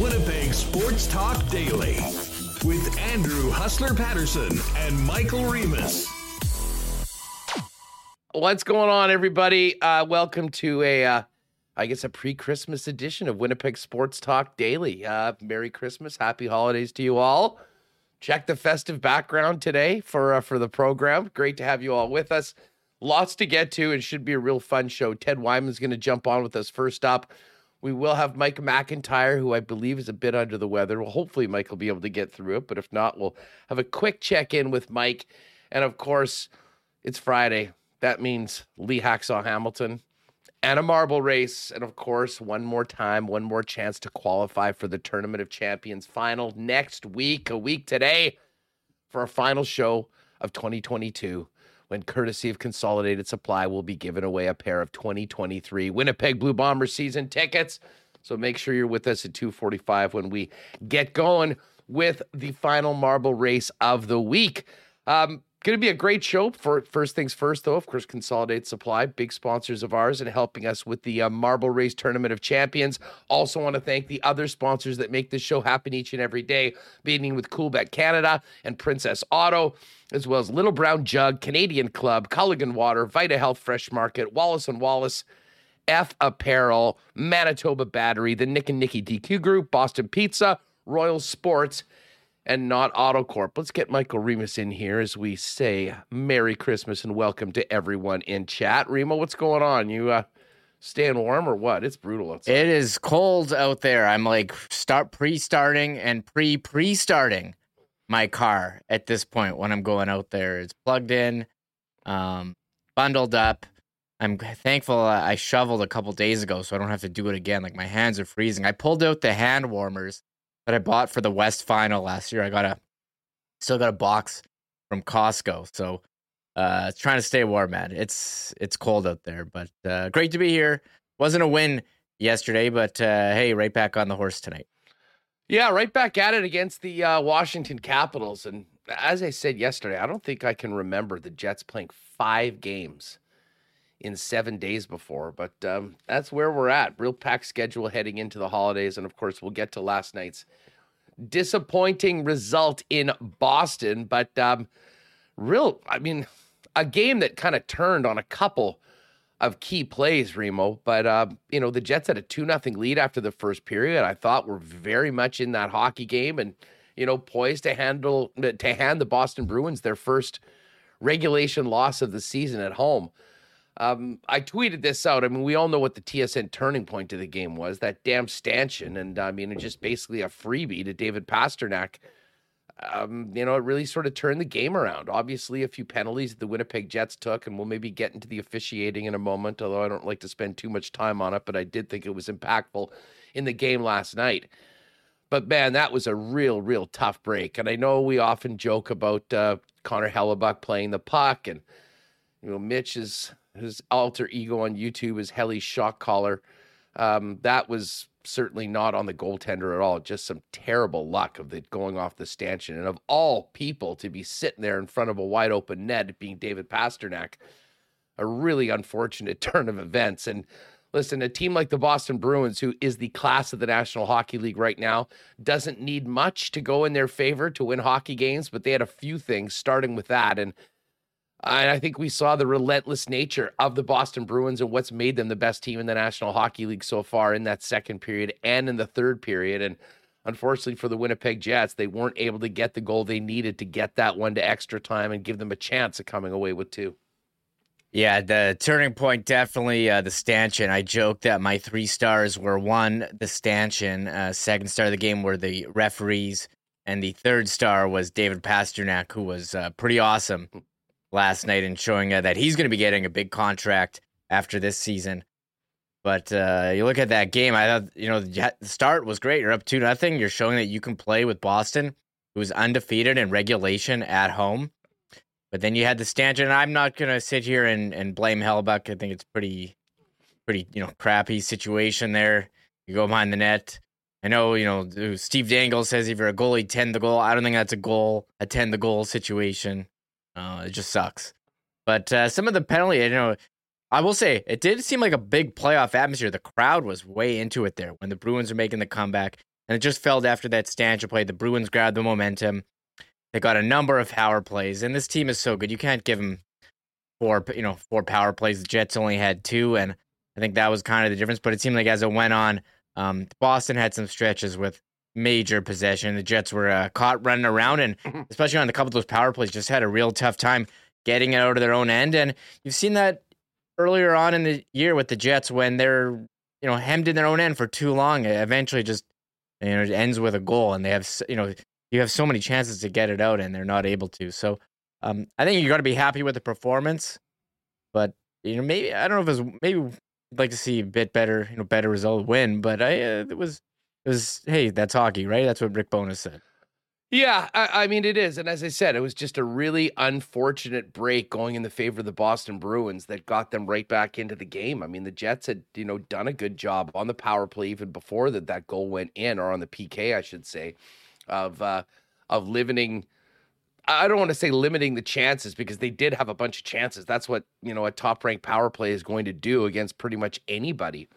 Winnipeg Sports Talk Daily with Andrew Hustler Paterson and Michael Remis. What's going on, everybody? Uh, welcome to a, uh, I guess, a pre-Christmas edition of Winnipeg Sports Talk Daily. Uh, Merry Christmas, Happy Holidays to you all. Check the festive background today for uh, for the program. Great to have you all with us. Lots to get to. It should be a real fun show. Ted Wyman's going to jump on with us first up. We will have Mike McIntyre, who I believe is a bit under the weather. Well, hopefully Mike will be able to get through it, but if not, we'll have a quick check in with Mike. And of course, it's Friday. That means Lee Hacksaw Hamilton and a marble race. And of course, one more time, one more chance to qualify for the Tournament of Champions final next week, a week today, for our final show of 2022 when courtesy of Consolidated Supply will be giving away a pair of 2023 Winnipeg Blue Bomber season tickets. So make sure you're with us at 2:45 when we get going with the final marble race of the week. Um, Going to be a great show. For first things first, though, of course, Consolidate Supply, big sponsors of ours, and helping us with the uh, Marble Race Tournament of Champions. Also, want to thank the other sponsors that make this show happen each and every day, beginning with Coolbet Canada and Princess Auto, as well as Little Brown Jug, Canadian Club, Culligan Water, Vita Health Fresh Market, Wallace and Wallace. F Apparel, Manitoba Battery, the Nick and Nicky DQ Group, Boston Pizza, Royal Sports, and not AutoCorp. Let's get Michael Remis in here as we say Merry Christmas and welcome to everyone in chat. Remo, what's going on? You uh staying warm or what? It's brutal outside. It is cold out there. I'm like start pre-starting and pre-pre-starting my car at this point when I'm going out there. It's plugged in, um, bundled up. I'm thankful I shoveled a couple days ago, so I don't have to do it again. Like my hands are freezing. I pulled out the hand warmers that I bought for the West Final last year. I got a still got a box from Costco. So uh trying to stay warm, man. It's it's cold out there, but uh great to be here. Wasn't a win yesterday, but uh hey, right back on the horse tonight. Yeah, right back at it against the uh, Washington Capitals. And as I said yesterday, I don't think I can remember the Jets playing five games in seven days before, but um, that's where we're at. Real packed schedule heading into the holidays. And of course, we'll get to last night's disappointing result in Boston, but um, real, I mean, a game that kind of turned on a couple of key plays, Remo. But uh, you know, the Jets had a two nothing lead after the first period. I thought we're very much in that hockey game and you know poised to handle to hand the Boston Bruins their first regulation loss of the season at home. Um, I tweeted this out. I mean, we all know what the TSN turning point of the game was that damn stanchion. And I mean, it's just basically a freebie to David Pastrnak. Um, you know, it really sort of turned the game around. Obviously, a few penalties that the Winnipeg Jets took, and we'll maybe get into the officiating in a moment, although I don't like to spend too much time on it, but I did think it was impactful in the game last night. But man, that was a real, real tough break. And I know we often joke about uh, Connor Hellebuyck playing the puck, and you know, Mitch is his alter ego on YouTube is Helly Shock Collar. Um, that was certainly not on the goaltender at all. Just some terrible luck of it going off the stanchion. And of all people to be sitting there in front of a wide open net, being David Pastrnak, a really unfortunate turn of events. And listen, a team like the Boston Bruins, who is the class of the National Hockey League right now, doesn't need much to go in their favor to win hockey games, but they had a few things starting with that. And and I think we saw the relentless nature of the Boston Bruins and what's made them the best team in the National Hockey League so far in that second period and in the third period. And unfortunately for the Winnipeg Jets, they weren't able to get the goal they needed to get that one to extra time and give them a chance of coming away with two. Yeah, the turning point definitely uh, the stanchion. I joked that my three stars were one, the stanchion, uh, second star of the game were the referees, and the third star was David Pastrnak, who was uh, pretty awesome last night and showing uh, that he's going to be getting a big contract after this season. But uh, you look at that game, I thought you know the start was great. You're up two nothing. You're showing that you can play with Boston, who's undefeated in regulation at home. But then you had the stanchion. And I'm not gonna sit here and, and blame Hellebuyck. I think it's pretty, pretty you know crappy situation there. You go behind the net. I know you know Steve Dangle says if you're a goalie, tend the goal. I don't think that's a goal, attend the goal situation. Uh, it just sucks. But uh, some of the penalty, you know, I will say it did seem like a big playoff atmosphere. The crowd was way into it there when the Bruins were making the comeback. and it just felt after that stanchion play, the Bruins grabbed the momentum. They got a number of power plays, and this team is so good. You can't give them four, you know, four power plays. The Jets only had two, and I think that was kind of the difference. But it seemed like as it went on, um, Boston had some stretches with major possession. The Jets were uh, caught running around, and especially on a couple of those power plays, just had a real tough time getting it out of their own end. And you've seen that earlier on in the year with the Jets when they're you know hemmed in their own end for too long. It eventually, just you know, it ends with a goal, and they have you know you have so many chances to get it out, and they're not able to. So um, I think you got to be happy with the performance, but you know maybe I don't know if it was maybe I'd like to see a bit better you know better result win, but I uh, it was it was hey that's hockey right? That's what Rick Bowness said. Yeah, I, I, mean it is, and as I said, it was just a really unfortunate break going in the favor of the Boston Bruins that got them right back into the game. I mean, the Jets had you know done a good job on the power play even before that that goal went in, or on the PK, I should say, of uh, of limiting. I don't want to say limiting the chances because they did have a bunch of chances. That's what you know a top ranked power play is going to do against pretty much anybody.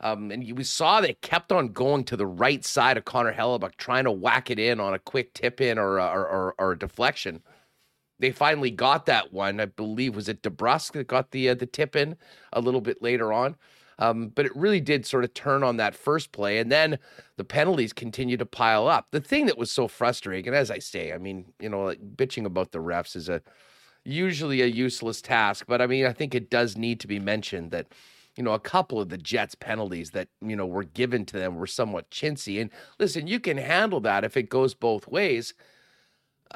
Um, and we saw they kept on going to the right side of Connor Hellebuyck, trying to whack it in on a quick tip in or, or, or, or a deflection. They finally got that one. I believe was it DeBrusk that got the uh, the tip in a little bit later on. Um, but it really did sort of turn on that first play, and then the penalties continued to pile up. The thing that was so frustrating, and as I say, I mean, you know, like bitching about the refs is a usually a useless task, but I mean, I think it does need to be mentioned that you know, a couple of the Jets penalties that, you know, were given to them were somewhat chintzy. And listen, you can handle that if it goes both ways.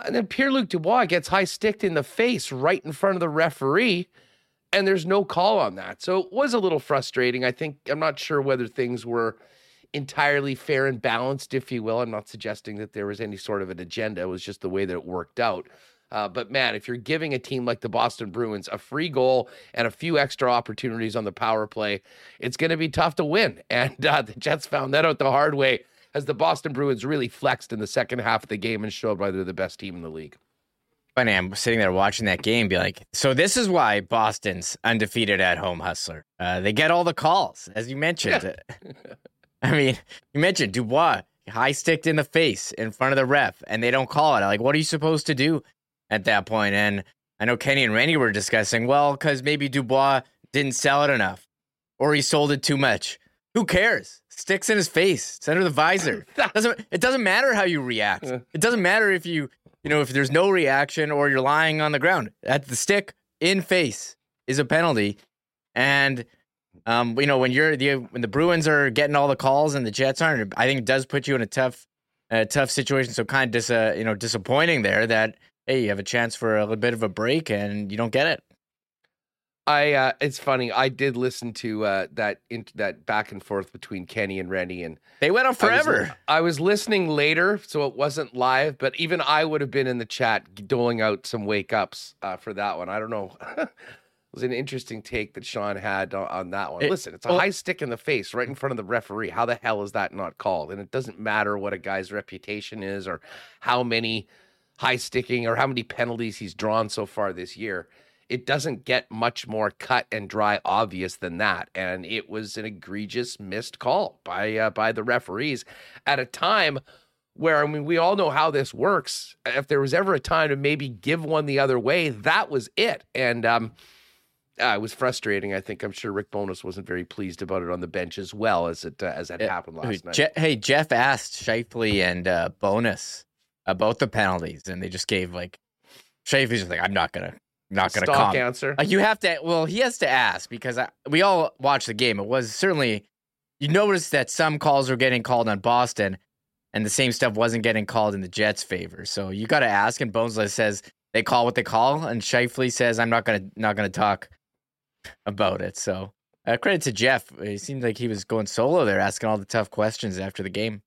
And then Pierre Luc Dubois gets high sticked in the face right in front of the referee, and there's no call on that. So it was a little frustrating. I think I'm not sure whether things were entirely fair and balanced, if you will. I'm not suggesting that there was any sort of an agenda. It was just the way that it worked out. Uh, but man, if you're giving a team like the Boston Bruins a free goal and a few extra opportunities on the power play, it's going to be tough to win. And uh, the Jets found that out the hard way as the Boston Bruins really flexed in the second half of the game and showed why they're the best team in the league. Funny, I'm sitting there watching that game, be like, so this is why Boston's undefeated at home, hustler. Uh, they get all the calls, as you mentioned. I mean, you mentioned Dubois high sticked in the face in front of the ref, and they don't call it. Like, what are you supposed to do? At that point. And I know Kenny and Randy were discussing, well, because maybe Dubois didn't sell it enough or he sold it too much. Who cares? Sticks in his face. It's under the visor. doesn't it doesn't matter how you react. It doesn't matter if you you know if there's no reaction or you're lying on the ground. At the stick in face is a penalty. And um, you know when you're the when the Bruins are getting all the calls and the Jets aren't, I think it does put you in a tough a tough situation. So kind of dis, uh, you know disappointing there that hey, you have a chance for a little bit of a break and you don't get it. I uh, it's funny. I did listen to uh, that into that back and forth between Kenny and Rennie, and they went on forever. I was, I was, listening later, so it wasn't live. But even I would have been in the chat doling out some wake ups uh, for that one. I don't know. it was an interesting take that Sean had on, on that one. It, Listen, it's a well, high stick in the face right in front of the referee. How the hell is that not called? And it doesn't matter what a guy's reputation is or how many high sticking or how many penalties he's drawn so far this year. It doesn't get much more cut and dry obvious than that, and it was an egregious missed call by uh, by the referees at a time where I mean we all know how this works. If there was ever a time to maybe give one the other way, that was it. And um, uh, it was frustrating. I think I'm sure Rick Bowness wasn't very pleased about it on the bench as well as it uh, as that happened last night. Je- hey, Jeff asked Scheifele and uh, Bowness about the penalties, and they just gave like Scheifele's like, I'm not gonna, not gonna Stock answer. Like you have to. Well, he has to ask because I, we all watched the game. It was certainly you noticed that some calls were getting called on Boston, and the same stuff wasn't getting called in the Jets' favor. So you got to ask. And Bowness says they call what they call, and Scheifele says I'm not gonna, not gonna talk about it. So uh, credit to Jeff. It seemed like he was going solo there, asking all the tough questions after the game.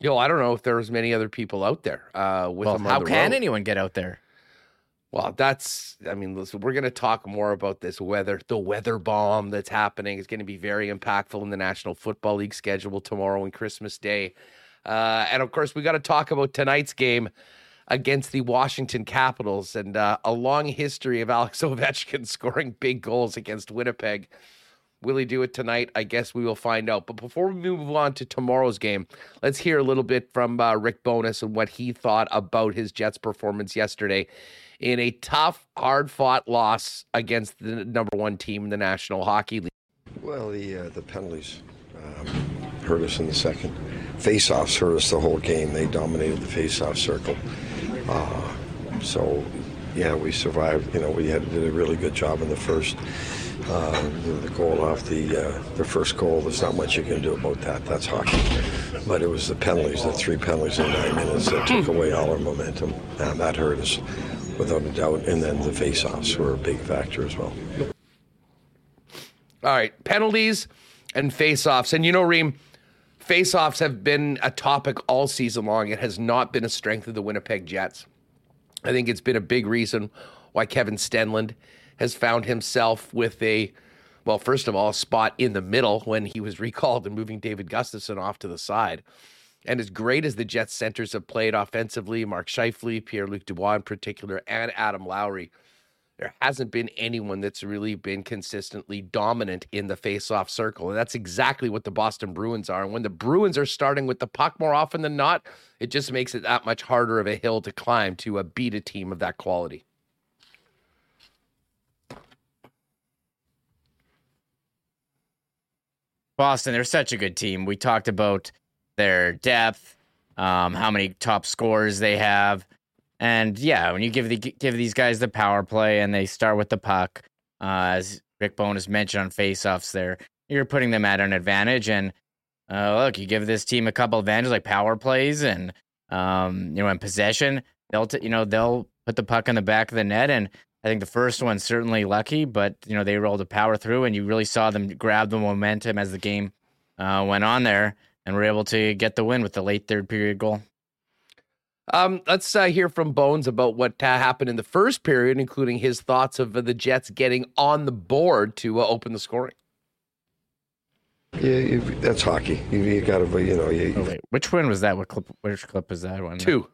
Yo, I don't know if there's many other people out there uh, with well, How can road. anyone get out there? Well, that's. I mean, listen, we're going to talk more about this weather, the weather bomb that's happening. It's going to be very impactful in the National Football League schedule tomorrow and Christmas Day, uh, and of course, we got to talk about tonight's game against the Washington Capitals and uh, a long history of Alex Ovechkin scoring big goals against Winnipeg Will he do it tonight? I guess we will find out. But before we move on to tomorrow's game, let's hear a little bit from uh, Rick Bowness and what he thought about his Jets' performance yesterday in a tough, hard fought loss against the number one team in the National Hockey League. Well, the, uh, the penalties um, hurt us in the second. Face-offs hurt us the whole game. They dominated the face-off circle. Uh, so, yeah, we survived. You know, we had did a really good job in the first. Uh, the goal off the uh, the first goal. There's not much you can do about that. That's hockey. But it was the penalties, the three penalties in nine minutes that took away all our momentum, and that hurt us without a doubt. And then the face-offs were a big factor as well. All right, penalties and face-offs, and you know, Reem, face-offs have been a topic all season long. It has not been a strength of the Winnipeg Jets. I think it's been a big reason why Kevin Stenlund has found himself with a, well, first of all, a spot in the middle when he was recalled and moving David Gustafsson off to the side. And as great as the Jets centers have played offensively, Mark Scheifele, Pierre Luc Dubois in particular, and Adam Lowry, there hasn't been anyone that's really been consistently dominant in the face-off circle. And that's exactly what the Boston Bruins are. And when the Bruins are starting with the puck more often than not, it just makes it that much harder of a hill to climb to uh, beat a team of that quality. Boston, they're such a good team. We talked about their depth, um, how many top scores they have. And yeah, when you give the give these guys the power play and they start with the puck, uh, as Rick Bowness mentioned on faceoffs, there you're putting them at an advantage. And uh, look, you give this team a couple of advantages like power plays and um, you know in possession, they'll t- you know they'll put the puck in the back of the net. And I think the first one's certainly lucky, but you know they rolled a power through, and you really saw them grab the momentum as the game uh, went on there, and were able to get the win with the late third period goal. Um, let's uh, hear from Bones about what uh, happened in the first period, including his thoughts of uh, the Jets getting on the board to uh, open the scoring. Yeah, you, that's hockey. You, you got to, you know. You, Oh, wait, which one was that? What clip? Which clip was that one? Two.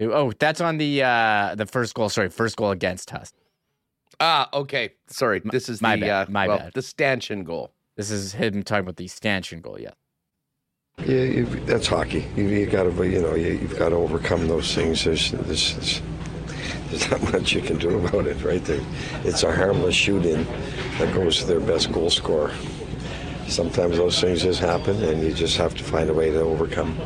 Oh, that's on the uh the first goal. Sorry, first goal against us. Ah, okay. Sorry, this is my the bad, uh, my well, bad. the stanchion goal. This is him talking about the stanchion goal. Yeah. Yeah, you, that's hockey. You, you got to, you know, you, you've got to overcome those things. There's, there's, there's, there's not much you can do about it, right? There, it's a harmless shoot-in that goes to their best goal scorer. Sometimes those things just happen, and you just have to find a way to overcome.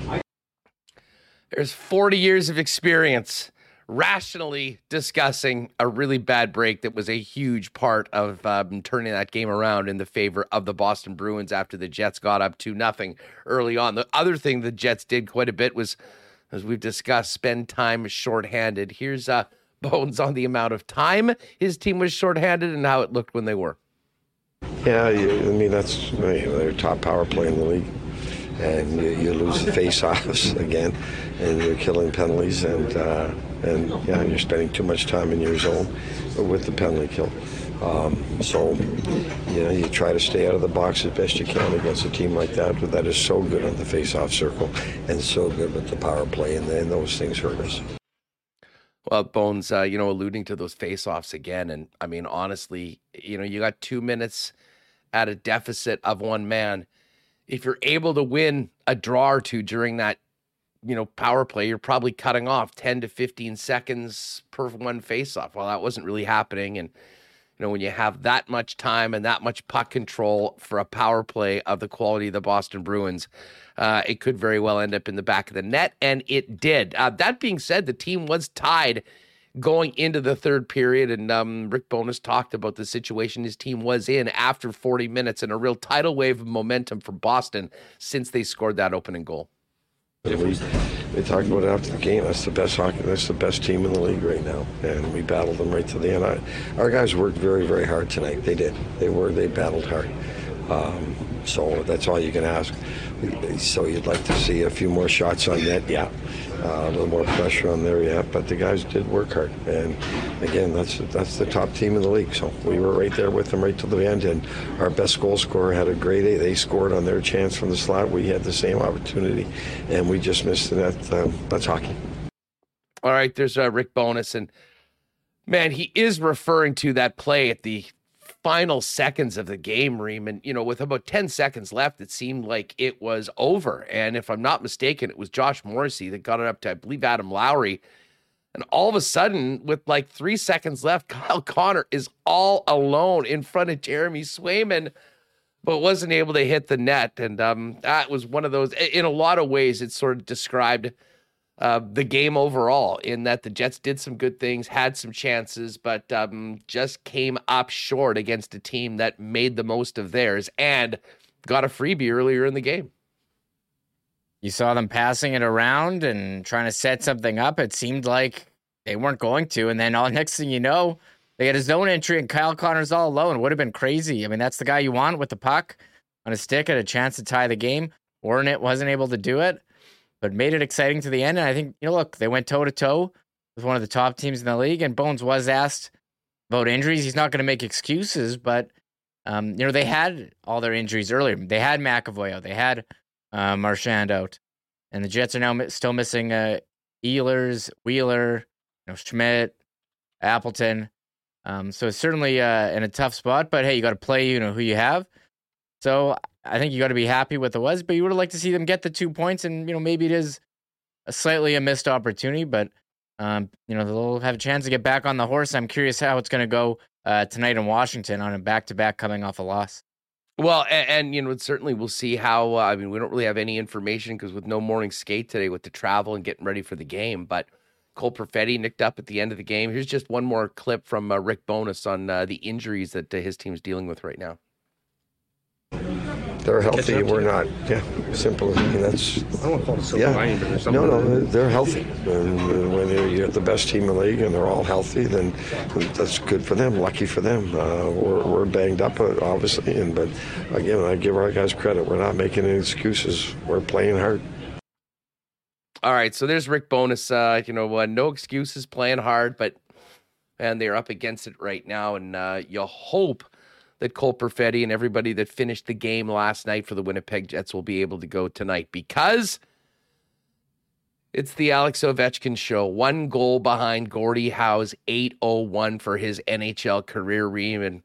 There's 40 years of experience rationally discussing a really bad break that was a huge part of um, turning that game around in the favor of the Boston Bruins after the Jets got up to nothing early on. The other thing the Jets did quite a bit was, as we've discussed, spend time shorthanded. Here's uh, Bones on the amount of time his team was shorthanded and how it looked when they were. Yeah, I mean that's their top power play in the league, and you, you lose the face-offs again, and you're killing penalties, and uh, and yeah, you're spending too much time in your zone with the penalty kill. Um, so, you know, you try to stay out of the box as best you can against a team like that, but that is so good on the face-off circle and so good with the power play, and those things hurt us. Well, Bones, uh, you know, alluding to those face-offs again, and I mean, honestly, you know, you got two minutes at a deficit of one man. If you're able to win a draw or two during that, you know, power play, you're probably cutting off 10 to 15 seconds per one face-off. Well, that wasn't really happening, and you know, when you have that much time and that much puck control for a power play of the quality of the Boston Bruins, uh, it could very well end up in the back of the net, and it did. Uh, that being said, the team was tied going into the third period, and um, Rick Bowness talked about the situation his team was in after 40 minutes and a real tidal wave of momentum for Boston since they scored that opening goal. We, we talked about it after the game. That's the best hockey. That's the best team in the league right now, and we battled them right to the end. I, our guys worked very, very hard tonight. They did. They were. They battled hard. Um, so that's all you can ask. So you'd like to see a few more shots on net, yeah. Uh, a little more pressure on there, yeah. But the guys did work hard, and again, that's that's the top team in the league. So we were right there with them right to the end. And our best goal scorer had a great. They scored on their chance from the slot. We had the same opportunity, and we just missed the net. Um, that's hockey. All right, there's uh, Rick Bowness, and man, he is referring to that play at the final seconds of the game, Reem, you know, with about 10 seconds left, it seemed like it was over. And if I'm not mistaken, it was Josh Morrissey that got it up to, I believe, Adam Lowry. And all of a sudden, with like three seconds left, Kyle Connor is all alone in front of Jeremy Swayman, but wasn't able to hit the net. And um, that was one of those, in a lot of ways, it sort of described uh, the game overall in that the Jets did some good things, had some chances, but um, just came up short against a team that made the most of theirs and got a freebie earlier in the game. You saw them passing it around and trying to set something up. It seemed like they weren't going to. And then all next thing you know, they had a zone entry and Kyle Connor's all alone. Would have been crazy. I mean, that's the guy you want with the puck on a stick at a chance to tie the game. Warren wasn't able to do it but made it exciting to the end. And I think, you know, look, they went toe to toe with one of the top teams in the league. And Bones was asked about injuries. He's not going to make excuses, but, um, you know, they had all their injuries earlier. They had McAvoy out, they had uh, Marchand out. And the Jets are now still missing uh, Ehlers, Wheeler, you know, Schmidt, Appleton. Um, so it's certainly uh, in a tough spot, but hey, you got to play, you know, who you have. So I think you got to be happy with the was, but you would have liked to see them get the two points, and you know maybe it is a slightly a missed opportunity, but um, you know they'll have a chance to get back on the horse. I'm curious how it's going to go uh, tonight in Washington on a back to back coming off a loss. Well, and, and, you know certainly we'll see how. Uh, I mean, we don't really have any information because with no morning skate today, with the travel and getting ready for the game, but. Cole Perfetti nicked up at the end of the game. Here's just one more clip from uh, Rick Bowness on uh, the injuries that uh, his team's dealing with right now. They're healthy. We're not. Yeah, simple. I mean, that's. I don't want to call it a silver yeah. lining, but there's something. No, no, they're healthy. And when you get the best team in the league and they're all healthy, then that's good for them. Lucky for them. Uh, we're, we're banged up, uh, obviously, and but again, I give our guys credit. We're not making any excuses. We're playing hard. All right, so there's Rick Bowness. Uh, you know, uh, no excuses, playing hard, but and they're up against it right now, and uh, you hope that Cole Perfetti and everybody that finished the game last night for the Winnipeg Jets will be able to go tonight because it's the Alex Ovechkin show. One goal behind Gordie Howe's 801 for his NHL career ream. And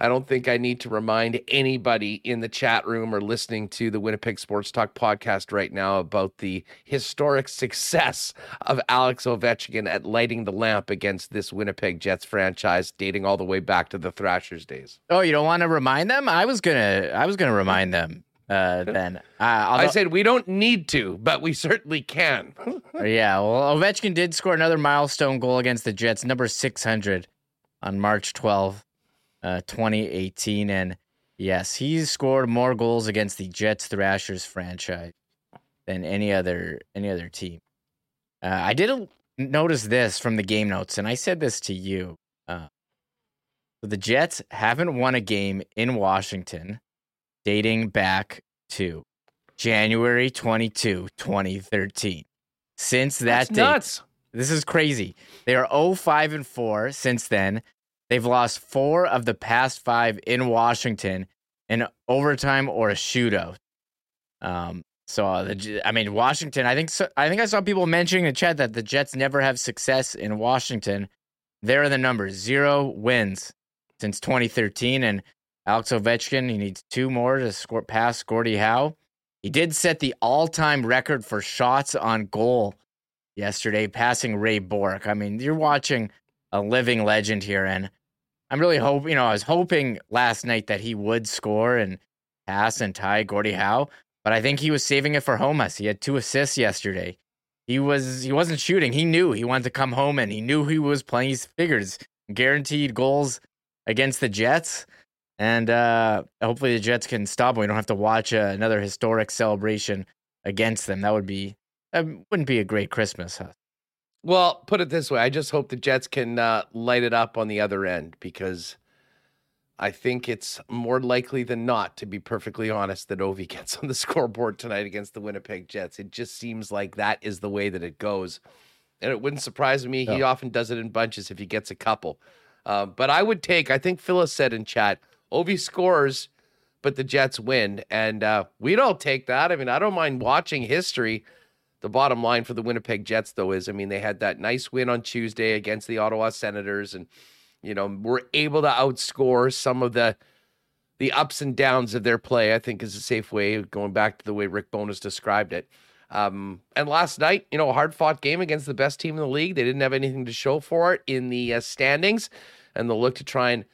I don't think I need to remind anybody in the chat room or listening to the Winnipeg Sports Talk podcast right now about the historic success of Alex Ovechkin at lighting the lamp against this Winnipeg Jets franchise dating all the way back to the Thrashers days. Oh, you don't want to remind them? I was going to I was going to remind them uh, then. Uh, I said we don't need to, but we certainly can. yeah, well, Ovechkin did score another milestone goal against the Jets, number 600 on March 12th uh, 2018. And yes, he's scored more goals against the Jets Thrashers franchise than any other any other team. Uh, I did notice this from the game notes, and I said this to you. Uh, the Jets haven't won a game in Washington dating back to January 22, 2013. Since that That's date, nuts. this is crazy. They are 0 5 and 4 since then. They've lost four of the past five in Washington in overtime or a shootout. Um, so uh, the, I mean, Washington. I think so, I think I saw people mentioning in the chat that the Jets never have success in Washington. There are the numbers: zero wins since 2013, and Alex Ovechkin. He needs two more to score past Gordie Howe. He did set the all-time record for shots on goal yesterday, passing Ray Bourque. I mean, you're watching a living legend here, and I'm really hoping, you know, I was hoping last night that he would score and pass and tie Gordie Howe, but I think he was saving it for Homas. He had two assists yesterday. He was he wasn't shooting. He knew he wanted to come home and he knew he was playing. He figures guaranteed goals against the Jets, and uh, hopefully the Jets can stop. We don't have to watch uh, another historic celebration against them. That would be that wouldn't be a great Christmas. Huh? Well, put it this way: I just hope the Jets can uh, light it up on the other end because I think it's more likely than not, to be perfectly honest, that Ovi gets on the scoreboard tonight against the Winnipeg Jets. It just seems like that is the way that it goes, and it wouldn't surprise me. He often does it in bunches if he gets a couple. Uh, but I would take. I think Phyllis said in chat, Ovi scores, but the Jets win, and uh, we'd all take that. I mean, I don't mind watching history the bottom line for the Winnipeg Jets, though, is I mean, they had that nice win on Tuesday against the Ottawa Senators, and you know, were able to outscore some of the the ups and downs of their play, I think is a safe way going back to the way Rick Bowness described it. Um, and last night, you know, a hard fought game against the best team in the league. They didn't have anything to show for it in the uh, standings, and they'll look to try and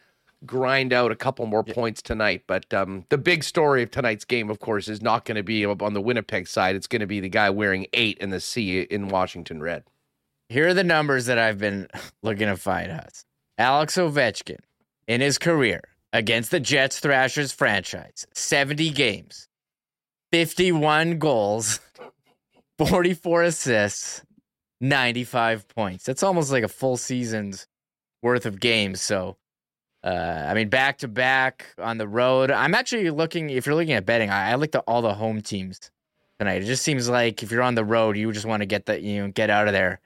grind out a couple more points tonight. But um, the big story of tonight's game, of course, is not going to be on the Winnipeg side. It's going to be the guy wearing eight in the C in Washington red. Here are the numbers that I've been looking to find us. Alex Ovechkin in his career against the Jets Thrashers franchise 70 games, 51 goals, 44 assists, 95 points. That's almost like a full season's worth of games. So, uh, I mean, back to back on the road. I'm actually looking, if you're looking at betting, I, I like the, all the home teams tonight. It just seems like if you're on the road, you just want to get the, you know, get out of there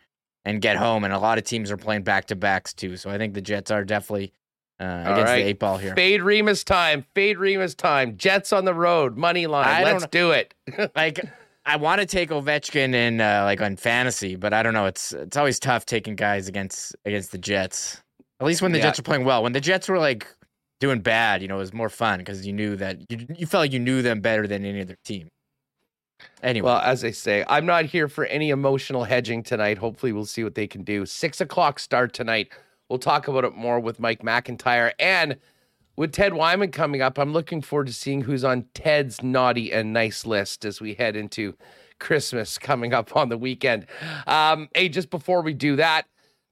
and get home. And a lot of teams are playing back to backs too. So I think the Jets are definitely uh, against right. the eight ball here. Fade Remis time. Fade Remis time. Jets on the road. Money line. I Let's do it. like I want to take Ovechkin in uh, like on fantasy, but I don't know. It's it's always tough taking guys against against the Jets. At least when the yeah. Jets were playing well. When the Jets were like doing bad, you know, it was more fun because you knew that you you felt like you knew them better than any other team. Anyway. Well, as I say, I'm not here for any emotional hedging tonight. Hopefully, we'll see what they can do. Six o'clock start tonight. We'll talk about it more with Mike McIntyre and with Ted Wyman coming up. I'm looking forward to seeing who's on Ted's naughty and nice list as we head into Christmas coming up on the weekend. Um, hey, just before we do that,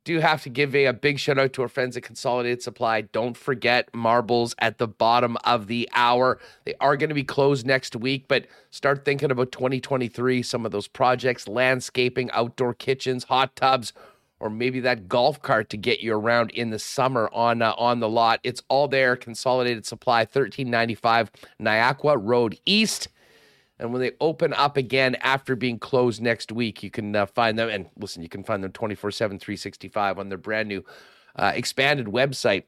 do have to give a, a big shout out to our friends at Consolidated Supply. Don't forget marbles at the bottom of the hour. They are going to be closed next week, but start thinking about 2023, some of those projects, landscaping, outdoor kitchens, hot tubs or maybe that golf cart to get you around in the summer on uh, on the lot. It's all there. Consolidated Supply, thirteen ninety five, Niagara Road East. And when they open up again after being closed next week, you can uh, find them. And listen, you can find them 24 7, 365 on their brand new uh, expanded website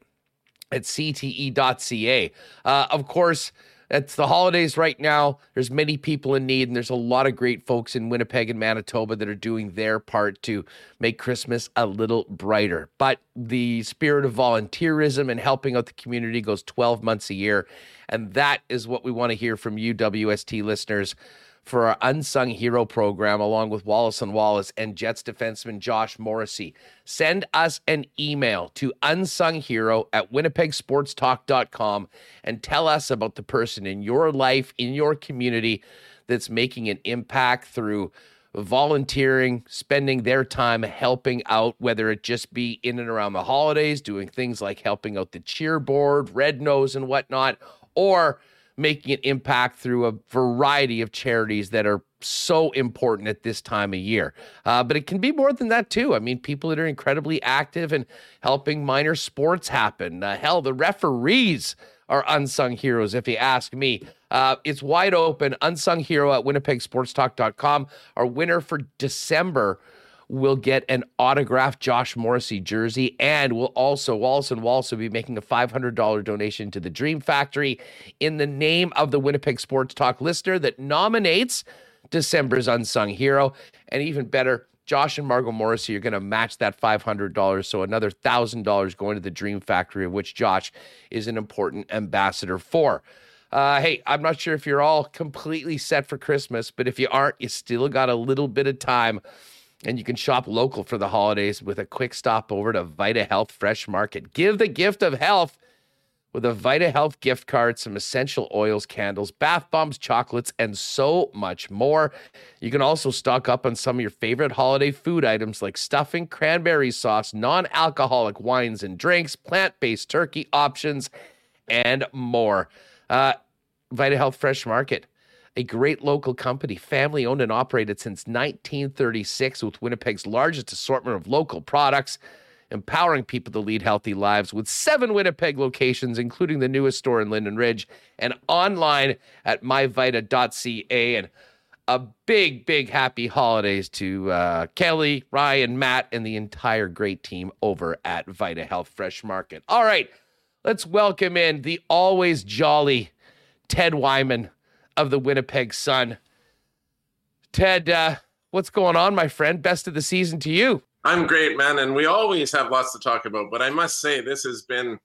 at cte.ca. Uh, of course, it's the holidays right now. There's many people in need, and there's a lot of great folks in Winnipeg and Manitoba that are doing their part to make Christmas a little brighter. But the spirit of volunteerism and helping out the community goes 12 months a year. And that is what we want to hear from you, WST listeners for our Unsung Hero program, along with Wallace and Wallace and Jets defenseman Josh Morrissey. Send us an email to unsunghero at winnipegsportstalk.com and tell us about the person in your life, in your community, that's making an impact through volunteering, spending their time helping out, whether it just be in and around the holidays, doing things like helping out the cheer board, red nose, and whatnot, or making an impact through a variety of charities that are so important at this time of year. Uh, but it can be more than that, too. I mean, people that are incredibly active and helping minor sports happen. Uh, hell, the referees are unsung heroes, if you ask me. Uh, it's wide open, unsung hero at winnipegsportstalk.com. Our winner for December will get an autographed Josh Morrissey jersey, and we'll also Wallace and Wallace will be making a $500 donation to the Dream Factory in the name of the Winnipeg Sports Talk listener that nominates December's unsung hero, and even better. Josh and Margot Morrissey are going to match that $500. So another $1,000 going to the Dream Factory, of which Josh is an important ambassador for. Uh, hey, I'm not sure if you're all completely set for Christmas, but if you aren't, you still got a little bit of time and you can shop local for the holidays with a quick stop over to Vita Health Fresh Market. Give the gift of health with a Vita Health gift card, some essential oils, candles, bath bombs, chocolates, and so much more. You can also stock up on some of your favorite holiday food items like stuffing, cranberry sauce, non alcoholic wines and drinks, plant based turkey options, and more. Uh, Vita Health Fresh Market a great local company, family owned and operated since 1936, with Winnipeg's largest assortment of local products, empowering people to lead healthy lives with seven Winnipeg locations, including the newest store in Linden Ridge, and online at myvita.ca. And a big, big happy holidays to uh, Kelly, Ryan, Matt, and the entire great team over at Vita Health Fresh Market. All right, let's welcome in the always jolly Ted Wyman of the Winnipeg Sun. Ted, uh, what's going on, my friend? Best of the season to you. I'm great, man, and we always have lots to talk about. But I must say, this has been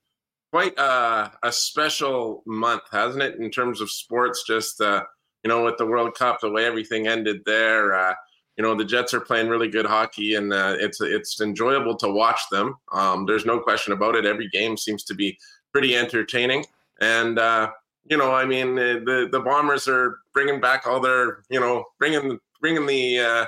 quite a, a special month, hasn't it? In terms of sports, just uh, you know, with the World Cup, the way everything ended there. Uh, you know, the Jets are playing really good hockey, and uh, it's it's enjoyable to watch them. Um, there's no question about it. Every game seems to be pretty entertaining, and uh, you know, I mean, the the Bombers are bringing back all their, you know, bringing bringing the uh,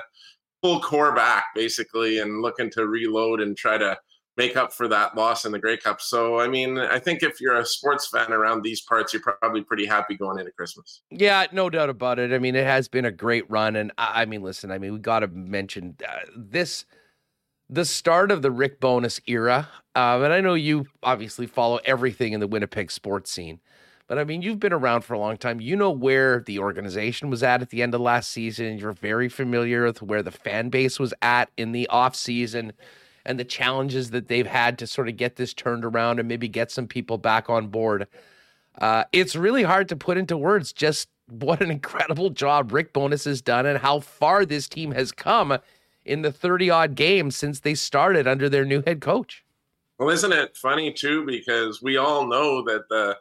full core back basically, and looking to reload and try to make up for that loss in the Grey Cup. So, I mean, I think if you're a sports fan around these parts, you're probably pretty happy going into Christmas. Yeah, no doubt about it. I mean, it has been a great run, and I, I mean, listen, I mean, we got to mention uh, this. The start of the Rick Bowness era, um, and I know you obviously follow everything in the Winnipeg sports scene. But I mean, you've been around for a long time. You know where the organization was at at the end of last season. You're very familiar with where the fan base was at in the off season and the challenges that they've had to sort of get this turned around and maybe get some people back on board. Uh, it's really hard to put into words just what an incredible job Rick Bowness has done and how far this team has come in the 30 odd games since they started under their new head coach. Well, isn't it funny too? Because we all know that the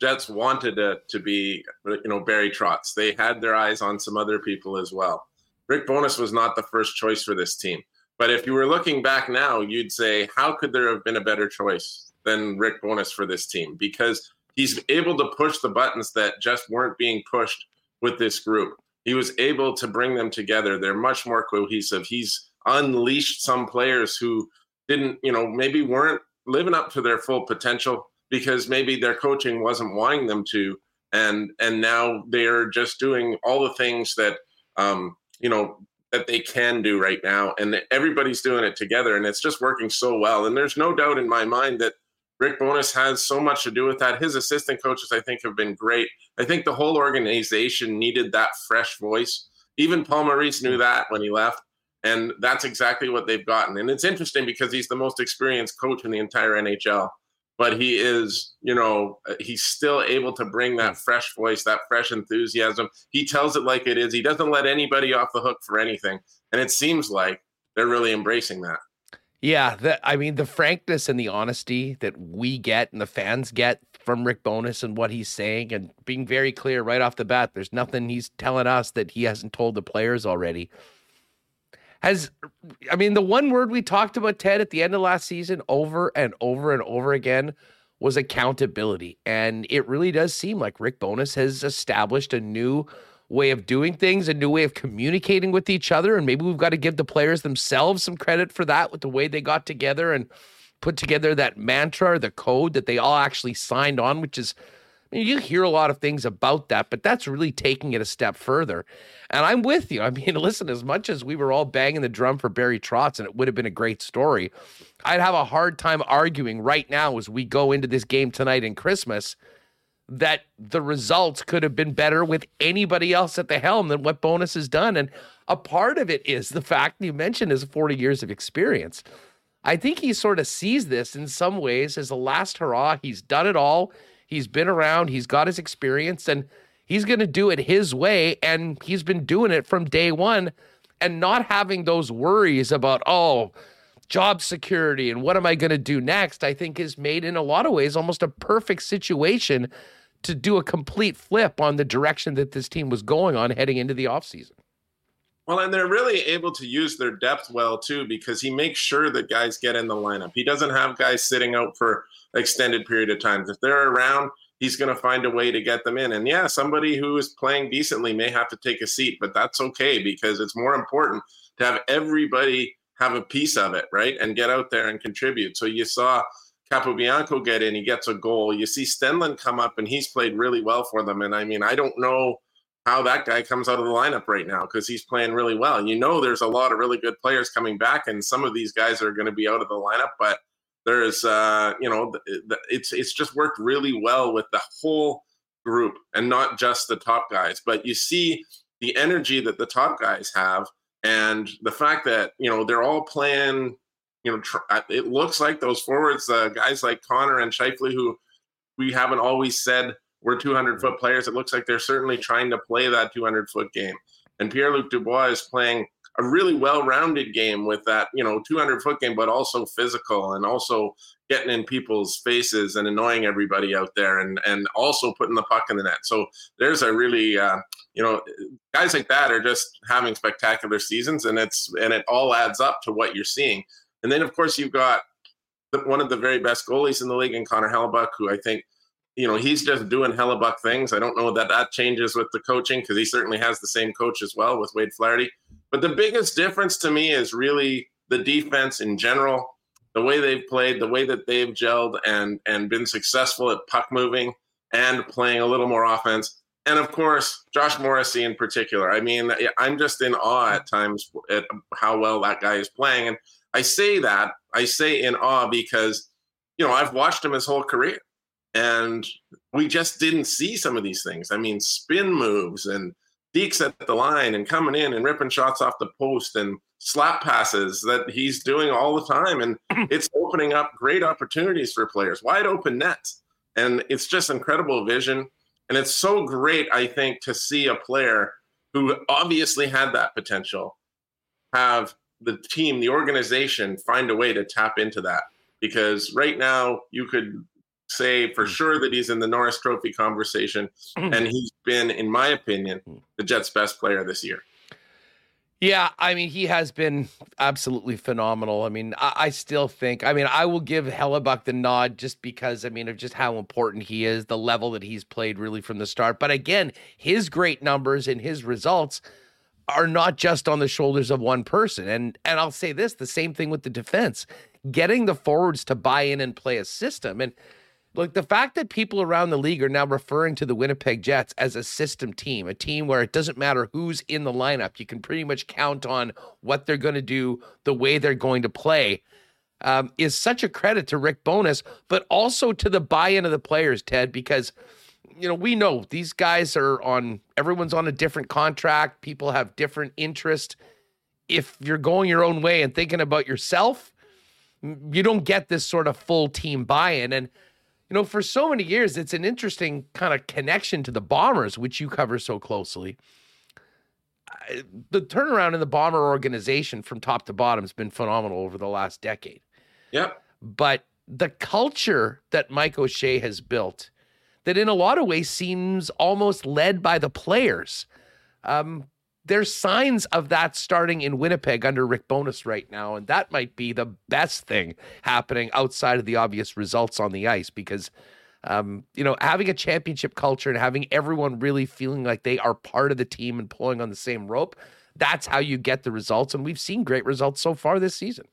Jets wanted it to be, you know, Barry Trotz. They had their eyes on some other people as well. Rick Bowness was not the first choice for this team. But if you were looking back now, you'd say, how could there have been a better choice than Rick Bowness for this team? Because he's able to push the buttons that just weren't being pushed with this group. He was able to bring them together. They're much more cohesive. He's unleashed some players who didn't, you know, maybe weren't living up to their full potential because maybe their coaching wasn't wanting them to and and now they're just doing all the things that um you know that they can do right now and everybody's doing it together and it's just working so well and there's no doubt in my mind that Rick Bowness has so much to do with that. His assistant coaches, I think, have been great. I think the whole organization needed that fresh voice. Even Paul Maurice knew that when he left. And that's exactly what they've gotten. And it's interesting because he's the most experienced coach in the entire NHL but he is, you know, he's still able to bring that fresh voice, that fresh enthusiasm. He tells it like it is. He doesn't let anybody off the hook for anything. And it seems like they're really embracing that. Yeah, the, I mean the frankness and the honesty that we get and the fans get from Rick Bowness and what he's saying and being very clear right off the bat. There's nothing he's telling us that he hasn't told the players already has I mean the one word we talked about Ted at the end of last season over and over and over again was accountability. And it really does seem like Rick Bowness has established a new way of doing things, a new way of communicating with each other. And maybe we've got to give the players themselves some credit for that with the way they got together and put together that mantra or the code that they all actually signed on which is you hear a lot of things about that, but that's really taking it a step further. And I'm with you. I mean, listen, as much as we were all banging the drum for Barry Trotz and it would have been a great story, I'd have a hard time arguing right now as we go into this game tonight in Christmas that the results could have been better with anybody else at the helm than what Bowness has done. And a part of it is the fact you mentioned his 40 years of experience. I think he sort of sees this in some ways as the last hurrah. He's done it all. He's been around, he's got his experience, and he's going to do it his way. And he's been doing it from day one and not having those worries about, oh, job security and what am I going to do next, I think is made in a lot of ways almost a perfect situation to do a complete flip on the direction that this team was going on heading into the offseason. Well, and they're really able to use their depth well too, because he makes sure that guys get in the lineup. He doesn't have guys sitting out for extended period of time. If they're around, he's going to find a way to get them in. And yeah, somebody who is playing decently may have to take a seat, but that's okay because it's more important to have everybody have a piece of it, right? And get out there and contribute. So you saw Capobianco get in, he gets a goal. You see Stenlund come up and he's played really well for them. And I mean, I don't know how that guy comes out of the lineup right now because he's playing really well. You know, there's a lot of really good players coming back, and some of these guys are going to be out of the lineup, but there's, uh, you know, it's it's just worked really well with the whole group and not just the top guys. But you see the energy that the top guys have, and the fact that you know they're all playing. You know, tr- it looks like those forwards, uh, guys like Connor and Scheifele, who we haven't always said we're 200 foot players. It looks like they're certainly trying to play that 200 foot game. And Pierre Luc Dubois is playing a really well-rounded game with that, you know, 200 foot game, but also physical and also getting in people's faces and annoying everybody out there, and and also putting the puck in the net. So there's a really, uh, you know, guys like that are just having spectacular seasons, and it's and it all adds up to what you're seeing. And then of course you've got one of the very best goalies in the league, in Connor Hellebuyck, who I think you know, he's just doing Hellebuyck things. I don't know that that changes with the coaching because he certainly has the same coach as well with Wade Flaherty. But the biggest difference to me is really the defense in general, the way they've played, the way that they've gelled and and been successful at puck moving and playing a little more offense. And of course, Josh Morrissey in particular. I mean, I'm just in awe at times at how well that guy is playing. And I say that, I say in awe because, you know, I've watched him his whole career. And we just didn't see some of these things. I mean, spin moves and dekes at the line and coming in and ripping shots off the post and slap passes that he's doing all the time. And it's opening up great opportunities for players, wide open nets. And it's just incredible vision. And it's so great, I think, to see a player who obviously had that potential have the team, the organization find a way to tap into that. Because right now, you could say for mm. sure that he's in the Norris Trophy conversation, mm. and he's been, in my opinion, mm. the Jets' best player this year. Yeah, I mean, he has been absolutely phenomenal. I mean, I, I, still think, I mean, I will give Hellebuyck the nod just because, I mean, of just how important he is, the level that he's played really from the start. But again, his great numbers and his results are not just on the shoulders of one person. And and I'll say this, the same thing with the defense. Getting the forwards to buy in and play a system. And Look, the fact that people around the league are now referring to the Winnipeg Jets as a system team, a team where it doesn't matter who's in the lineup, you can pretty much count on what they're going to do, the way they're going to play, um, is such a credit to Rick Bowness, but also to the buy in of the players, Ted, because, you know, we know these guys are on, everyone's on a different contract, people have different interest. If you're going your own way and thinking about yourself, you don't get this sort of full team buy in. And, you know, for so many years, it's an interesting kind of connection to the Bombers, which you cover so closely. The turnaround in the Bomber organization from top to bottom has been phenomenal over the last decade. Yep. But the culture that Mike O'Shea has built, that in a lot of ways seems almost led by the players, um, there's signs of that starting in Winnipeg under Rick Bowness right now. And that might be the best thing happening outside of the obvious results on the ice because, um, you know, having a championship culture and having everyone really feeling like they are part of the team and pulling on the same rope, that's how you get the results. And we've seen great results so far this season.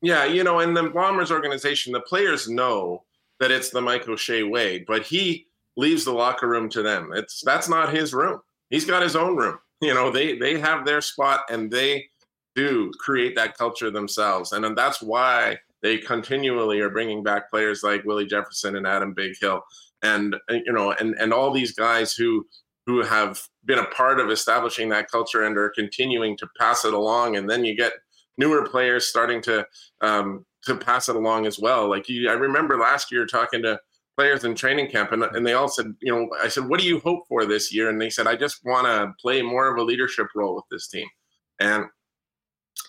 Yeah. You know, in the Bombers organization, the players know that it's the Mike O'Shea way, but he leaves the locker room to them. It's that's not his room. He's got his own room you know they they have their spot and they do create that culture themselves. And, and that's why they continually are bringing back players like willie jefferson and adam Bighill, and you know and and all these guys who who have been a part of establishing that culture and are continuing to pass it along. And then you get newer players starting to um, to pass it along as well. Like you, i remember last year talking to players in training camp and, and they all said you know i said what do you hope for this year? And they said i just want to play more of a leadership role with this team. And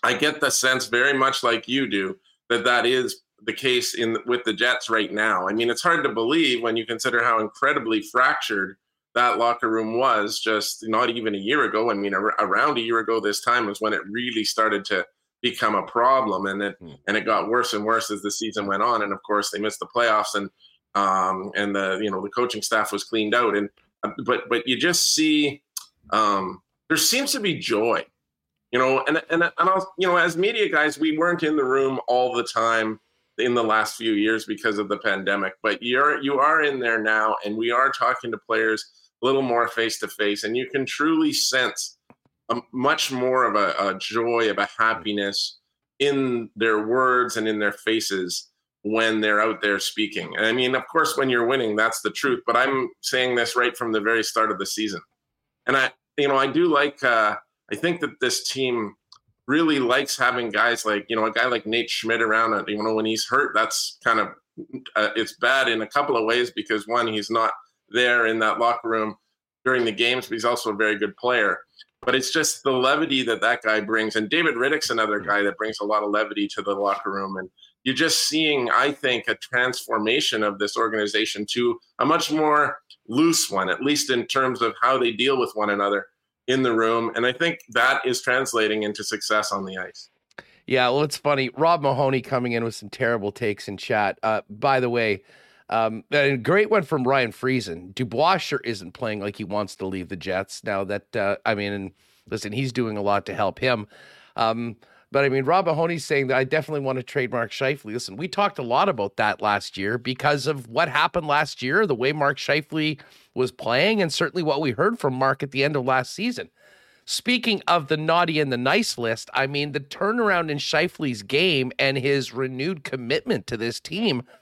i get the sense very much like you do that that is the case in with the jets right now. I mean it's hard to believe when you consider how incredibly fractured that locker room was just not even a year ago. I mean around a year ago this time was when it really started to become a problem and it hmm. and it got worse and worse as the season went on. And of course they missed the playoffs and um, and the you know the coaching staff was cleaned out. And uh, but but you just see um, there seems to be joy, you know. And and and I'll, you know, as media guys, we weren't in the room all the time in the last few years because of the pandemic. But you're you are in there now, and we are talking to players a little more face to face, and you can truly sense a, much more of a, a joy, of a happiness in their words and in their faces when they're out there speaking. And I mean, of course, when you're winning, that's the truth. But I'm saying this right from the very start of the season. And I, you know, I do like, uh, I think that this team really likes having guys like, you know, a guy like Nate Schmidt around. Uh, you know, when he's hurt, that's kind of, uh, it's bad in a couple of ways because one, he's not there in that locker room during the games, but he's also a very good player. but it's just the levity that that guy brings. And David Riddick's another guy that brings a lot of levity to the locker room. And you're just seeing, I think, a transformation of this organization to a much more loose one, at least in terms of how they deal with one another in the room. And I think that is translating into success on the ice. Yeah, well, it's funny. Rob Mahoney coming in with some terrible takes in chat. Uh, by the way, um, a great one from Ryan Friesen. Dubois sure isn't playing like he wants to leave the Jets now. That uh, I mean, and listen, he's doing a lot to help him. Um, but I mean, Rob Mahoney's saying that I definitely want to trade Mark Scheifele. Listen, we talked a lot about that last year because of what happened last year, the way Mark Scheifele was playing, and certainly what we heard from Mark at the end of last season. Speaking of the naughty and the nice list, I mean, the turnaround in Scheifele's game and his renewed commitment to this team –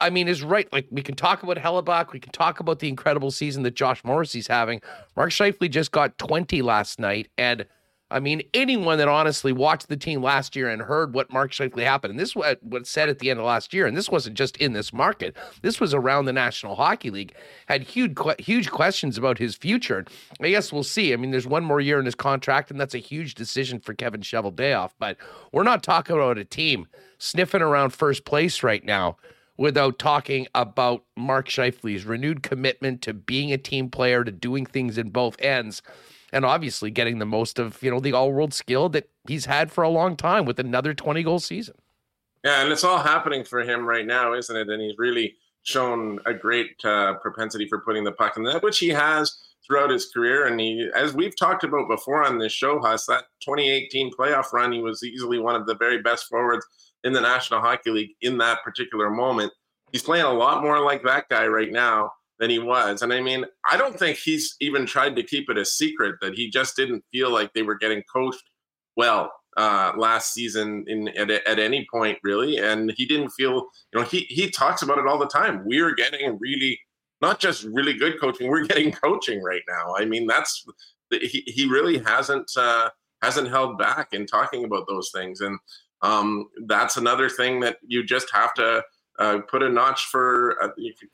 I mean, is right. Like we can talk about Hellebuyck, we can talk about the incredible season that Josh Morrissey's having. Mark Scheifele just got 20 last night, and I mean, anyone that honestly watched the team last year and heard what Mark Scheifele happened, and this was what said at the end of last year, and this wasn't just in this market. This was around the National Hockey League. Had huge, huge questions about his future. I guess we'll see. I mean, there's one more year in his contract, and that's a huge decision for Kevin Cheveldayoff. But we're not talking about a team sniffing around first place right now without talking about Mark Scheifele's renewed commitment to being a team player, to doing things in both ends, and obviously getting the most of you know the all-world skill that he's had for a long time with another 20 goal season. Yeah, and it's all happening for him right now, isn't it? And he's really shown a great uh, propensity for putting the puck in the net, which he has throughout his career. And he, as we've talked about before on this show, Huss, that 2018 playoff run, he was easily one of the very best forwards in the National Hockey League in that particular moment. He's playing a lot more like that guy right now than he was. And I mean, I don't think he's even tried to keep it a secret that he just didn't feel like they were getting coached well uh, last season in at, at any point really. And he didn't feel, you know, he he talks about it all the time. We're getting really not just really good coaching, we're getting coaching right now. I mean, that's he he really hasn't uh, hasn't held back in talking about those things. And um, that's another thing that you just have to uh, put a notch for uh,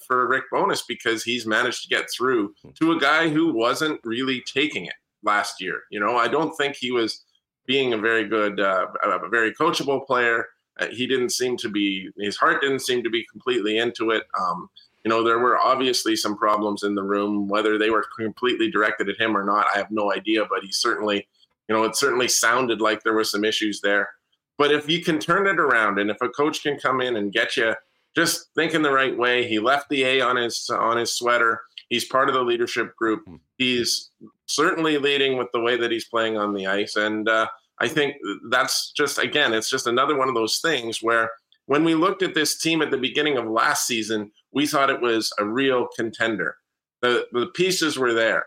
for Rick Bowness because he's managed to get through to a guy who wasn't really taking it last year. You know, I don't think he was being a very good, uh, a very coachable player. Uh, he didn't seem to be his heart didn't seem to be completely into it. Um, you know, there were obviously some problems in the room. Whether they were completely directed at him or not, I have no idea. But he certainly, you know, it certainly sounded like there were some issues there. But if you can turn it around, and if a coach can come in and get you just thinking the right way, he left the A on his on his sweater. He's part of the leadership group. Hmm. He's certainly leading with the way that he's playing on the ice, and uh, I think that's just again, it's just another one of those things where when we looked at this team at the beginning of last season, we thought it was a real contender. The the pieces were there.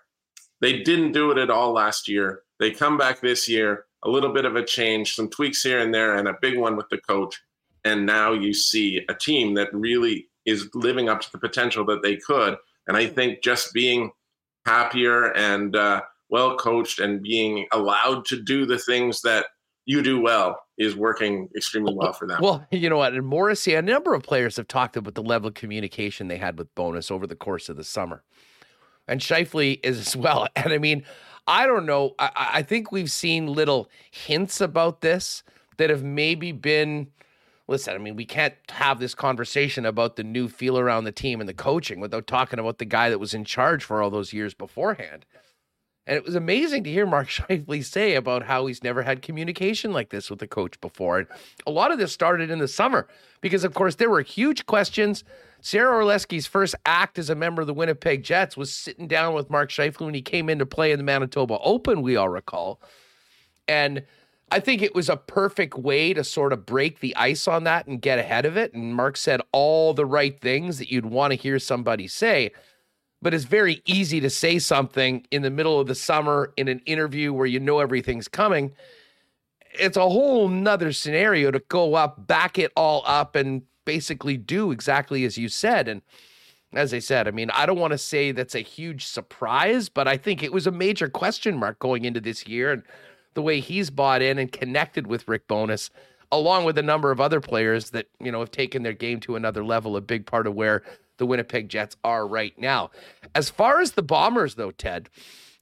They didn't do it at all last year. They come back this year a little bit of a change, some tweaks here and there, and a big one with the coach. And now you see a team that really is living up to the potential that they could. And I think just being happier and uh, well coached and being allowed to do the things that you do well is working extremely well for them. Well, you know what? And Morrissey, a number of players have talked about the level of communication they had with Bowness over the course of the summer. And Scheifele is as well. And I mean, I don't know. I, I think we've seen little hints about this that have maybe been. Listen, I mean, we can't have this conversation about the new feel around the team and the coaching without talking about the guy that was in charge for all those years beforehand. And it was amazing to hear Mark Scheifele say about how he's never had communication like this with the coach before. And a lot of this started in the summer because, of course, there were huge questions Sarah Orlesky's first act as a member of the Winnipeg Jets was sitting down with Mark Scheifele when he came in to play in the Manitoba Open, we all recall. And I think it was a perfect way to sort of break the ice on that and get ahead of it. And Mark said all the right things that you'd want to hear somebody say. But it's very easy to say something in the middle of the summer in an interview where you know everything's coming. It's a whole nother scenario to go up, back it all up, and basically do exactly as you said. And as I said, I mean, I don't want to say that's a huge surprise, but I think it was a major question mark going into this year. And the way he's bought in and connected with Rick Bowness, along with a number of other players that, you know, have taken their game to another level, a big part of where the Winnipeg Jets are right now. As far as the Bombers, though, Ted,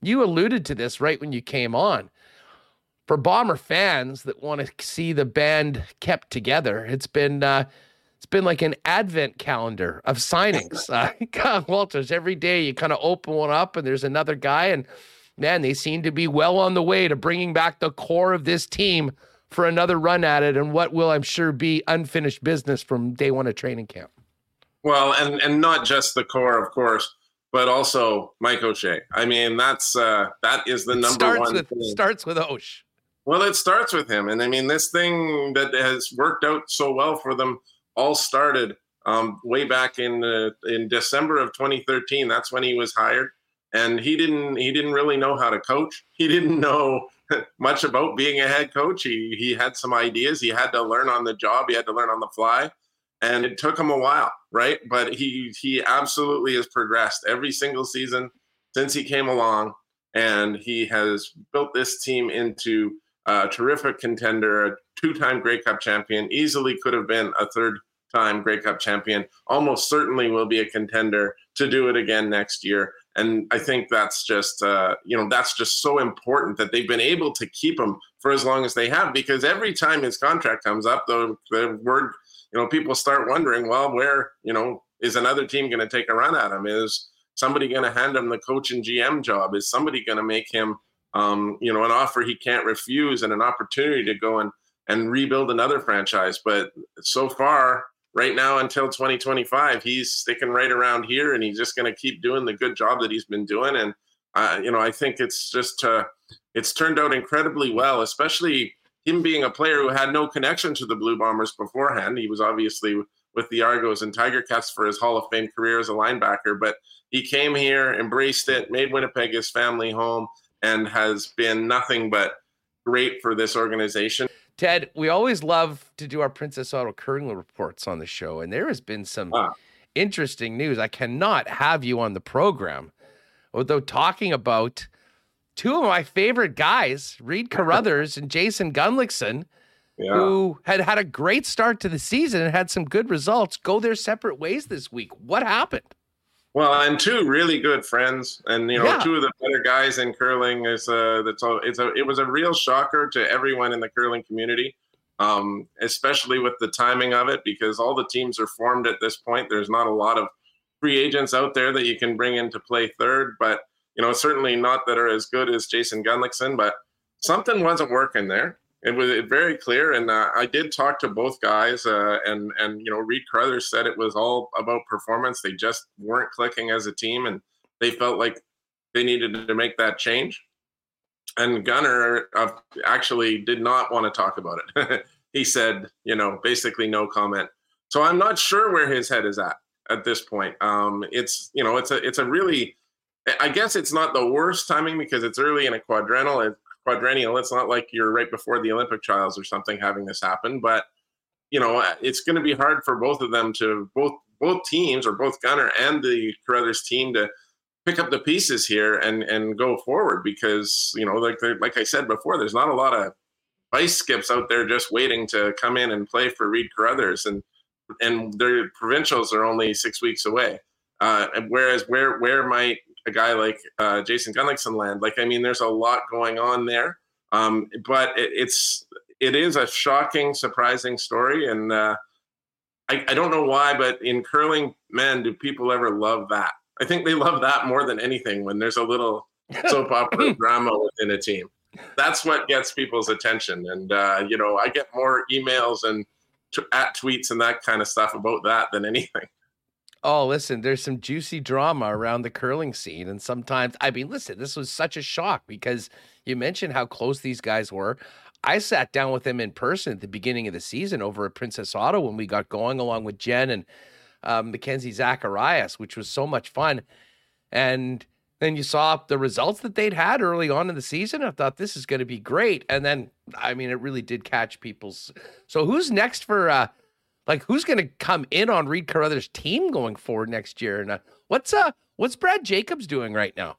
you alluded to this right when you came on. For Bomber fans that want to see the band kept together, it's been uh, it's been like an advent calendar of signings. Uh, Walters, every day you kind of open one up and there's another guy, and man, they seem to be well on the way to bringing back the core of this team for another run at it, and what will I'm sure be unfinished business from day one of training camp. Well, and and not just the core, of course, but also Mike O'Shea. I mean, that's uh, that is the number starts one. With, thing. Starts with Osh. Well, it starts with him, and I mean, this thing that has worked out so well for them all started um, way back in uh, in December of 2013. That's when he was hired, and he didn't he didn't really know how to coach. He didn't know much about being a head coach. He he had some ideas. He had to learn on the job. He had to learn on the fly and it took him a while, right? But he he absolutely has progressed every single season since he came along, and he has built this team into a terrific contender, a two-time Grey Cup champion. Easily could have been a third-time Grey Cup champion. Almost certainly will be a contender to do it again next year. And I think that's just uh, you know that's just so important that they've been able to keep him for as long as they have because every time his contract comes up, the the word you know, people start wondering, well, where, you know, is another team going to take a run at him? Is somebody going to hand him the coach and GM job? Is somebody going to make him, um, you know, an offer he can't refuse and an opportunity to go and and rebuild another franchise? But so far, right now until 2025, he's sticking right around here, and he's just going to keep doing the good job that he's been doing. And uh, you know, I think it's just uh, it's turned out incredibly well, especially him being a player who had no connection to the Blue Bombers beforehand. He was obviously with the Argos and Tiger Cats for his Hall of Fame career as a linebacker, but he came here, embraced it, made Winnipeg his family home, and has been nothing but great for this organization. Ted, we always love to do our Princess Auto curling reports on the show, and there has been some ah. interesting news. I cannot have you on the program without talking about two of my favorite guys, Reid Carruthers and Jason Gunnlaugson, yeah. who had had a great start to the season and had some good results, go their separate ways this week. What happened? Well, and two really good friends, and you know, yeah. two of the better guys in curling. Is uh, that's all. It's a. It was a real shocker to everyone in the curling community, um, especially with the timing of it, because all the teams are formed at this point. There's not a lot of free agents out there that you can bring in to play third, but you know, certainly not that are as good as Jason Gunnlaugson, but something wasn't working there. It was very clear, and uh, I did talk to both guys, uh, and and you know, Reid Carruthers said it was all about performance. They just weren't clicking as a team, and they felt like they needed to make that change. And Gunner uh, actually did not want to talk about it. he said, you know, basically no comment. So I'm not sure where his head is at at this point. Um, it's you know, it's a it's a really I guess it's not the worst timing because it's early in a quadrennial. Quadrennial. It's not like you're right before the Olympic trials or something having this happen, but you know it's going to be hard for both of them to both both teams or both Gunner and the Carruthers team to pick up the pieces here and and go forward because you know like like I said before, there's not a lot of ice skips out there just waiting to come in and play for Reid Carruthers and and their provincials are only six weeks away. Uh, whereas where where might a guy like uh, Jason Gunnlaugson land. Like, I mean, there's a lot going on there. Um, but it, it's it is a shocking, surprising story, and uh, I, I don't know why, but in curling, man, do people ever love that? I think they love that more than anything when there's a little soap opera drama within a team. That's what gets people's attention, and uh, you know, I get more emails and t- at tweets and that kind of stuff about that than anything. Oh, listen, there's some juicy drama around the curling scene. And sometimes, I mean, listen, this was such a shock because you mentioned how close these guys were. I sat down with them in person at the beginning of the season over at Princess Auto when we got going, along with Jen and um, Mackenzie Zacharias, which was so much fun. And then you saw the results that they'd had early on in the season. I thought this is going to be great. And then, I mean, it really did catch people's. So who's next for uh, like, who's going to come in on Reid Carruthers' team going forward next year? And uh, what's uh, what's Brad Jacobs doing right now?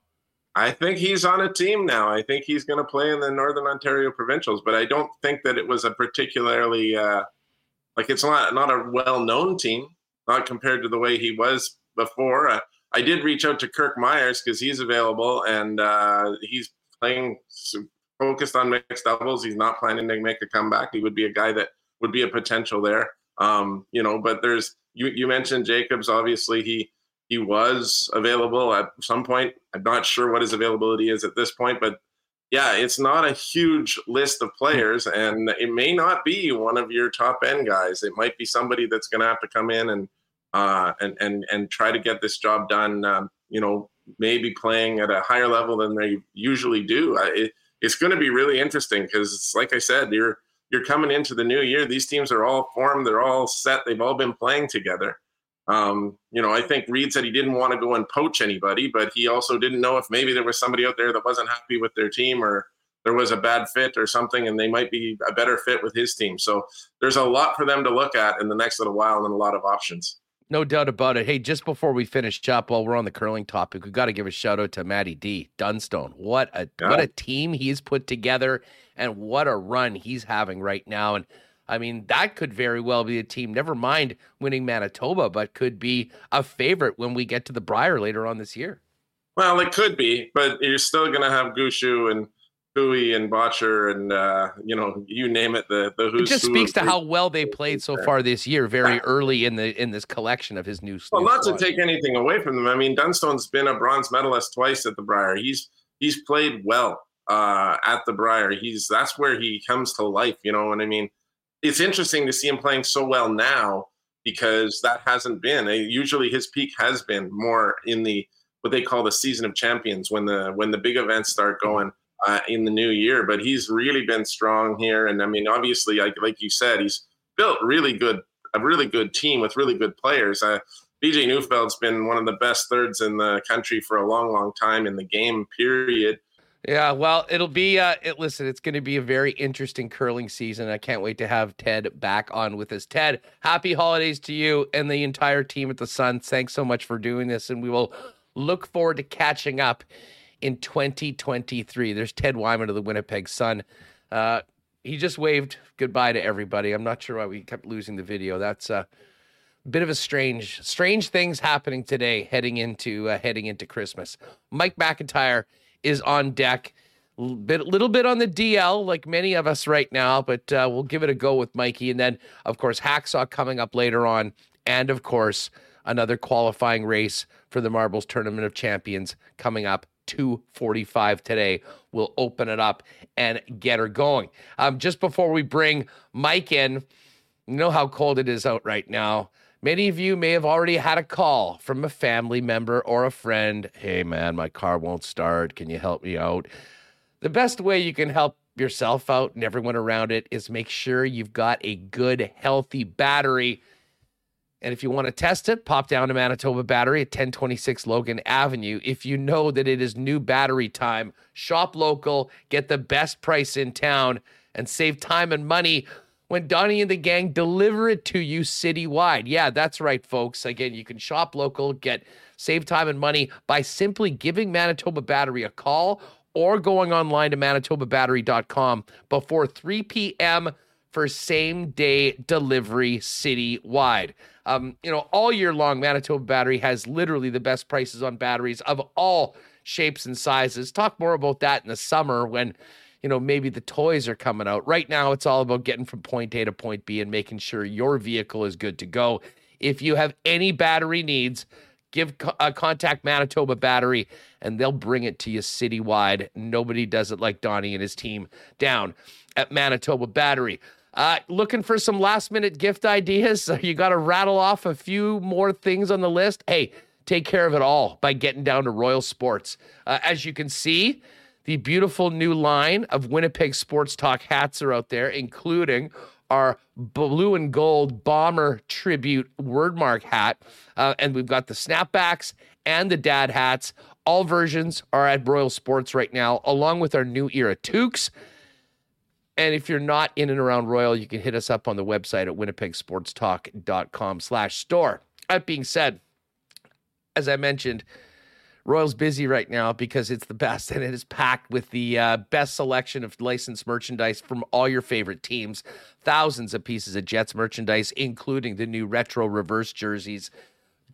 I think he's on a team now. I think he's going to play in the Northern Ontario Provincials, but I don't think that it was a particularly uh, like it's not not a well known team, not compared to the way he was before. Uh, I did reach out to Kirk Muyres because he's available and uh, he's playing focused on mixed doubles. He's not planning to make a comeback. He would be a guy that would be a potential there. Um, you know, but there's you you mentioned Jacobs. Obviously, he he was available at some point. I'm not sure what his availability is at this point, but yeah, it's not a huge list of players, and it may not be one of your top end guys. It might be somebody that's going to have to come in and uh, and and and try to get this job done. Um, you know, maybe playing at a higher level than they usually do. It, it's going to be really interesting because, like I said, you're you're coming into the new year. These teams are all formed. They're all set. They've all been playing together. Um, you know, I think Reid said he didn't want to go and poach anybody, but he also didn't know if maybe there was somebody out there that wasn't happy with their team or there was a bad fit or something, and they might be a better fit with his team. So there's a lot for them to look at in the next little while and a lot of options. No doubt about it. Hey, just before we finish up, while we're on the curling topic, we got to give a shout out to Matty D Dunstone. What a yeah. what a team he's put together, and what a run he's having right now. And I mean, that could very well be a team, never mind winning Manitoba, but could be a favorite when we get to the Brier later on this year. Well, it could be, but you're still going to have Gushue and Hui and Bottcher and uh, you know you name it. The the who's it just speaks to how well they played so far this year, very early in the in this collection of his new. Stuff. Well, new not squad. to take anything away from them. I mean, Dunstone's been a bronze medalist twice at the Brier. He's he's played well uh, at the Brier. He's that's where he comes to life. You know and I mean? it's interesting to see him playing so well now because that hasn't been. Usually, his peak has been more in the what they call the season of champions when the when the big events start going uh, in the new year. But he's really been strong here, and I mean, obviously, like like you said, he's built really good a really good team with really good players. Uh, BJ Neufeld's been one of the best thirds in the country for a long, long time in the game. Period. Yeah, well, it'll be. Uh, it, listen, it's going to be a very interesting curling season. I can't wait to have Ted back on with us. Ted, happy holidays to you and the entire team at the Sun. Thanks so much for doing this, and we will look forward to catching up in 2023. There's Ted Wyman of the Winnipeg Sun. Uh, he just waved goodbye to everybody. I'm not sure why we kept losing the video. That's a bit of a strange, strange things happening today, heading into uh, heading into Christmas. Mike McIntyre is on deck. A bit, little bit on the DL, like many of us right now, but uh, we'll give it a go with Mikey. And then, of course, Hacksaw coming up later on. And of course, another qualifying race for the Marbles Tournament of Champions coming up 245 today. We'll open it up and get her going. Um, just before we bring Mike in, you know how cold it is out right now. Many of you may have already had a call from a family member or a friend. Hey, man, my car won't start. Can you help me out? The best way you can help yourself out and everyone around it is make sure you've got a good, healthy battery. And if you want to test it, pop down to Manitoba Battery at 1026 Logan Avenue. If you know that it is new battery time, shop local, get the best price in town, and save time and money when Donnie and the gang deliver it to you citywide. Yeah, that's right, folks. Again, you can shop local, get save time and money by simply giving Manitoba Battery a call or going online to manitobabattery.com before 3 p.m. for same day delivery citywide. Um, you know, all year long, Manitoba Battery has literally the best prices on batteries of all shapes and sizes. Talk more about that in the summer when you know, maybe the toys are coming out. Right now, it's all about getting from point A to point B and making sure your vehicle is good to go. If you have any battery needs, give uh, contact Manitoba Battery and they'll bring it to you citywide. Nobody does it like Donnie and his team down at Manitoba Battery. Uh, looking for some last minute gift ideas? You got to rattle off a few more things on the list. Hey, take care of it all by getting down to Royal Sports. Uh, as you can see, the beautiful new line of Winnipeg Sports Talk hats are out there, including our blue and gold bomber tribute wordmark hat. Uh, and we've got the snapbacks and the dad hats. All versions are at Royal Sports right now, along with our new era toques. And if you're not in and around Royal, you can hit us up on the website at winnipegsportstalk.com slash store. That being said, as I mentioned, Royal's busy right now because it's the best and it is packed with the uh, best selection of licensed merchandise from all your favorite teams. Thousands of pieces of Jets merchandise, including the new retro reverse jerseys,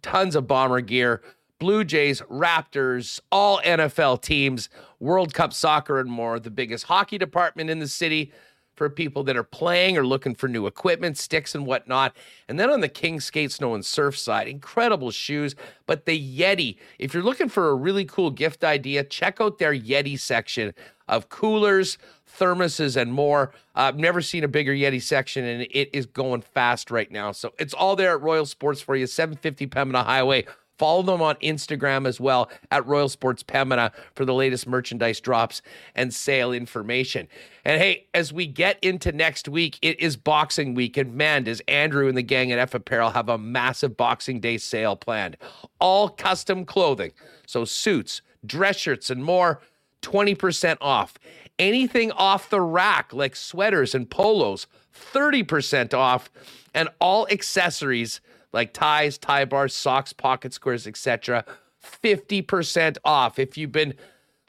tons of bomber gear Blue Jays, Raptors, all NFL teams, World Cup soccer, and more. The biggest hockey department in the city for people that are playing or looking for new equipment, sticks and whatnot. And then on the King Skate Snow and Surf side, incredible shoes. But the Yeti, if you're looking for a really cool gift idea, check out their Yeti section of coolers, thermoses, and more. Uh, I've never seen a bigger Yeti section, and it is going fast right now. So it's all there at Royal Sports for you, 750 Pembina Highway. Follow them on Instagram as well at Royal Sports Pembina for the latest merchandise drops and sale information. And hey, as we get into next week, it is Boxing Week. And man, does Andrew and the gang at F Apparel have a massive Boxing Day sale planned. All custom clothing. So suits, dress shirts, and more, 20% off. Anything off the rack, like sweaters and polos, 30% off. And all accessories like ties, tie bars, socks, pocket squares, etc. 50% off. If you've been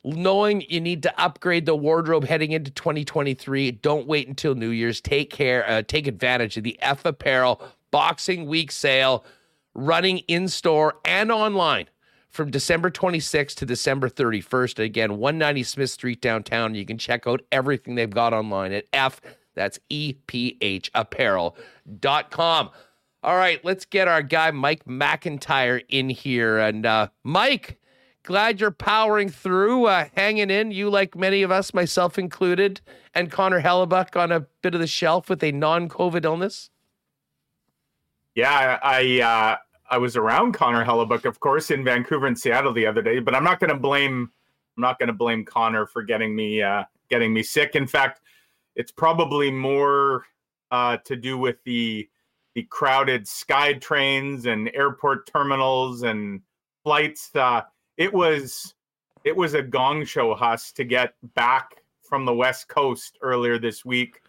knowing you need to upgrade the wardrobe heading into 2023, don't wait until New Year's. Take care, uh, take advantage of the F Apparel Boxing Week sale running in store and online from December 26th to December 31st. Again, 190 Smith Street downtown. You can check out everything they've got online at F, that's EPH apparel.com. All right, let's get our guy Mike McIntyre in here. And uh, Mike, glad you're powering through, uh, hanging in. You, like many of us, myself included, and Connor Hellebuyck on a bit of the shelf with a non-COVID illness. Yeah, I uh, I was around Connor Hellebuyck, of course, in Vancouver and Seattle the other day. But I'm not going to blame I'm not going to blame Connor for getting me uh, getting me sick. In fact, it's probably more uh, to do with the the crowded sky trains and airport terminals and flights. Uh, it was it was a gong show, Huss, to get back from the West Coast earlier this week.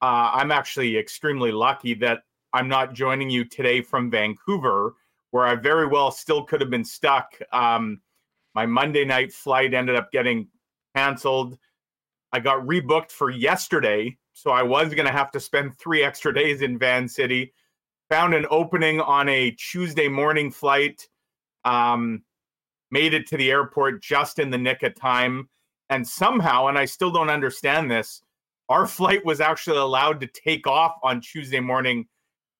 Uh, I'm actually extremely lucky that I'm not joining you today from Vancouver, where I very well still could have been stuck. Um, my Monday night flight ended up getting canceled. I got rebooked for yesterday, so I was going to have to spend three extra days in Van City found an opening on a Tuesday morning flight. Um, made it to the airport just in the nick of time. And somehow, and I still don't understand this, our flight was actually allowed to take off on Tuesday morning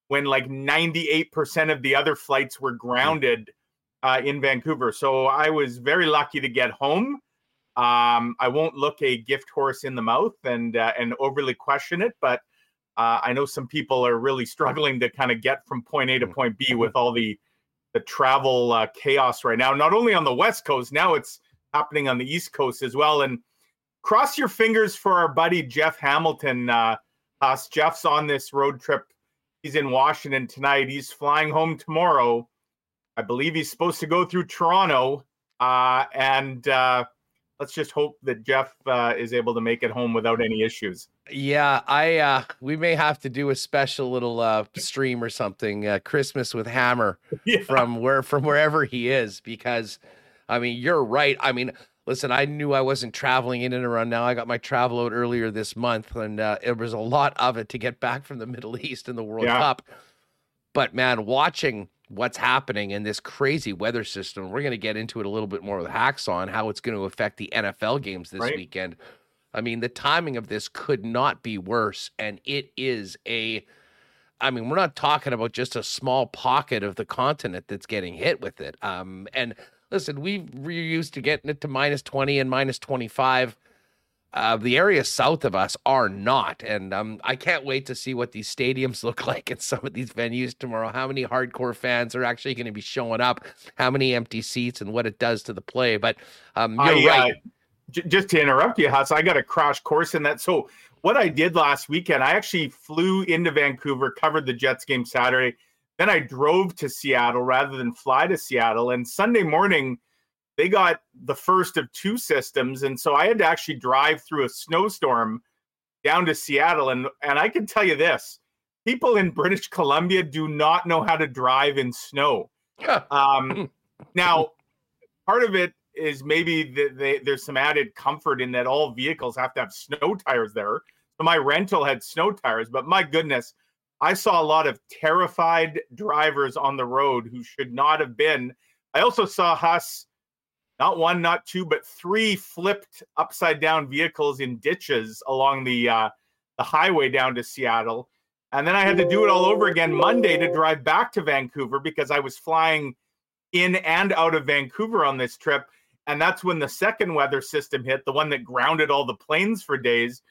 when like 98% of the other flights were grounded uh, in Vancouver. So I was very lucky to get home. Um, I won't look a gift horse in the mouth and uh, and overly question it, but uh, I know some people are really struggling to kind of get from point A to mm. point B with all the the travel uh, chaos right now. Not only on the West Coast, now it's happening on the East Coast as well. And cross your fingers for our buddy Jeff Hamilton. Uh, us, Jeff's on this road trip. He's in Washington tonight. He's flying home tomorrow. I believe he's supposed to go through Toronto. Uh, and uh, let's just hope that Jeff uh, is able to make it home without any issues. Yeah, I uh we may have to do a special little uh stream or something, uh Christmas with Hammer yeah. from where from wherever he is because I mean, you're right. I mean, listen, I knew I wasn't traveling in and around now. I got my travel out earlier this month and uh it was a lot of it to get back from the Middle East and the World yeah. Cup. But man, watching what's happening in this crazy weather system, we're going to get into it a little bit more with Hacksaw on how it's going to affect the NFL games this right. weekend I mean, the timing of this could not be worse. And it is a, I mean, we're not talking about just a small pocket of the continent that's getting hit with it. Um, and listen, we we're used to getting it to minus 20 and minus 25. Uh, the areas south of us are not. And um, I can't wait to see what these stadiums look like in some of these venues tomorrow. How many hardcore fans are actually going to be showing up? How many empty seats and what it does to the play. But um, you're I, right. Uh, j- just to interrupt you, Huss, I got a crash course in that. So what I did last weekend, I actually flew into Vancouver, covered the Jets game Saturday. Then I drove to Seattle rather than fly to Seattle. And Sunday morning, they got the first of two systems. And so I had to actually drive through a snowstorm down to Seattle. And, and I can tell you this people in British Columbia do not know how to drive in snow. Um, now, part of it is maybe the, the, there's some added comfort in that all vehicles have to have snow tires there. So my rental had snow tires, but my goodness, I saw a lot of terrified drivers on the road who should not have been. I also saw Huss, not one, not two, but three flipped upside down vehicles in ditches along the uh, the highway down to Seattle. And then I had to do it all over again Monday to drive back to Vancouver because I was flying in and out of Vancouver on this trip. And that's when the second weather system hit, the one that grounded all the planes for days.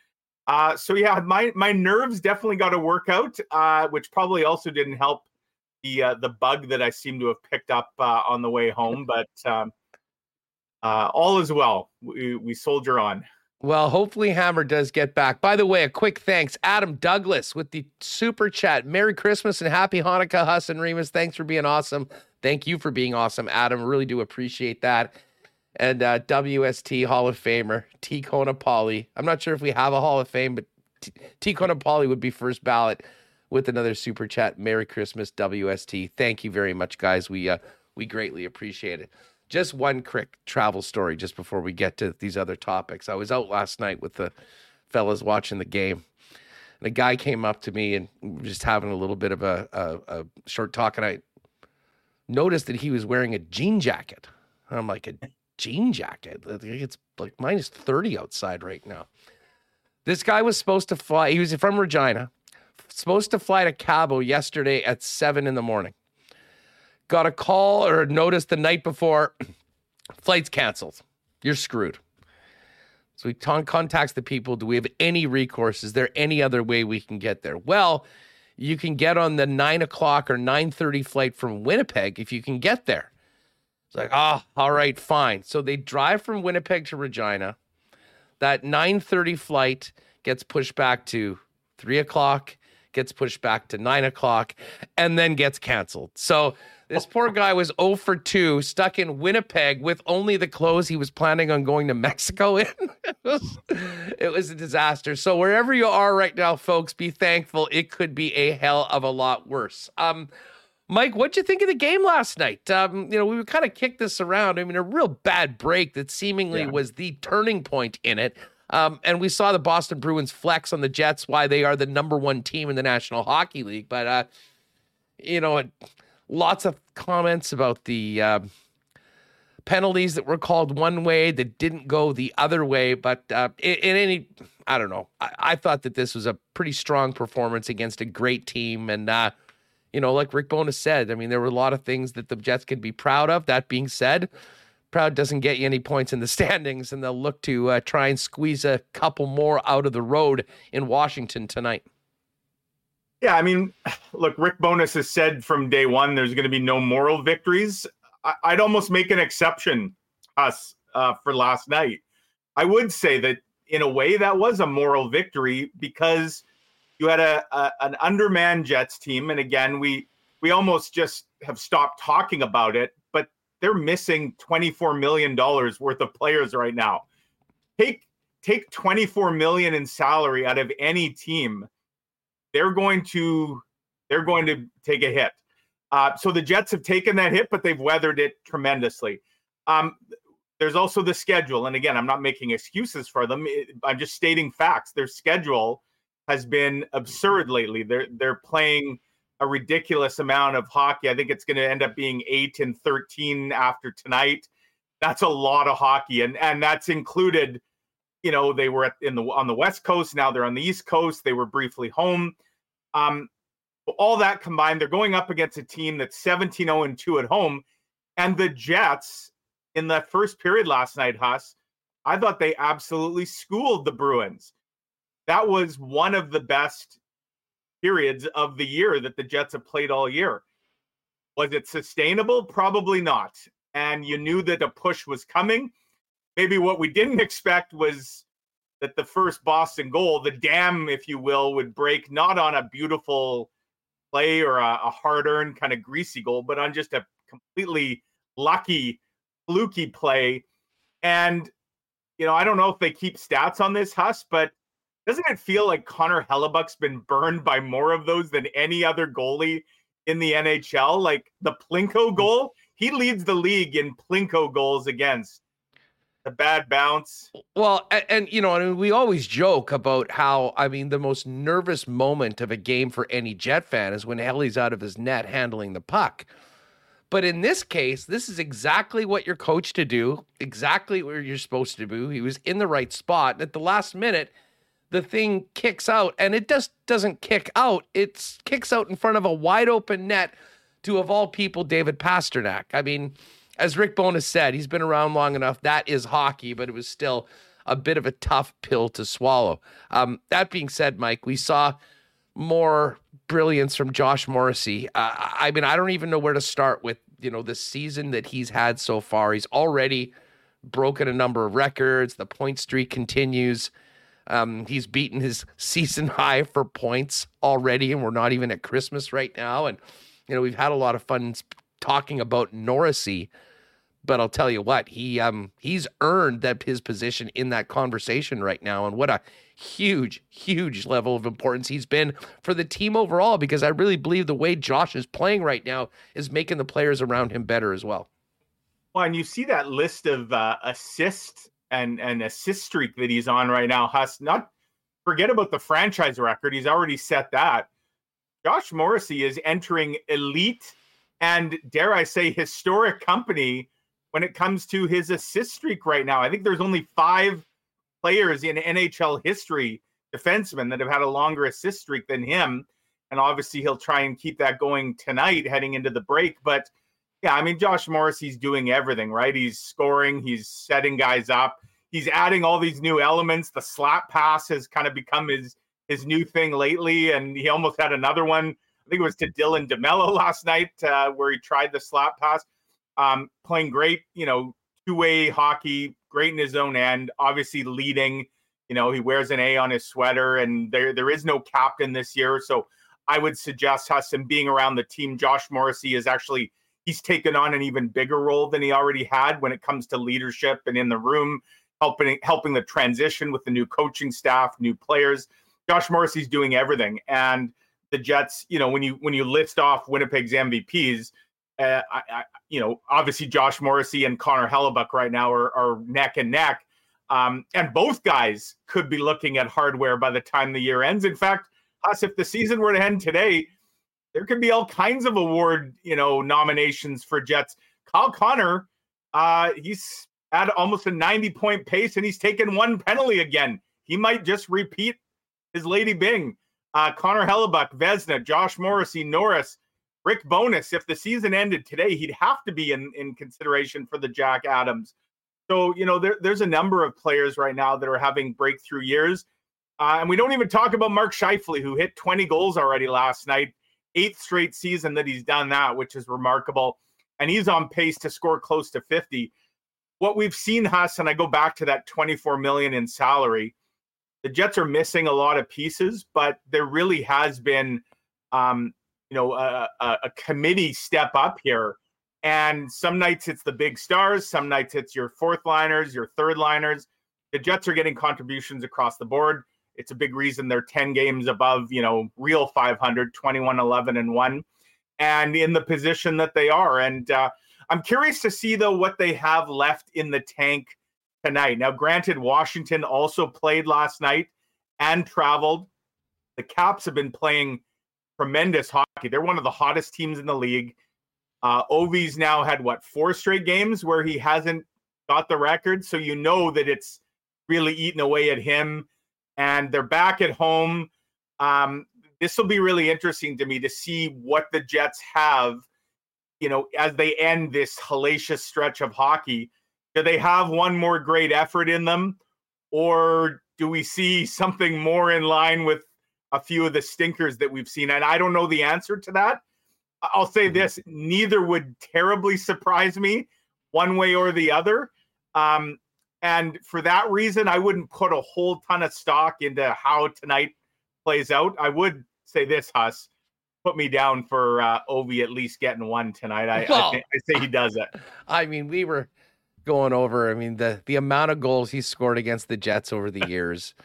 Uh, so yeah, my my nerves definitely got a workout, uh, which probably also didn't help the uh, the bug that I seem to have picked up uh, on the way home. But um, uh, all is well. We, we soldier on. Well, hopefully Hammer does get back. By the way, a quick thanks, Adam Douglas with the super chat. Merry Christmas and Happy Hanukkah, Huss and Remis. Thanks for being awesome. Thank you for being awesome, Adam. Really do appreciate that. And uh, WST Hall of Famer T Konopali. I'm not sure if we have a Hall of Fame, but T, T Konopali would be first ballot with another super chat. Merry Christmas, WST. Thank you very much, guys. We uh, we greatly appreciate it. Just one quick travel story just before we get to these other topics. I was out last night with the fellas watching the game. And a guy came up to me and just having a little bit of a, a, a short talk. And I noticed that he was wearing a jean jacket. I'm like, a jean jacket? It's like minus 30 outside right now. This guy was supposed to fly. He was from Regina, supposed to fly to Cabo yesterday at seven in the morning. Got a call or notice the night before, flight's canceled. You're screwed. So he t- contacts the people. Do we have any recourse? Is there any other way we can get there? Well, you can get on the nine o'clock or nine thirty flight from Winnipeg if you can get there. It's like, oh, all right, fine. So they drive from Winnipeg to Regina. That nine thirty flight gets pushed back to three o'clock, gets pushed back to nine o'clock, and then gets canceled. So this poor guy was 0 for 2, stuck in Winnipeg with only the clothes he was planning on going to Mexico in. it, was, it was a disaster. So wherever you are right now, folks, be thankful. It could be a hell of a lot worse. Um, Mike, what'd you think of the game last night? Um, you know, we kind of kicked this around. I mean, a real bad break that seemingly yeah. was the turning point in it. Um, and we saw the Boston Bruins flex on the Jets, why they are the number one team in the National Hockey League. But, uh, you know, lots of comments about the uh, penalties that were called one way that didn't go the other way. But uh, in, in, any, I don't know. I, I, thought that this was a pretty strong performance against a great team. And, uh, you know, like Rick Bowness said, I mean, there were a lot of things that the Jets could be proud of. That being said, proud doesn't get you any points in the standings, and they'll look to uh, try and squeeze a couple more out of the road in Washington tonight. Yeah, I mean, look, Rick Bowness has said from day one there's going to be no moral victories. I, would almost make an exception us uh, for last night. I would say that in a way that was a moral victory because you had a, a an undermanned Jets team, and again we we almost just have stopped talking about it. But they're missing twenty four million dollars worth of players right now. Take take twenty four million in salary out of any team they're going to they're going to take a hit. Uh, so the Jets have taken that hit, but they've weathered it tremendously. Um, there's also the schedule, and again, I'm not making excuses for them. I'm just stating facts. Their schedule has been absurd lately. They're they're playing a ridiculous amount of hockey. I think it's going to end up being eight and thirteen after tonight. That's a lot of hockey, and and that's included. You know, they were at, in the on the West Coast. Now they're on the East Coast. They were briefly home. Um, all that combined, they're going up against a team that's 17 0 2 at home. And the Jets in that first period last night, Huss, I thought they absolutely schooled the Bruins. That was one of the best periods of the year that the Jets have played all year. Was it sustainable? Probably not. And you knew that a push was coming. Maybe what we didn't expect was that the first Boston goal, the dam, if you will, would break not on a beautiful play or a, a hard earned kind of greasy goal, but on just a completely lucky, fluky play. And, you know, I don't know if they keep stats on this, Huss, but doesn't it feel like Connor Hellebuyck's been burned by more of those than any other goalie in the NHL? Like the Plinko hmm. goal, he leads the league in Plinko goals against the bad bounce. Well, and, and, you know, I mean, we always joke about how I mean the most nervous moment of a game for any Jet fan is when Ellie's out of his net handling the puck. But in this case, this is exactly what you're coached to do, exactly where you're supposed to do. He was in the right spot. And at the last minute, the thing kicks out and it just doesn't kick out. It kicks out in front of a wide open net to, of all people, David Pastrnak. I mean, as Rick Bowness said, he's been around long enough. That is hockey, but it was still a bit of a tough pill to swallow. Um, that being said, Mike, we saw more brilliance from Josh Morrissey. Uh, I mean, I don't even know where to start with you know the season that he's had so far. He's already broken a number of records. The point streak continues. Um, he's beaten his season high for points already, and we're not even at Christmas right now. And you know we've had a lot of fun talking about Norrisy but I'll tell you what, he um he's earned that his position in that conversation right now, and what a huge, huge level of importance he's been for the team overall. Because I really believe the way Josh is playing right now is making the players around him better as well. Well, and you see that list of uh, assists and and assist streak that he's on right now. Has not forget about the franchise record; he's already set that. Josh Morrissey is entering elite and dare I say historic company when it comes to his assist streak right now. I think there's only five players in NHL history, defensemen, that have had a longer assist streak than him. And obviously, he'll try and keep that going tonight heading into the break. But yeah, I mean, Josh Morris, he's doing everything, right? He's scoring, he's setting guys up, he's adding all these new elements. The slap pass has kind of become his his new thing lately, and he almost had another one. I think it was to Dylan DeMelo last night, uh, where he tried the slap pass um, playing great, you know, two way hockey, great in his own end, obviously leading. You know, he wears an A on his sweater, and there there is no captain this year. So I would suggest Husson being around the team. Josh Morrissey is actually he's taken on an even bigger role than he already had when it comes to leadership and in the room, helping helping the transition with the new coaching staff, new players. Josh Morrissey's doing everything, and the Jets. You know, when you when you list off Winnipeg's MVPs, uh, I, I, you know, obviously Josh Morrissey and Connor Hellebuyck right now are, are neck and neck. Um, and both guys could be looking at hardware by the time the year ends. In fact, us, if the season were to end today, there could be all kinds of award, you know, nominations for Jets. Kyle Connor, uh, he's at almost a 90 point pace and he's taken one penalty again. He might just repeat his Lady Byng. Uh, Connor Hellebuyck, Vezina, Josh Morrissey, Norris, Rick Bowness. if the season ended today, he'd have to be in, in consideration for the Jack Adams. So, you know, there, there's a number of players right now that are having breakthrough years. Uh, and we don't even talk about Mark Scheifele, who hit 20 goals already last night, eighth straight season that he's done that, which is remarkable. And he's on pace to score close to 50. What we've seen, Huss, and I go back to that 24 million in salary, the Jets are missing a lot of pieces, but there really has been um, you know a, a, committee step up here and some nights it's the big stars some nights it's your fourth liners your third liners the jets are getting contributions across the board it's a big reason they're 10 games above you know real 500 21 11 and 1 and in the position that they are and uh, i'm curious to see though what they have left in the tank tonight now granted washington also played last night and traveled the caps have been playing tremendous hockey. They're one of the hottest teams in the league. Uh, Ovi's now had what four straight games where he hasn't got the record, so you know that it's really eating away at him. And they're back at home. Um, this will be really interesting to me to see what the Jets have, you know, as they end this hellacious stretch of hockey. Do they have one more great effort in them, or do we see something more in line with a few of the stinkers that we've seen. And I don't know the answer to that. I'll say mm-hmm. this neither would terribly surprise me one way or the other. Um, and for that reason, I wouldn't put a whole ton of stock into how tonight plays out. I would say this, Huss, put me down for uh, Ovi at least getting one tonight. I, well, I, I say he does it. I mean, we were going over. I mean, the the amount of goals he scored against the Jets over the years.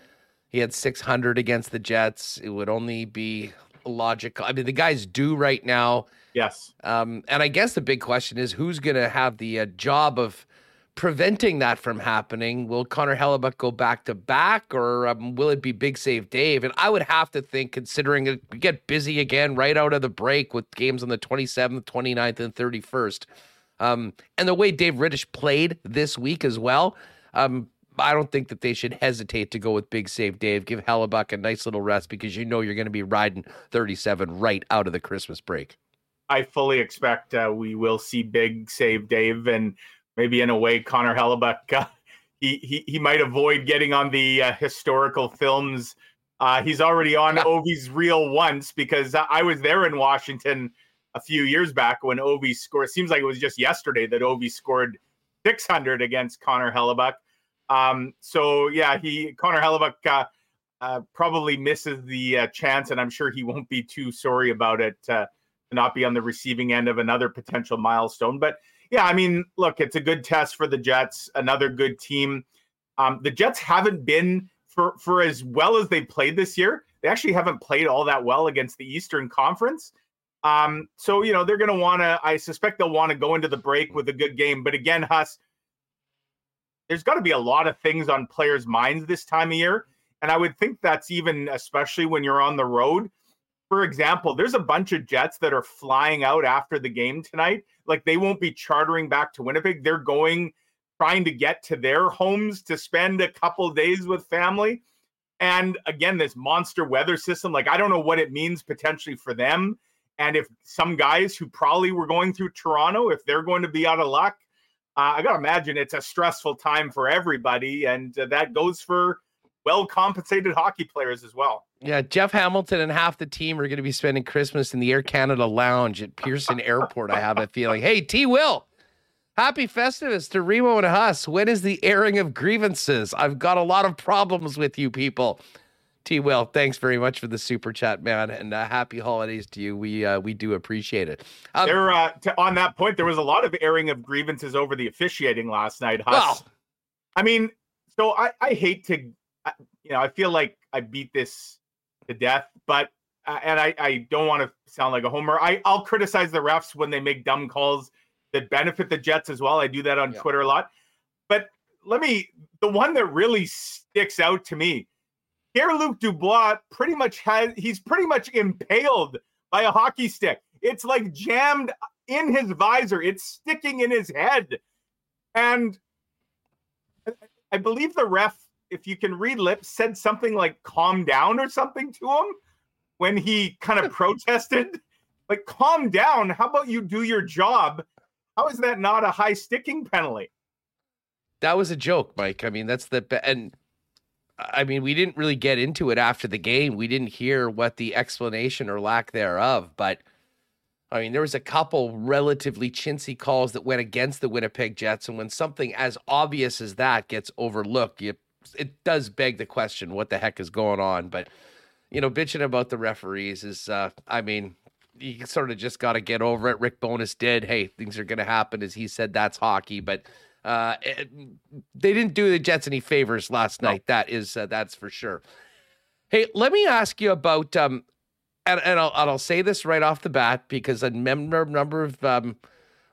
He had 600 against the Jets. It would only be logical. I mean, the guy's due right now. Yes. Um, and I guess the big question is who's going to have the uh, job of preventing that from happening? Will Connor Hellebuyck go back to back, or um, will it be Big Save Dave? And I would have to think, considering it get busy again right out of the break with games on the 27th, 29th, and 31st, um, and the way Dave Rittich played this week as well. Um, I don't think that they should hesitate to go with Big Save Dave. Give Hellebuyck a nice little rest because you know you're going to be riding 37 right out of the Christmas break. I fully expect uh, we will see Big Save Dave, and maybe in a way, Connor Hellebuyck uh, he, he he might avoid getting on the uh, historical films. Uh, he's already on Ovi's reel once because I was there in Washington a few years back when Ovi scored. It seems like it was just yesterday that Ovi scored 600 against Connor Hellebuyck. Um, so yeah, he Connor Hellebuyck uh, uh, probably misses the uh, chance, and I'm sure he won't be too sorry about it uh, to not be on the receiving end of another potential milestone. But yeah, I mean, look, it's a good test for the Jets. Another good team. Um, the Jets haven't been for for as well as they played this year. They actually haven't played all that well against the Eastern Conference. Um, so you know they're going to want to. I suspect they'll want to go into the break with a good game. But again, Huss, there's got to be a lot of things on players' minds this time of year, and I would think that's even especially when you're on the road. For example, there's a bunch of Jets that are flying out after the game tonight. Like they won't be chartering back to Winnipeg. They're going trying to get to their homes to spend a couple days with family. And again, this monster weather system, like I don't know what it means potentially for them and if some guys who probably were going through Toronto, if they're going to be out of luck, uh, I got to imagine it's a stressful time for everybody. And uh, that goes for well compensated hockey players as well. Yeah, Jeff Hamilton and half the team are going to be spending Christmas in the Air Canada Lounge at Pearson Airport. I have a feeling. Hey, T. Will, happy Festivus to Remo and Huss. When is the airing of grievances? I've got a lot of problems with you people. T. Will, thanks very much for the super chat, man, and uh, happy holidays to you. We uh, we do appreciate it. Um, there, uh, to, on that point, there was a lot of airing of grievances over the officiating last night. Huss. Well, I mean, so I I hate to, you know, I feel like I beat this to death, but uh, and I I don't want to sound like a homer. I I'll criticize the refs when they make dumb calls that benefit the Jets as well. I do that on yeah. Twitter a lot, but let me the one that really sticks out to me Pierre Luc Dubois pretty much has he's pretty much impaled by a hockey stick. It's like jammed in his visor, it's sticking in his head. And I believe the ref, if you can read lips, said something like calm down or something to him when he kind of protested. Like, calm down. How about you do your job? How is that not a high sticking penalty? That was a joke, Mike. I mean, that's the and I mean, we didn't really get into it after the game. We didn't hear what the explanation or lack thereof, but I mean, there was a couple relatively chintzy calls that went against the Winnipeg Jets, and when something as obvious as that gets overlooked, you, it does beg the question, what the heck is going on? But you know, bitching about the referees is, uh, I mean, you sort of just got to get over it. Rick Bowness did. Hey, things are going to happen, as he said. That's hockey, but uh, it, they didn't do the Jets any favors last night. That is uh, that's for sure. Hey, let me ask you about um, and, and I'll, and I'll say this right off the bat because a number number of um,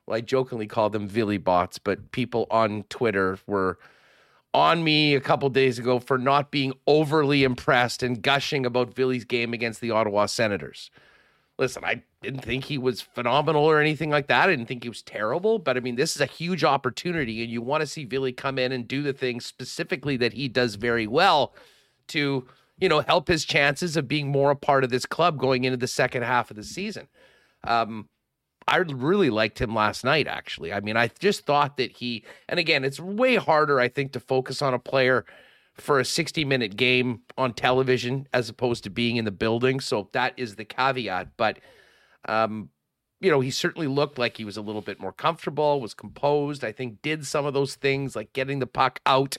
well, I jokingly call them Villy bots, but people on Twitter were on me a couple days ago for not being overly impressed and gushing about Villy's game against the Ottawa Senators listen, I didn't think he was phenomenal or anything like that. I didn't think he was terrible, but I mean, this is a huge opportunity, and you want to see Billy come in and do the things specifically that he does very well to, you know, help his chances of being more a part of this club going into the second half of the season. Um, I really liked him last night, actually. I mean, I just thought that he, and again, it's way harder, I think, to focus on a player for a 60 minute game on television as opposed to being in the building. So that is the caveat. But, um, you know, he certainly looked like he was a little bit more comfortable, was composed. I think did some of those things like getting the puck out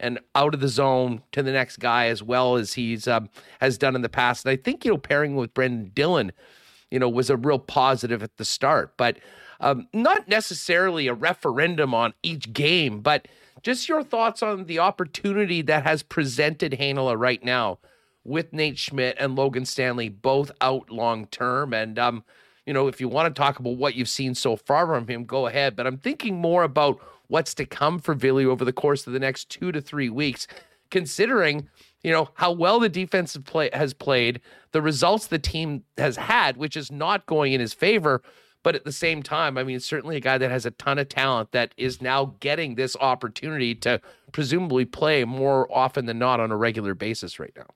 and out of the zone to the next guy as well as he's um, has done in the past. And I think you know pairing with Brendan Dillon, you know, was a real positive at the start, but um, not necessarily a referendum on each game, but just your thoughts on the opportunity that has presented Heinola right now with Nate Schmidt and Logan Stanley both out long term. And um, you know, if you want to talk about what you've seen so far from him, go ahead. But I'm thinking more about what's to come for Ville over the course of the next two to three weeks, considering you know how well the defensive play has played, the results the team has had, which is not going in his favor. But at the same time, I mean, certainly a guy that has a ton of talent that is now getting this opportunity to presumably play more often than not on a regular basis right now.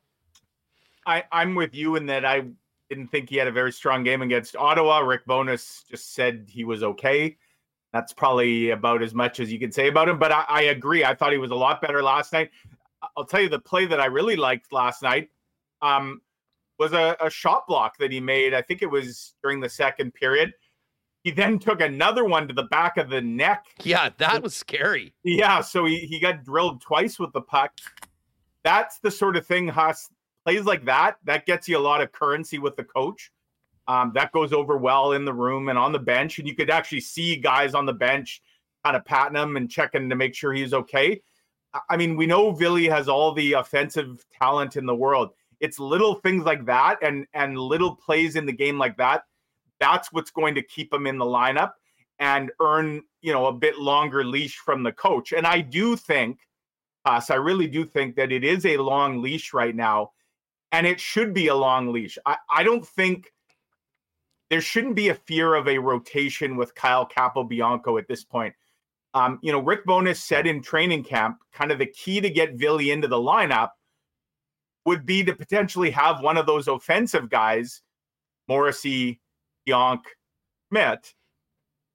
I, I'm with you in that I didn't think he had a very strong game against Ottawa. Rick Bowness just said he was okay. That's probably about as much as you can say about him. But I, I agree. I thought he was a lot better last night. I'll tell you the play that I really liked last night um, was a, a shot block that he made. I think it was during the second period he then took another one to the back of the neck. Yeah, that was scary. Yeah, so he, he got drilled twice with the puck. That's the sort of thing, Huss, plays like that, that gets you a lot of currency with the coach. Um, that goes over well in the room and on the bench. And you could actually see guys on the bench kind of patting him and checking to make sure he's okay. I mean, we know Ville has all the offensive talent in the world. It's little things like that and and little plays in the game like that that's what's going to keep him in the lineup and earn, you know, a bit longer leash from the coach. And I do think, us, I really do think that it is a long leash right now, and it should be a long leash. I, I don't think there shouldn't be a fear of a rotation with Kyle Capobianco at this point. Um, you know, Rick Bowness said in training camp, kind of the key to get Ville into the lineup would be to potentially have one of those offensive guys, Morrissey, Pionk, Schmidt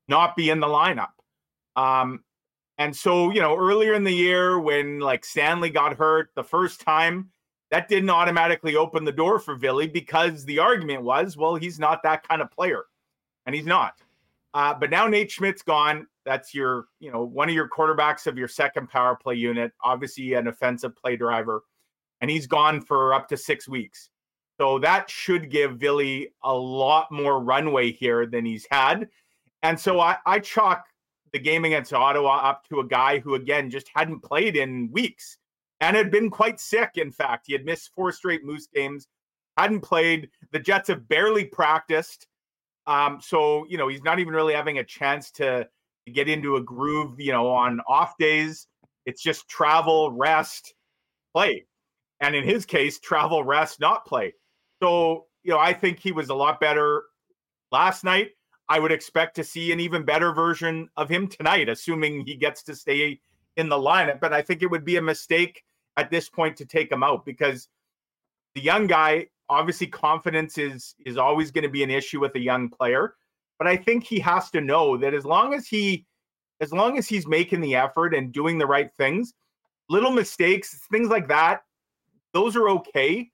not be in the lineup. Um, and so, you know, earlier in the year when like Stanley got hurt the first time, that didn't automatically open the door for Ville because the argument was, well, he's not that kind of player. And he's not. Uh, but now Nate Schmidt's gone. That's your, you know, one of your quarterbacks of your second power play unit, obviously an offensive play driver. And he's gone for up to six weeks. So that should give Ville a lot more runway here than he's had. And so I, I chalk the game against Ottawa up to a guy who, again, just hadn't played in weeks and had been quite sick. In fact, he had missed four straight Moose games, hadn't played. The Jets have barely practiced. Um, so, you know, he's not even really having a chance to get into a groove, you know, on off days. It's just travel, rest, play. And in his case, travel, rest, not play. So, you know, I think he was a lot better last night. I would expect to see an even better version of him tonight, assuming he gets to stay in the lineup. But I think it would be a mistake at this point to take him out because the young guy, obviously, confidence is is always going to be an issue with a young player. But I think he has to know that as long as he as long as he's making the effort and doing the right things, little mistakes, things like that, those are okay.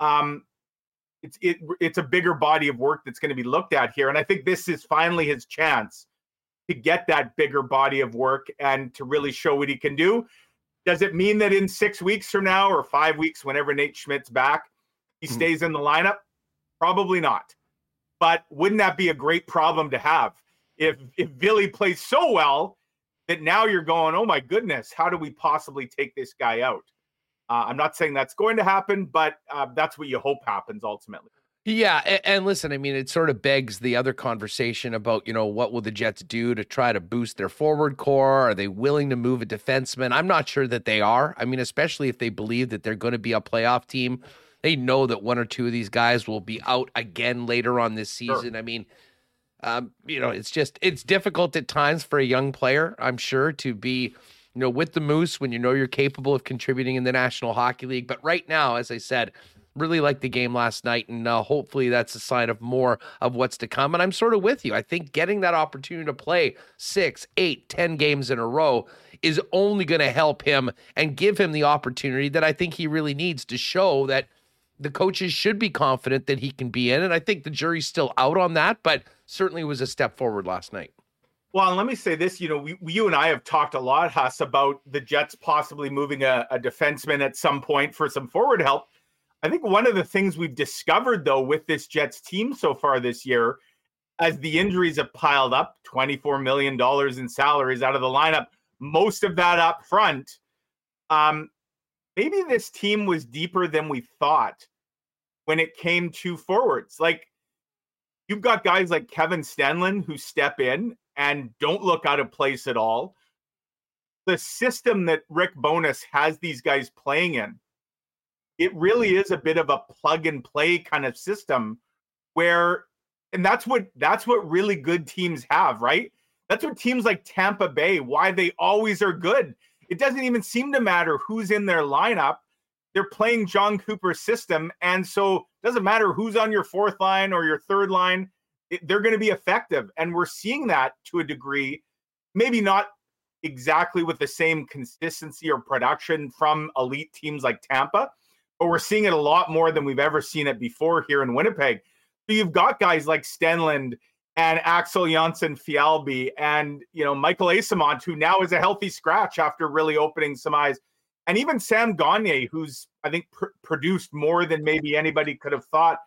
Um, it's it, it's a bigger body of work that's going to be looked at here and i think this is finally his chance to get that bigger body of work and to really show what he can do does it mean that in six weeks from now or five weeks whenever nate schmidt's back he hmm. stays in the lineup probably not but wouldn't that be a great problem to have if if Ville plays so well that now you're going oh my goodness how do we possibly take this guy out uh, I'm not saying that's going to happen, but uh, that's what you hope happens ultimately. Yeah, and, and, listen, I mean, it sort of begs the other conversation about you know what will the Jets do to try to boost their forward core? Are they willing to move a defenseman? I'm not sure that they are. I mean, especially if they believe that they're going to be a playoff team, they know that one or two of these guys will be out again later on this season. Sure. I mean, um, you know, it's just it's difficult at times for a young player, I'm sure, to be you know, with the Moose when you know you're capable of contributing in the National Hockey League. But right now, as I said, really like the game last night, and uh, hopefully that's a sign of more of what's to come. And I'm sort of with you. I think getting that opportunity to play six, eight, ten games in a row is only going to help him and give him the opportunity that I think he really needs to show that the coaches should be confident that he can be in. And I think the jury's still out on that, but certainly was a step forward last night. Well, let me say this: you know, we, you and I have talked a lot, Huss, about the Jets possibly moving a, a defenseman at some point for some forward help. I think one of the things we've discovered, though, with this Jets team so far this year, as the injuries have piled up, $24 million in salaries out of the lineup, most of that up front. Um, maybe this team was deeper than we thought when it came to forwards. Like, you've got guys like Kevin Stenlund who step in and don't look out of place at all. the system that Rick Bowness has these guys playing in, it really is a bit of a plug and play kind of system where and that's what that's what really good teams have, right? That's what teams like Tampa Bay, why they always are good. It doesn't even seem to matter who's in their lineup. They're playing Jon Cooper's system. And so it doesn't matter who's on your fourth line or your third line, it, they're going to be effective. And we're seeing that to a degree, maybe not exactly with the same consistency or production from elite teams like Tampa, but we're seeing it a lot more than we've ever seen it before here in Winnipeg. So you've got guys like Stenlund and Axel Jonsson-Fjallby and you know Michael Eyssimont, who now is a healthy scratch after really opening some eyes, and even Sam Gagner, who's I think pr- produced more than maybe anybody could have thought.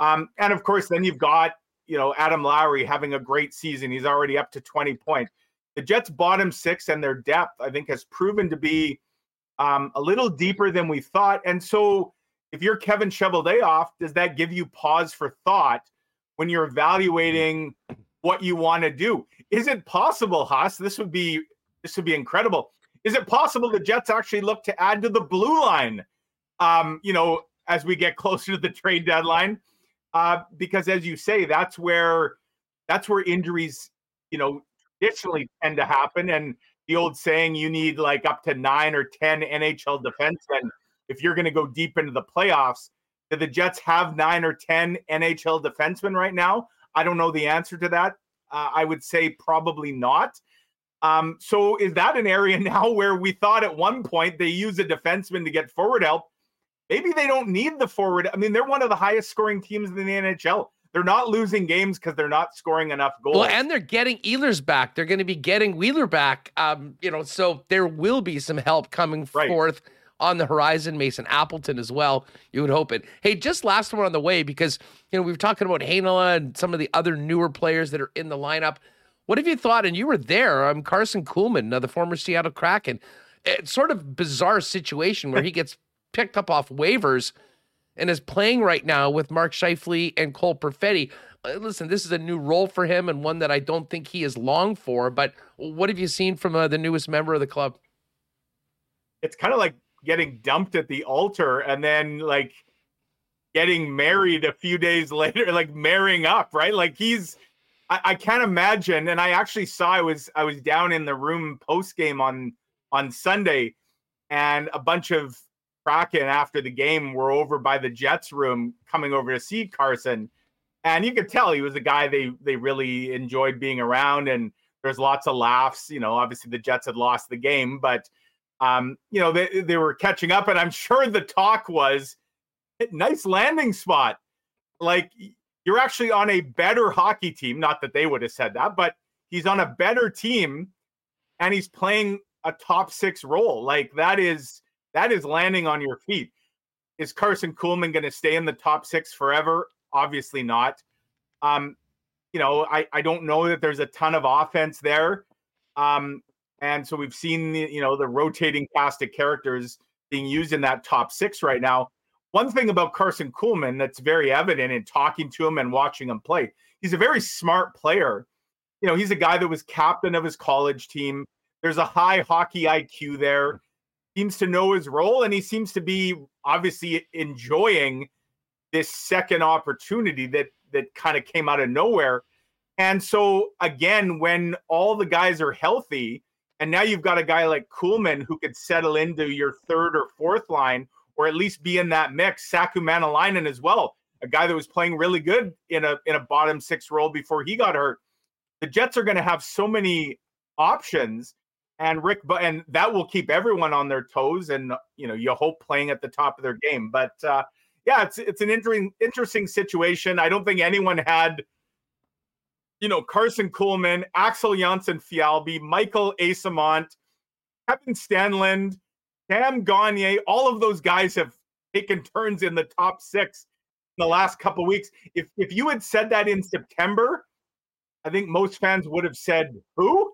Um, and of course, then you've got you know Adam Lowry having a great season. He's already up to 20 points. The Jets' bottom six and their depth, I think, has proven to be um, a little deeper than we thought. And so, if you're Kevin Cheveldayoff, does that give you pause for thought when you're evaluating what you want to do? Is it possible, Huss? This would be this would be incredible. Is it possible the Jets actually look to add to the blue line? Um, you know, as we get closer to the trade deadline, uh, because as you say, that's where that's where injuries, you know, traditionally tend to happen. And the old saying, you need like up to nine or ten NHL defensemen if you're going to go deep into the playoffs. Do the Jets have nine or ten NHL defensemen right now? I don't know the answer to that. Uh, I would say probably not. Um, so is that an area now where we thought at one point they use a defenseman to get forward help? Maybe they don't need the forward. I mean, they're one of the highest scoring teams in the NHL. They're not losing games because they're not scoring enough goals. Well, and they're getting Ehlers back. They're going to be getting Wheeler back. Um, you know, so there will be some help coming right. forth on the horizon. Mason Appleton as well. You would hope it. Hey, just last one on the way because you know we were talking about Heinola and some of the other newer players that are in the lineup. What have you thought? And you were there. I'm Karson Kuhlman, uh, the former Seattle Kraken. It's sort of bizarre situation where he gets picked up off waivers and is playing right now with Mark Scheifele and Cole Perfetti. Uh, listen, this is a new role for him and one that I don't think he is long for. But what have you seen from uh, the newest member of the club? It's kind of like getting dumped at the altar and then like getting married a few days later, like marrying up, right? Like he's I, I can't imagine. And I actually saw I was I was down in the room post game on on Sunday, and a bunch of Kraken after the game were over by the Jets room coming over to see Karson. And you could tell he was a guy they they really enjoyed being around and there's lots of laughs. You know, obviously the Jets had lost the game, but um, you know, they, they were catching up, and I'm sure the talk was nice landing spot. Like you're actually on a better hockey team. Not that they would have said that, but he's on a better team and he's playing a top six role. Like that is that is landing on your feet. Is Karson Kuhlman going to stay in the top six forever? Obviously not. Um, you know, I, I don't know that there's a ton of offense there. Um, and so we've seen the, you know, the rotating cast of characters being used in that top six right now. One thing about Karson Kuhlman that's very evident in talking to him and watching him play, he's a very smart player. You know, he's a guy that was captain of his college team. There's a high hockey IQ there seems to know his role and he seems to be obviously enjoying this second opportunity that that kind of came out of nowhere. And so again, when all the guys are healthy, and now you've got a guy like Kuhlman who could settle into your third or fourth line, or at least be in that mix. Saku Maenalanen as well, a guy that was playing really good in a in a bottom six role before he got hurt. The Jets are going to have so many options and Rick, but and that will keep everyone on their toes, and you know you hope playing at the top of their game. But uh, yeah, it's it's an interesting interesting situation. I don't think anyone had, you know, Karson Kuhlman, Axel Jonsson-Fjallby, Michael Eyssimont, Kevin Stenlund, Sam Gagner. All of those guys have taken turns in the top six in the last couple weeks. If if you had said that in September, I think most fans would have said, "Who?"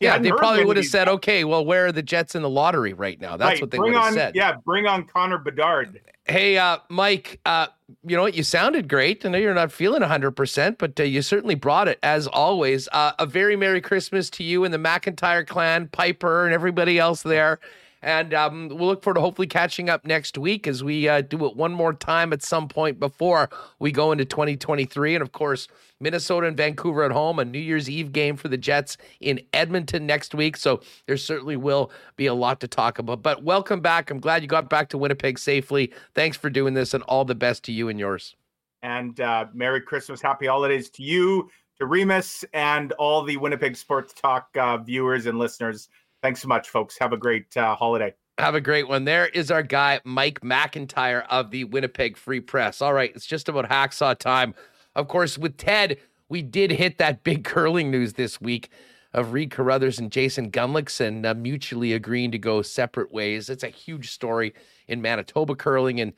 Yeah, they probably would have said, "Okay, well, where are the Jets in the lottery right now?" That's right. what they would have said. Yeah, bring on Connor Bedard. Hey, uh, Mike, uh, you know what? You sounded great. I know you're not feeling 100%, but uh, you certainly brought it as always. Uh, a very Merry Christmas to you and the McIntyre clan, Piper, and everybody else there. And um, we'll look forward to hopefully catching up next week as we uh, do it one more time at some point before we go into 2023. And of course, Minnesota and Vancouver at home, a New Year's Eve game for the Jets in Edmonton next week. So there certainly will be a lot to talk about. But welcome back. I'm glad you got back to Winnipeg safely. Thanks for doing this and all the best to you and yours. And uh, Merry Christmas, Happy Holidays to you, to Remus, and all the Winnipeg Sports Talk uh, viewers and listeners. Thanks so much, folks. Have a great uh, holiday. Have a great one. There is our guy, Mike McIntyre of the Winnipeg Free Press. All right, it's just about hacksaw time. Of course, with Ted, we did hit that big curling news this week of Reid Carruthers and Jason Gunnlaugson uh, mutually agreeing to go separate ways. It's a huge story in Manitoba curling and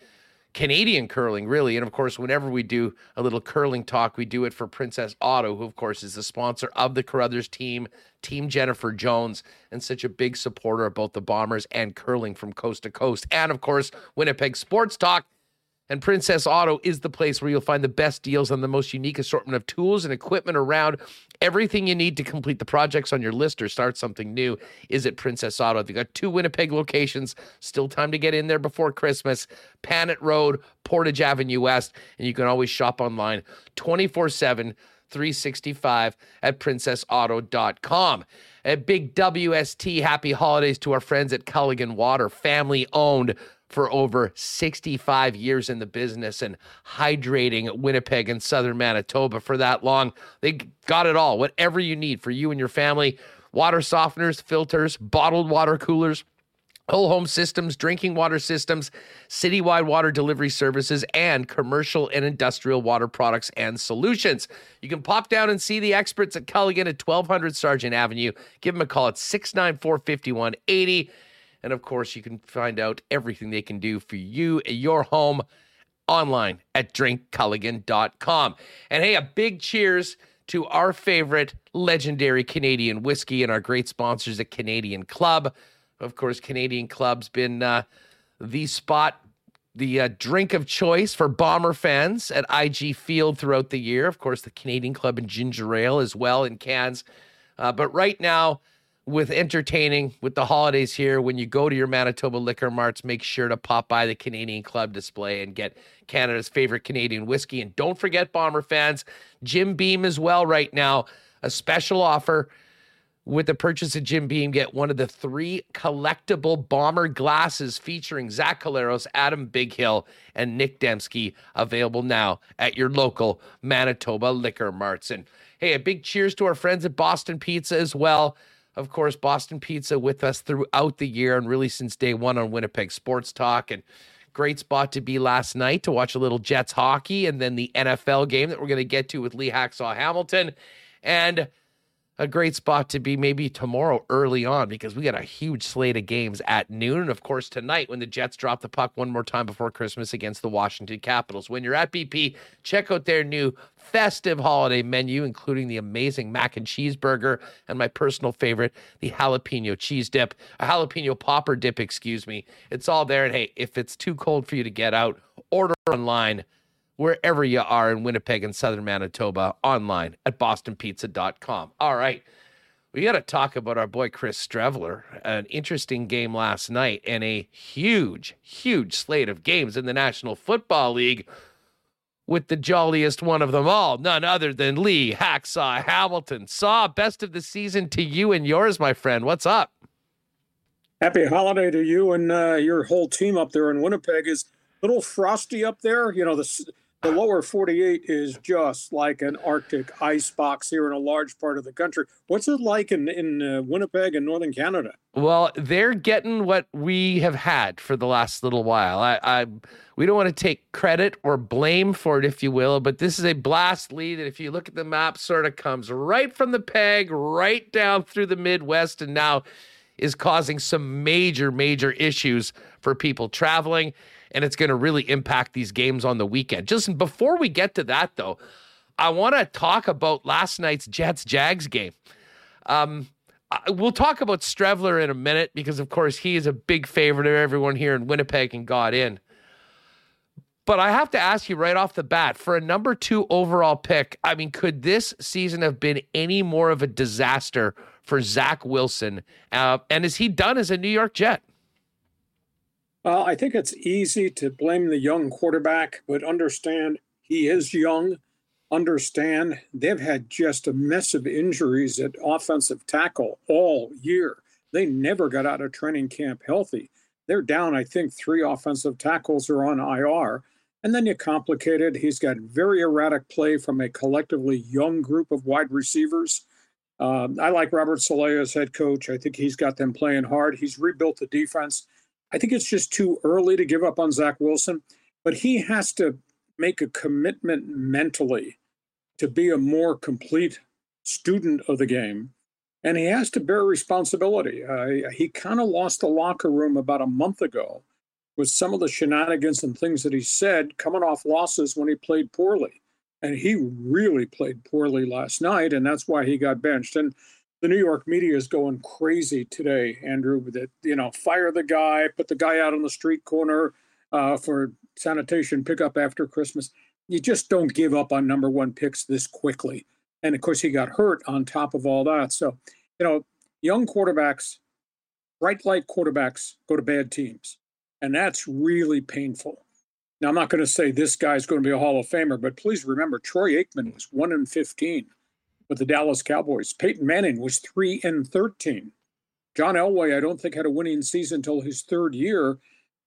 Canadian curling, really. And of course, whenever we do a little curling talk, we do it for Princess Auto, who, of course, is the sponsor of the Carruthers team, Team Jennifer Jones, and such a big supporter of both the Bombers and curling from coast to coast. And of course, Winnipeg Sports Talk and Princess Auto is the place where you'll find the best deals on the most unique assortment of tools and equipment around. Everything you need to complete the projects on your list or start something new is at Princess Auto. They've got two Winnipeg locations. Still time to get in there before Christmas. Panet Road, Portage Avenue West. And you can always shop online 24 7. 365 at princessauto.com. A big WST happy holidays to our friends at Culligan Water, family owned for over 65 years in the business and hydrating Winnipeg and southern Manitoba for that long. They got it all, whatever you need for you and your family water softeners, filters, bottled water coolers. Whole home systems, drinking water systems, citywide water delivery services, and commercial and industrial water products and solutions. You can pop down and see the experts at Culligan at 1200 Sargent Avenue. Give them a call at 694 5180 and of course, you can find out everything they can do for you at your home online at drinkculligan.com. And hey, a big cheers to our favorite legendary Canadian whiskey and our great sponsors at Canadian Club. Of course, Canadian Club's been uh, the spot, the uh, drink of choice for Bomber fans at IG Field throughout the year. Of course, the Canadian Club and ginger ale as well in cans. Uh, but right now, with entertaining with the holidays here. When you go to your Manitoba liquor marts, make sure to pop by the Canadian Club display and get Canada's favorite Canadian whiskey. And don't forget, Bomber fans, Jim Beam as well right now. A special offer with the purchase of Jim Beam, get one of the three collectible bomber glasses featuring Zach Collaros, Adam Bighill and Nick Demski available now at your local Manitoba liquor marts. And hey, a big cheers to our friends at Boston Pizza as well of course, Boston Pizza with us throughout the year and really since day one on Winnipeg Sports Talk. And great spot to be last night to watch a little Jets hockey and then the NFL game that we're going to get to with Lee Hacksaw Hamilton. And a great spot to be maybe tomorrow early on because we got a huge slate of games at noon. And of course, tonight when the Jets drop the puck one more time before Christmas against the Washington Capitals. When you're at BP, check out their new festive holiday menu, including the amazing mac and cheeseburger and my personal favorite, the jalapeno cheese dip, a jalapeno popper dip, excuse me. It's all there. And hey, if it's too cold for you to get out, order online wherever you are in Winnipeg and southern Manitoba online at bostonpizza.com. All right. We got to talk about our boy Chris Streveler. An interesting game last night and a huge, huge slate of games in the National Football League with the jolliest one of them all, none other than Lee Hacksaw Hamilton. Saw best of the season to you and yours, my friend. What's up? Happy holiday to you and uh, your whole team up there in Winnipeg. Is a little frosty up there. You know, the the lower 48 is just like an Arctic ice box here in a large part of the country. What's it like in, in uh, Winnipeg and Northern Canada? Well, they're getting what we have had for the last little while. I, I we don't want to take credit or blame for it, if you will, but this is a blast lead. And if you look at the map, sort of comes right from the peg, right down through the Midwest, and now is causing some major, major issues for people traveling and it's going to really impact these games on the weekend. Just before we get to that, though, I want to talk about last night's Jets Jags game. Um, we'll talk about Streveler in a minute because, of course, he is a big favorite of everyone here in Winnipeg and got in. But I have to ask you right off the bat for a number two overall pick. I mean, could this season have been any more of a disaster for Zach Wilson? Uh, and is he done as a New York Jet? Well, I think it's easy to blame the young quarterback, but understand he is young. Understand they've had just a mess of injuries at offensive tackle all year. They never got out of training camp healthy. They're down, I think, three offensive tackles are on IR. And then you complicate it. He's got very erratic play from a collectively young group of wide receivers. Um, I like Robert Saleh as head coach. I think he's got them playing hard. He's rebuilt the defense. I think it's just too early to give up on Zach Wilson, but he has to make a commitment mentally to be a more complete student of the game. And he has to bear responsibility. Uh, he kind of lost the locker room about a month ago with some of the shenanigans and things that he said coming off losses when he played poorly. And he really played poorly last night, and that's why he got benched. And the New York media is going crazy today, Andrew, that, you know, fire the guy, put the guy out on the street corner uh, for sanitation pickup after Christmas. You just don't give up on number one picks this quickly. And of course, he got hurt on top of all that. So, you know, young quarterbacks, bright light quarterbacks go to bad teams. And that's really painful. Now, I'm not going to say this guy's going to be a Hall of Famer, but please remember Troy Aikman was 1 in 15 with the Dallas Cowboys. Peyton Manning was 3 in 13. John Elway, I don't think, had a winning season until his third year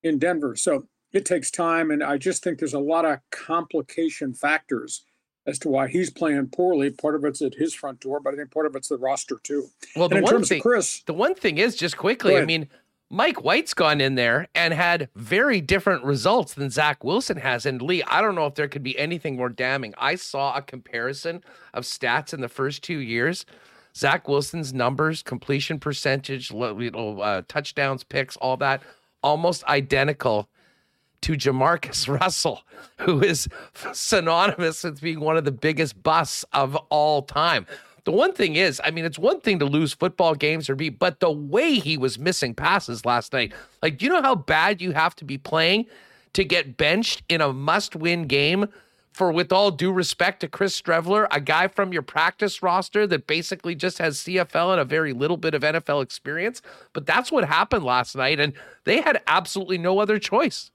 in Denver. So it takes time. And I just think there's a lot of complication factors as to why he's playing poorly. Part of it's at his front door, but I think part of it's the roster too. Well, the one thing, Chris, the one thing is just quickly. I mean, Mike White's gone in there and had very different results than Zach Wilson has. And Lee, I don't know if there could be anything more damning. I saw a comparison of stats in the first two years. Zach Wilson's numbers, completion percentage, know, uh, touchdowns, picks, all that, almost identical to JaMarcus Russell, who is synonymous with being one of the biggest busts of all time. The one thing is, I mean, it's one thing to lose football games or be, but the way he was missing passes last night, like, do you know how bad you have to be playing to get benched in a must win game? For with all due respect to Chris Streveler, a guy from your practice roster that basically just has CFL and a very little bit of NFL experience. But that's what happened last night. And they had absolutely no other choice.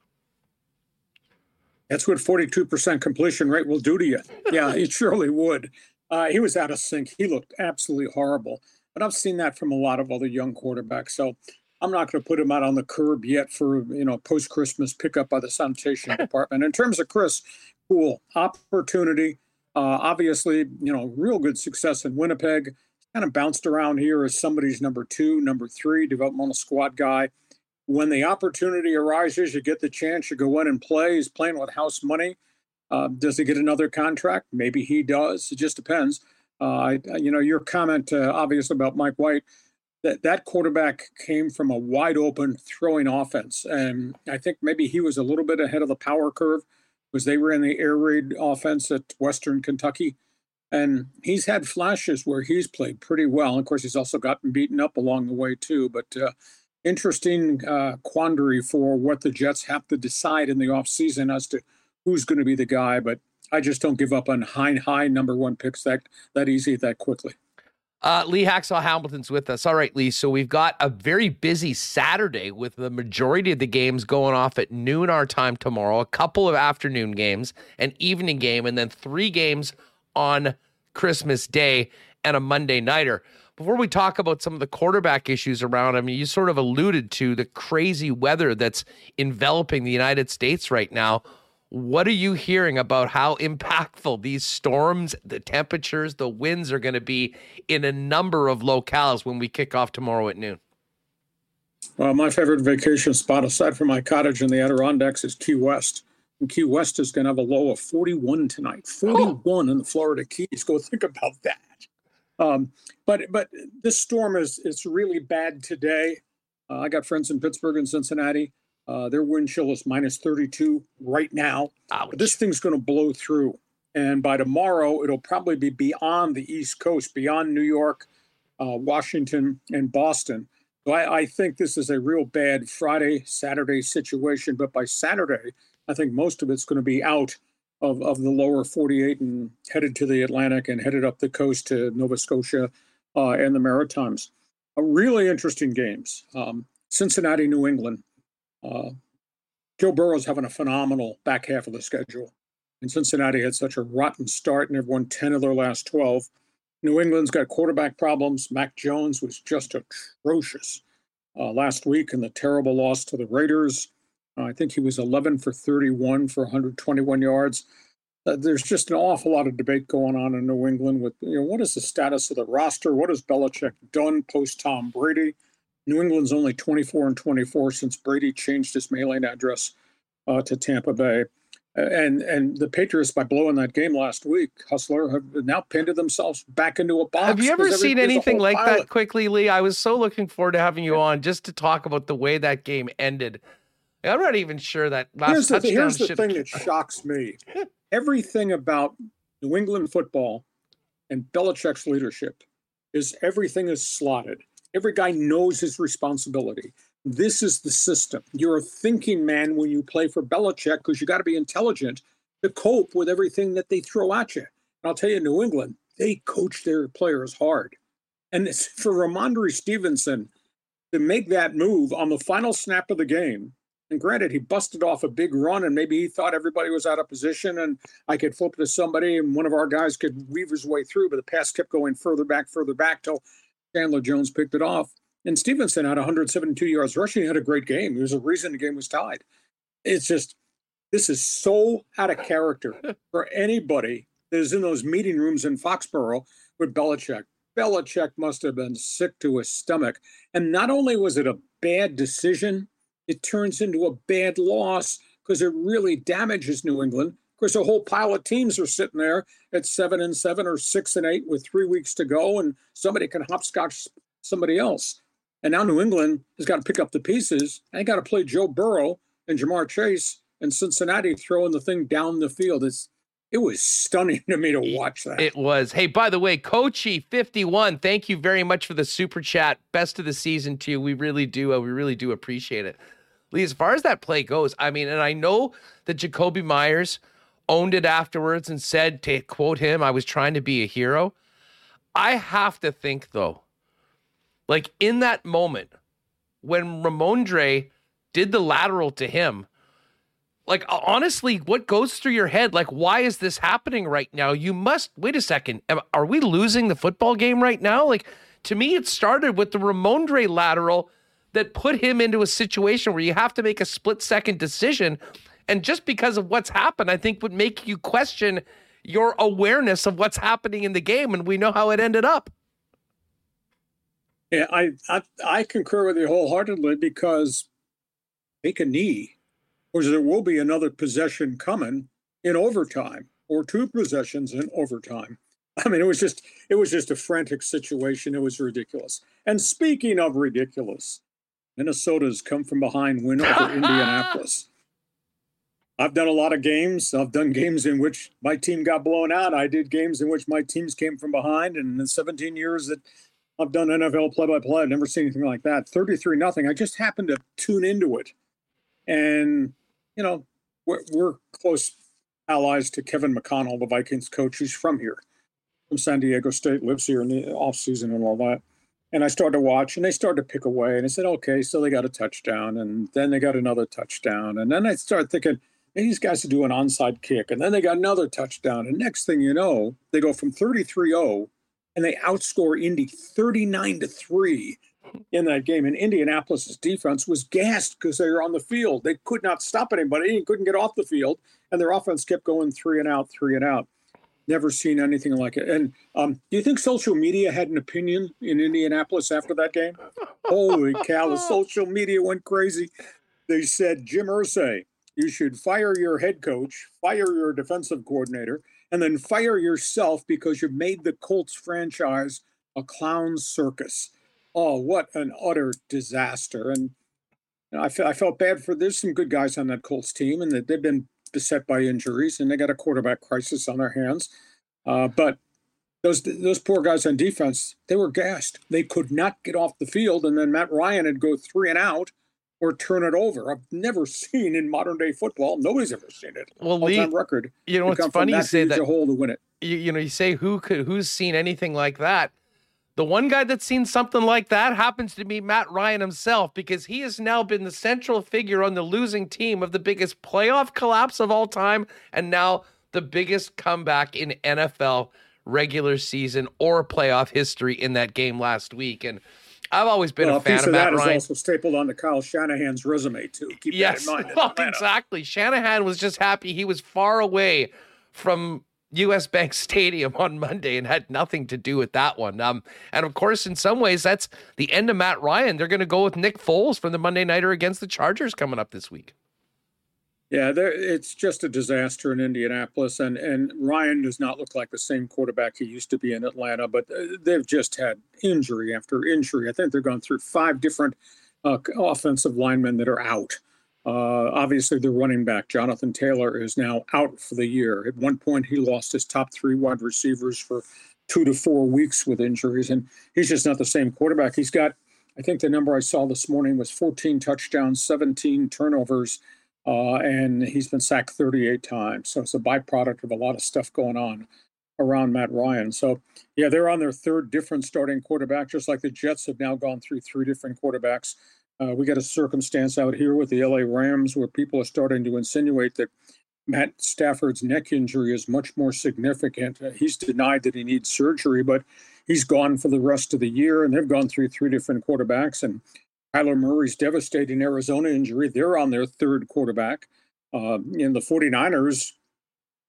That's what 42% completion rate will do to you. Yeah, it surely would. Uh, he was out of sync. He looked absolutely horrible. But I've seen that from a lot of other young quarterbacks. So I'm not going to put him out on the curb yet for you know post Christmas pickup by the sanitation department. In terms of Chris, cool opportunity. Uh, obviously, you know, real good success in Winnipeg. Kind of bounced around here as somebody's number two, number three, developmental squad guy. When the opportunity arises, you get the chance, you go in and play. He's playing with house money. Uh, does he get another contract? Maybe he does. It just depends. Uh, you know, your comment uh, obviously about Mike White, that that quarterback came from a wide open throwing offense, and I think maybe he was a little bit ahead of the power curve because they were in the air raid offense at Western Kentucky, and he's had flashes where he's played pretty well. Of course, he's also gotten beaten up along the way too. But uh, interesting uh, quandary for what the Jets have to decide in the offseason as to who's going to be the guy, but I just don't give up on high, high number one picks that that easy that quickly. Uh, Lee Hacksaw Hamilton's with us. All right, Lee. So we've got a very busy Saturday with the majority of the games going off at noon our time tomorrow, a couple of afternoon games, an evening game, and then three games on Christmas Day and a Monday nighter. Before we talk about some of the quarterback issues around, I mean, you sort of alluded to the crazy weather that's enveloping the United States right now. What are you hearing about how impactful these storms, the temperatures, the winds are going to be in a number of locales when we kick off tomorrow at noon? Well, my favorite vacation spot, aside from my cottage in the Adirondacks, is Key West. And Key West is going to have a low of 41 tonight. 41 oh. in the Florida Keys. Go think about that. Um, but but this storm is it's really bad today. Uh, I got friends in Pittsburgh and Cincinnati. Uh, their wind chill is minus 32 right now. This thing's going to blow through. And by tomorrow, it'll probably be beyond the East Coast, beyond New York, uh, Washington, and Boston. So I, I, think this is a real bad Friday, Saturday situation. But by Saturday, I think most of it's going to be out of, of the lower 48 and headed to the Atlantic and headed up the coast to Nova Scotia uh, and the Maritimes. Uh, really interesting games. Um, Cincinnati, New England. Uh, Joe Burrow's having a phenomenal back half of the schedule. And Cincinnati had such a rotten start and they've won 10 of their last 12. New England's got quarterback problems. Mac Jones was just atrocious uh, last week in the terrible loss to the Raiders. Uh, I think he was 11 for 31 for 121 yards. Uh, there's just an awful lot of debate going on in New England with, you know, what is the status of the roster? What has Belichick done post Tom Brady? New England's only 24 and 24 since Brady changed his mailing address uh, to Tampa Bay. And and the Patriots, by blowing that game last week, Hustler have now pinned themselves back into a box. Have you ever seen anything like pilot. that quickly, Lee? I was so looking forward to having you on just to talk about the way that game ended. I'm not even sure that last here's touchdown. The, here's the thing that shocks me: everything about New England football and Belichick's leadership is everything is slotted. Every guy knows his responsibility. This is the system. You're a thinking man when you play for Belichick because you got to be intelligent to cope with everything that they throw at you. And I'll tell you, New England, they coach their players hard. And for Rhamondre Stevenson to make that move on the final snap of the game, and granted, he busted off a big run, and maybe he thought everybody was out of position, and I could flip to somebody, and one of our guys could weave his way through. But the pass kept going further back, further back till Chandler Jones picked it off. And Stevenson had 172 yards rushing. He had a great game. There's a reason the game was tied. It's just, this is so out of character for anybody that is in those meeting rooms in Foxborough with Belichick. Belichick must have been sick to his stomach. And not only was it a bad decision, it turns into a bad loss because it really damages New England. Course, a whole pile of teams are sitting there at seven and seven or six and eight with three weeks to go, and somebody can hopscotch somebody else. And now New England has got to pick up the pieces and got to play Joe Burrow and Ja'Marr Chase and Cincinnati throwing the thing down the field. It's it was stunning to me to watch that. It was. Hey, by the way, Coachy fifty one, thank you very much for the super chat. Best of the season to you. We really do. Uh, we really do appreciate it. Lee, as far as that play goes, I mean, and I know that Jakobi Meyers owned it afterwards and said, to quote him, I was trying to be a hero. I have to think though like in that moment when Rhamondre did the lateral to him, like honestly, what goes through your head? Like, why is this happening right now? You must wait a second. Are we losing the football game right now? Like, to me, it started with the Rhamondre lateral that put him into a situation where you have to make a split second decision. And just because of what's happened, I think would make you question your awareness of what's happening in the game. And we know how it ended up. Yeah, I, I I concur with you wholeheartedly because take a knee, or there will be another possession coming in overtime, or two possessions in overtime. I mean, it was just it was just a frantic situation. It was ridiculous. And speaking of ridiculous, Minnesota's come from behind win over Indianapolis. I've done a lot of games. I've done games in which my team got blown out. I did games in which my teams came from behind. And in the 17 years that I've done NFL play by play. I've never seen anything like that. 33 nothing. I just happened to tune into it. And, you know, we're, we're, close allies to Kevin O'Connell, the Vikings coach. He's from here, from San Diego State, lives here in the off season and all that. And I started to watch and they started to pick away. And I said, okay, so they got a touchdown. And then they got another touchdown. And then I started thinking, these guys do an onside kick. And then they got another touchdown. And next thing you know, they go from 33 0 and they outscore Indy 39 to 3 in that game. And Indianapolis's defense was gassed because they were on the field. They could not stop anybody and couldn't get off the field. And their offense kept going three and out, three and out. Never seen anything like it. And um, do you think social media had an opinion in Indianapolis after that game? Holy cow, the social media went crazy. They said, Jim Irsay, you should fire your head coach, fire your defensive coordinator, and then fire yourself because you've made the Colts franchise a clown circus. Oh, what an utter disaster! And you know, I, fe- I felt bad for. There's some good guys on that Colts team, and that they've been beset by injuries, and they got a quarterback crisis on their hands. Uh, but those those poor guys on defense, they were gassed. They could not get off the field, and then Matt Ryan would go three and out, or turn it over. I've never seen in modern day football. Nobody's ever seen it. Well, Lee, record. You know, it's funny you say that. Hole to win it. You, you know, you say who could who's seen anything like that. The one guy that's seen something like that happens to be Matt Ryan himself because he has now been the central figure on the losing team of the biggest playoff collapse of all time and now the biggest comeback in NFL regular season or playoff history in that game last week. And I've always been well, a fan piece of, Matt that Ryan. is also stapled onto Kyle Shanahan's resume too. Keep yes, that in mind. well, exactly. Shanahan was just happy he was far away from US Bank Stadium on Monday and had nothing to do with that one. Um, and of course, in some ways, that's the end of Matt Ryan. They're going to go with Nick Foles from the Monday Nighter against the Chargers coming up this week. Yeah, it's just a disaster in Indianapolis, and and Ryan does not look like the same quarterback he used to be in Atlanta. But uh, they've just had injury after injury. I think they're going through five different uh, offensive linemen that are out. Uh, obviously, the running back Jonathan Taylor is now out for the year. At one point, he lost his top three wide receivers for two to four weeks with injuries, and he's just not the same quarterback. He's got, I think the number I saw this morning was 14 touchdowns, 17 turnovers uh, and he's been sacked 38 times. So it's a byproduct of a lot of stuff going on around Matt Ryan. So yeah, they're on their third different starting quarterback, just like the Jets have now gone through three different quarterbacks. Uh, we got a circumstance out here with the LA Rams where people are starting to insinuate that Matt Stafford's neck injury is much more significant. Uh, he's denied that he needs surgery, but he's gone for the rest of the year, and they've gone through three different quarterbacks. And Kyler Murray's devastating Arizona injury. They're on their third quarterback. Uh, in the 49ers,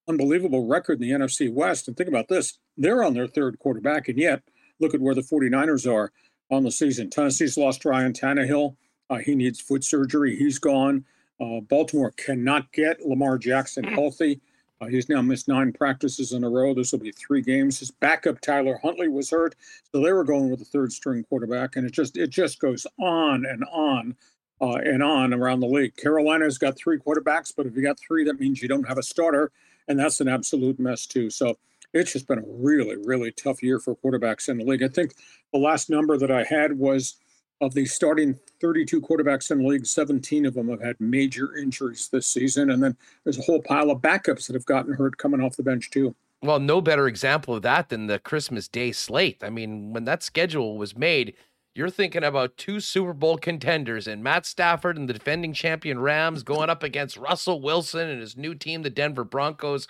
unbelievable record in the NFC West. And think about this they're on their third quarterback. And yet, look at where the 49ers are on the season. Tennessee's lost Ryan Tannehill. Uh, he needs foot surgery. He's gone. Uh, Baltimore cannot get Lamar Jackson healthy. Uh, he's now missed nine practices in a row. This will be three games. His backup Tyler Huntley was hurt, so they were going with a third string quarterback, and it just it just goes on and on uh, and on around the league. Carolina's got three quarterbacks, but if you got three, that means you don't have a starter, and that's an absolute mess too. So it's just been a really really tough year for quarterbacks in the league. I think the last number that I had was of the starting 32 quarterbacks in the league, 17 of them have had major injuries this season. And then there's a whole pile of backups that have gotten hurt coming off the bench, too. Well, no better example of that than the Christmas Day slate. I mean, when that schedule was made, you're thinking about two Super Bowl contenders and Matt Stafford and the defending champion Rams going up against Russell Wilson and his new team, the Denver Broncos.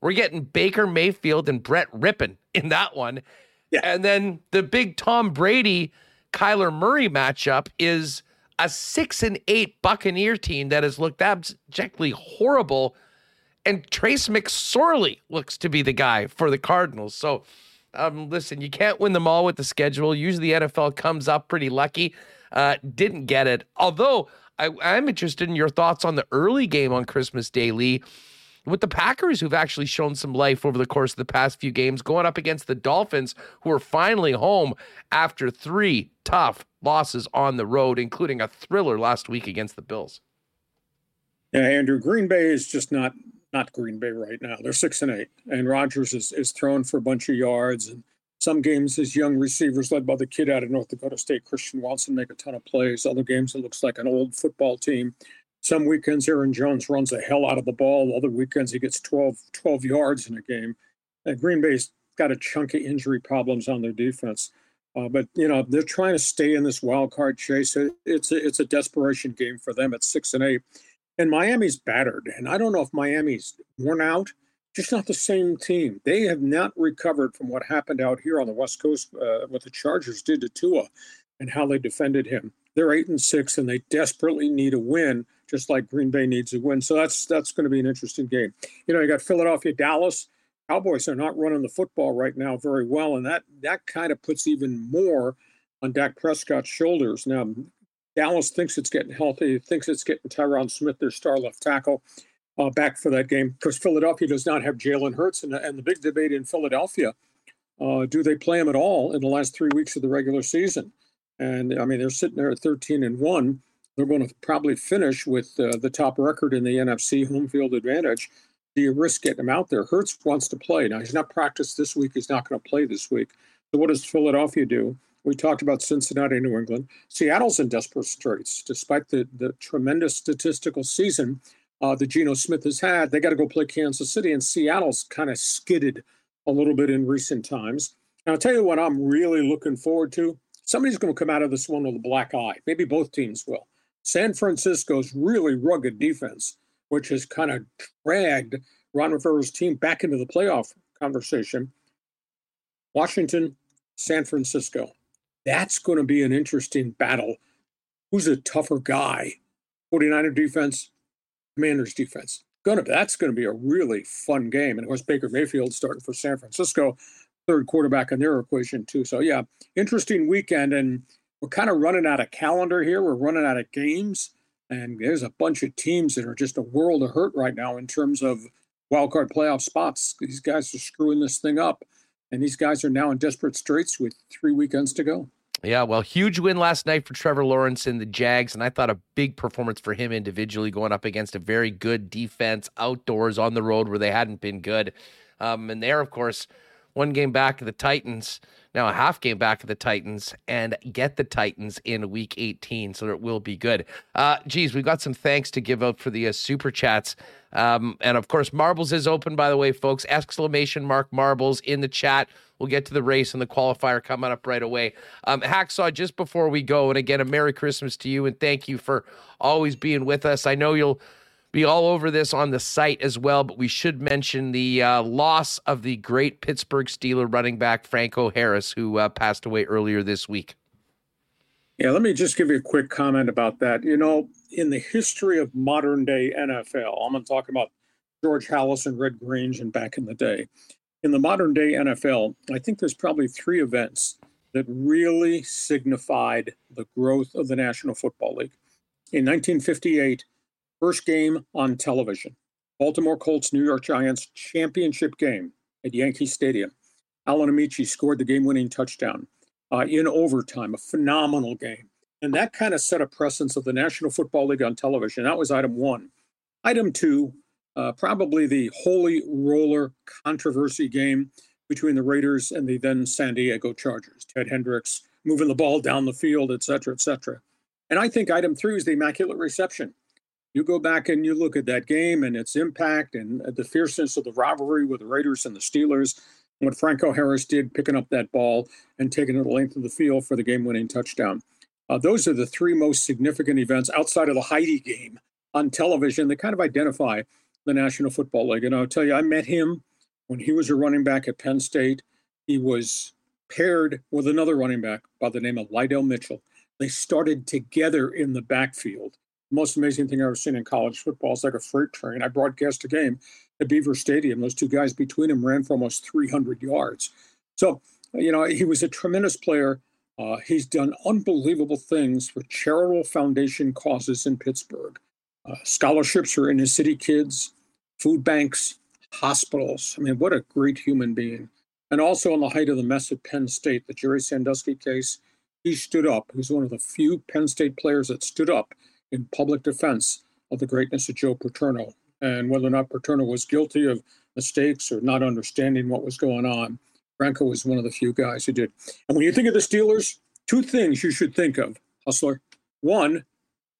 We're getting Baker Mayfield and Brett Rypien in that one. Yeah. And then the big Tom Brady Kyler Murray matchup is a six and eight Buccaneer team that has looked abjectly horrible. And Trace McSorley looks to be the guy for the Cardinals. So, um, listen, you can't win them all with the schedule. Usually, the NFL comes up pretty lucky. Uh, didn't get it. Although I, I'm interested in your thoughts on the early game on Christmas Day, Lee with the Packers, who've actually shown some life over the course of the past few games, going up against the Dolphins, who are finally home after three tough losses on the road, including a thriller last week against the Bills. Yeah, Andrew, Green Bay is just not not Green Bay right now. They're six and eight, and Rodgers is is thrown for a bunch of yards, and some games his young receivers, led by the kid out of North Dakota State, Christian Watson, make a ton of plays. Other games, it looks like an old football team. Some weekends, Aaron Jones runs the hell out of the ball. Other weekends, he gets 12, 12 yards in a game. And Green Bay's got a chunk of injury problems on their defense. Uh, but you know they're trying to stay in this wild card chase. It's a, it's a desperation game for them at six and eight, and Miami's battered. And I don't know if Miami's worn out. Just not the same team. They have not recovered from what happened out here on the West Coast, uh, what the Chargers did to Tua, and how they defended him. They're eight and six, and they desperately need a win just like Green Bay needs a win. So that's that's going to be an interesting game. You know, you got Philadelphia, Dallas. Cowboys are not running the football right now very well, and that that kind of puts even more on Dak Prescott's shoulders. Now, Dallas thinks it's getting healthy, thinks it's getting Tyron Smith, their star left tackle, uh, back for that game because Philadelphia does not have Jalen Hurts, and, and the big debate in Philadelphia: uh, do they play him at all in the last three weeks of the regular season? And I mean, they're sitting there at 13 and one. They're going to probably finish with uh, the top record in the NFC home field advantage. Do you risk getting him out there? Hurts wants to play. Now, he's not practiced this week. He's not going to play this week. So, what does Philadelphia do? We talked about Cincinnati, New England. Seattle's in desperate straits, despite the, the tremendous statistical season uh, that Geno Smith has had. They got to go play Kansas City, and Seattle's kind of skidded a little bit in recent times. And I'll tell you what I'm really looking forward to. Somebody's going to come out of this one with a black eye. Maybe both teams will. San Francisco's really rugged defense, which has kind of dragged Ron Rivera's team back into the playoff conversation. Washington, San Francisco. That's going to be an interesting battle. Who's a tougher guy? 49er defense, Commanders defense. Gonna that's going to be a really fun game. And of course, Baker Mayfield starting for San Francisco, third quarterback in their equation too. So yeah, interesting weekend. And we're kind of running out of calendar here. We're running out of games, and there's a bunch of teams that are just a world of hurt right now in terms of wild card playoff spots. These guys are screwing this thing up, and these guys are now in desperate straits with three weekends to go. Yeah, well, huge win last night for Trevor Lawrence and the Jags, and I thought a big performance for him individually, going up against a very good defense outdoors on the road where they hadn't been good. Um, and there, of course, one game back of the Titans, now a half game back of the Titans, and get the Titans in week 18. So it will be good. Uh, geez, we've got some thanks to give out for the uh, super chats. Um, and of course, Marbles is open, by the way, folks. Exclamation mark Marbles in the chat. We'll get to the race and the qualifier coming up right away. Um, Hacksaw, just before we go, and again, a Merry Christmas to you, and thank you for always being with us. I know you'll be all over this on the site as well, but we should mention the uh, loss of the great Pittsburgh Steeler running back Franco Harris, who uh, passed away earlier this week. Yeah, let me just give you a quick comment about that. You know, in the history of modern day NFL, I'm going to talk about George Halas and Red Grange and back in the day. In the modern day NFL, I think there's probably three events that really signified the growth of the National Football League. In 1958, First game on television Baltimore Colts, New York Giants championship game at Yankee Stadium. Alan Ameche scored the game winning touchdown uh, in overtime, a phenomenal game. And that kind of set a precedence of the National Football League on television. That was item one. Item two, uh, probably the holy roller controversy game between the Raiders and the then San Diego Chargers. Ted Hendricks moving the ball down the field, et cetera, et cetera. And I think item three is the Immaculate Reception you go back and you look at that game and its impact and the fierceness of the rivalry with the Raiders and the Steelers, what Franco Harris did picking up that ball and taking it the length of the field for the game winning touchdown. Uh, those are the three most significant events outside of the Heidi game on television that kind of identify the National Football League. And I'll tell you, I met him when he was a running back at Penn State. He was paired with another running back by the name of Lydell Mitchell. They started together in the backfield most amazing thing I've ever seen in college football. It's like a freight train. I broadcast a game at Beaver Stadium. Those two guys between them ran for almost 300 yards. So, you know, he was a tremendous player. Uh, he's done unbelievable things for charitable foundation causes in Pittsburgh. Uh, scholarships for inner city kids, food banks, hospitals. I mean, what a great human being. And also on the height of the mess at Penn State, the Jerry Sandusky case, he stood up. He's one of the few Penn State players that stood up in public defense of the greatness of Joe Paterno and whether or not Paterno was guilty of mistakes or not understanding what was going on. Franco was one of the few guys who did. And when you think of the Steelers, two things you should think of, Hustler. One,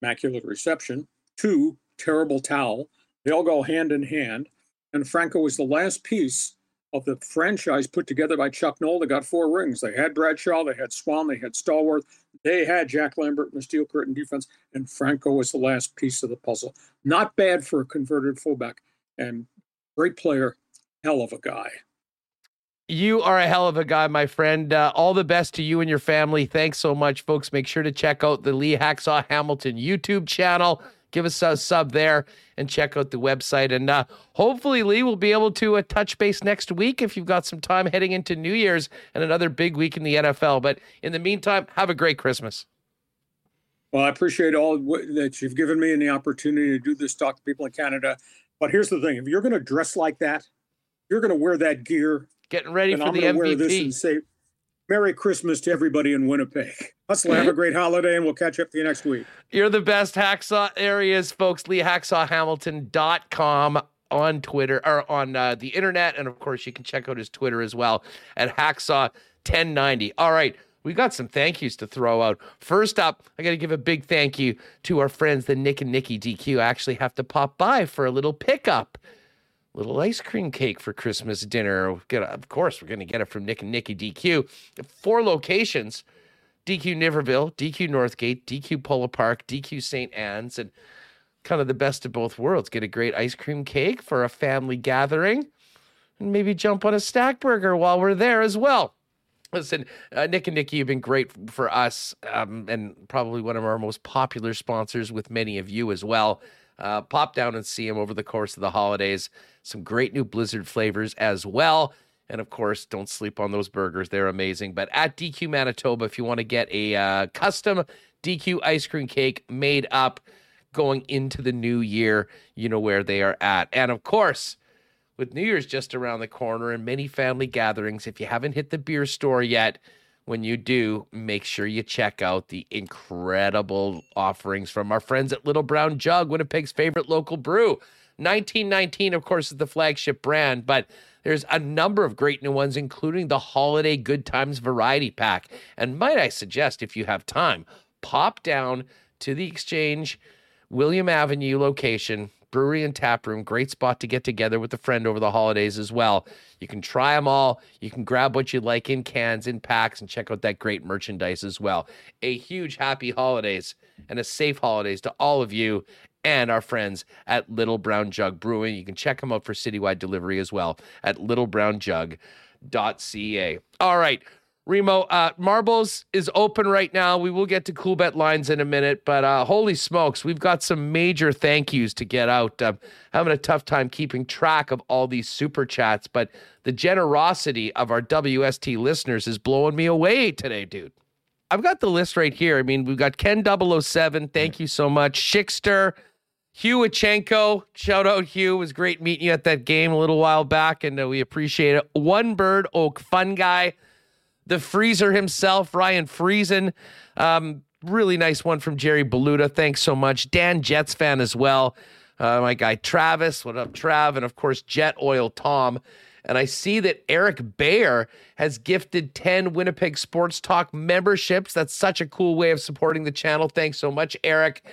immaculate reception. Two, terrible towel. They all go hand in hand. And Franco was the last piece of the franchise put together by Chuck Noll that got four rings. They had Bradshaw, they had Swann, they had Stallworth, they had Jack Lambert in the steel curtain defense, and Franco was the last piece of the puzzle. Not bad for a converted fullback, and great player, hell of a guy. You are a hell of a guy, my friend. Uh, all the best to you and your family. Thanks so much, folks. Make sure to check out the Lee Hacksaw Hamilton YouTube channel give us a sub there and check out the website. And uh, hopefully, Lee will be able to uh, touch base next week if you've got some time heading into New Year's and another big week in the NFL. But in the meantime, have a great Christmas. Well, I appreciate all that you've given me and the opportunity to do this, talk to people in Canada. But here's the thing: if you're going to dress like that, you're going to wear that gear. Getting ready for I'm the MVP. Wear this and say, Merry Christmas to everybody in Winnipeg. Hustle, have a great holiday, and we'll catch up to you next week. You're the best hacksaw areas, folks. LeeHacksawHamilton.com on Twitter or on uh, the internet. And of course, you can check out his Twitter as well at Hacksaw1090. All right, we got some thank yous to throw out. First up, I got to give a big thank you to our friends, the Nick and Nikki DQ. I actually have to pop by for a little pickup, little ice cream cake for Christmas dinner. Of course, we're going to get it from Nick and Nikki DQ. Four locations DQ Niverville, DQ Northgate, DQ Polo Park, DQ St. Anne's, and kind of the best of both worlds. Get a great ice cream cake for a family gathering and maybe jump on a stack burger while we're there as well. Listen, uh, Nick and Nikki you've been great for us um, and probably one of our most popular sponsors with many of you as well. Uh, pop down and see them over the course of the holidays. Some great new Blizzard flavors as well. And of course, don't sleep on those burgers. They're amazing. But at DQ Manitoba, if you want to get a uh, custom DQ ice cream cake made up going into the new year, you know where they are at. And of course, with New Year's just around the corner and many family gatherings, if you haven't hit the beer store yet, when you do, make sure you check out the incredible offerings from our friends at Little Brown Jug, Winnipeg's favorite local brew. 1919, of course, is the flagship brand, but there's a number of great new ones, including the Holiday Good Times Variety Pack. And might I suggest, if you have time, pop down to the Exchange, William Avenue location, brewery and tap room. Great spot to get together with a friend over the holidays as well. You can try them all. You can grab what you like in cans, in packs, and check out that great merchandise as well. A huge happy holidays and a safe holidays to all of you and our friends at Little Brown Jug Brewing. You can check them out for citywide delivery as well at littlebrownjug.ca. All right. Remo, uh, Marbles is open right now. We will get to Coolbet lines in a minute, but uh, holy smokes, we've got some major thank yous to get out. Uh, having a tough time keeping track of all these super chats, but the generosity of our WST listeners is blowing me away today, dude. I've got the list right here. I mean, we've got Ken 007. Thank you so much. Schickster, Hugh Achenko. Shout out, Hugh. It was great meeting you at that game a little while back, and uh, we appreciate it. One Bird Oak, fun guy the freezer himself, Ryan Friesen. Um, really nice one from Jerry Baluta. Thanks so much. Dan Jets fan as well. Uh, my guy Travis, what up, Trav? And of course, Jet Oil Tom. And I see that Eric Bayer has gifted 10 Winnipeg Sports Talk memberships. That's such a cool way of supporting the channel. Thanks so much, Eric.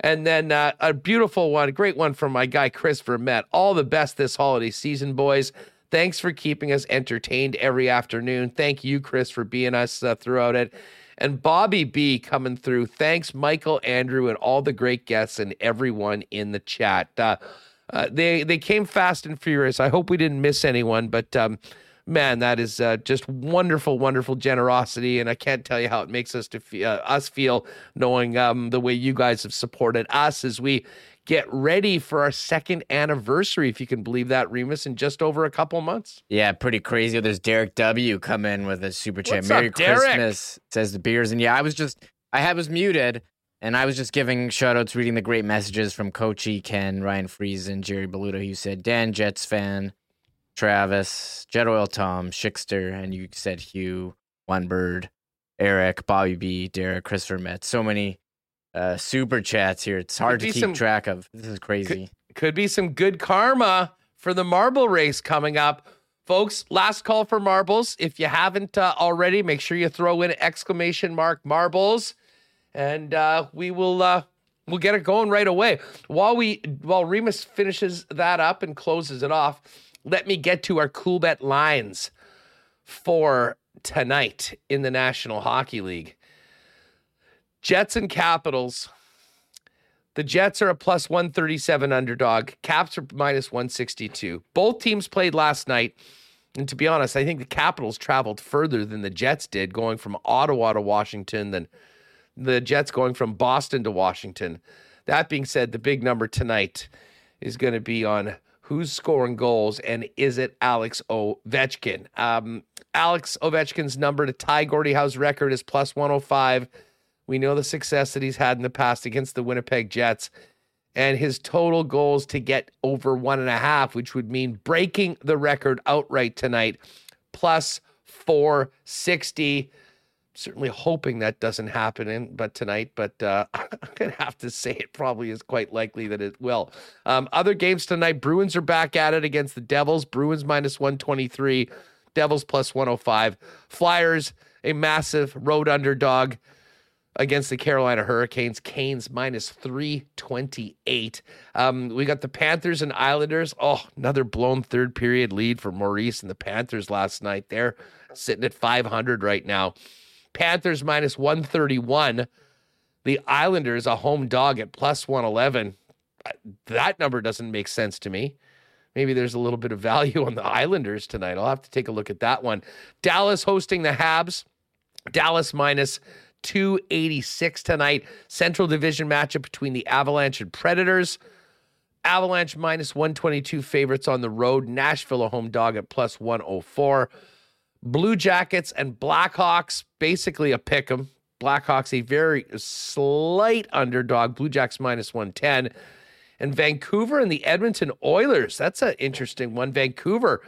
And then uh, a beautiful one, a great one from my guy Chris Vermette. All the best this holiday season, boys. Thanks for keeping us entertained every afternoon. Thank you, Chris, for being us uh, throughout it. And Bobby B coming through. Thanks, Michael, Andrew, and all the great guests and everyone in the chat. Uh, uh, they they came fast and furious. I hope we didn't miss anyone, but um, man, that is uh, just wonderful, wonderful generosity, and I can't tell you how it makes us to feel, uh, us feel knowing um, the way you guys have supported us as we get ready for our second anniversary, if you can believe that, Remus, in just over a couple months. Yeah, pretty crazy. There's Derek W. come in with a super chat. What's Merry up? Christmas, says the beers. And yeah, I was just, I had was muted. And I was just giving shout outs, reading the great messages from Coachy, Ken, Ryan Friesen, Jerry Baluta, who said Dan Jets fan, Travis, Jet Oil Tom, Schickster, and you said Hugh, One Bird, Eric, Bobby B, Derek, Christopher Met. So many uh, super chats here. It's hard Could to keep some- track of. This is crazy. Could be some good karma for the marble race coming up. Folks, last call for marbles. If you haven't uh, already, make sure you throw in exclamation mark marbles, and uh, we will uh, we'll get it going right away. While we while Remus finishes that up and closes it off, let me get to our Coolbet lines for tonight in the National Hockey League. Jets and Capitals. The Jets are a plus 137 underdog. Caps are minus 162. Both teams played last night. And to be honest, I think the Capitals traveled further than the Jets did, going from Ottawa to Washington, than the Jets going from Boston to Washington. That being said, the big number tonight is going to be on who's scoring goals and is it Alex Ovechkin? Um, Alex Ovechkin's number to tie Gordie Howe's record is plus 105. We know the success that he's had in the past against the Winnipeg Jets and his total goals to get over one and a half, which would mean breaking the record outright tonight, plus 460. Certainly hoping that doesn't happen in but tonight, but uh, I'm gonna have to say it probably is quite likely that it will. Um, other games tonight, Bruins are back at it against the Devils. Bruins minus 123, Devils plus 105. Flyers a massive road underdog against the Carolina Hurricanes. Canes minus 328. Um, we got the Panthers and Islanders. Oh, another blown third period lead for Maurice and the Panthers last night. They're sitting at 500 right now. Panthers minus 131. The Islanders, a home dog at plus 111. That number doesn't make sense to me. Maybe there's a little bit of value on the Islanders tonight. I'll have to take a look at that one. Dallas hosting the Habs. Dallas minus 286 tonight. Central Division matchup between the Avalanche and Predators. Avalanche minus 122 favorites on the road. Nashville a home dog at plus 104. Blue Jackets and Blackhawks, basically a pick 'em. Blackhawks a very slight underdog. Blue Jacks minus 110. And Vancouver and the Edmonton Oilers. That's an interesting one. Vancouver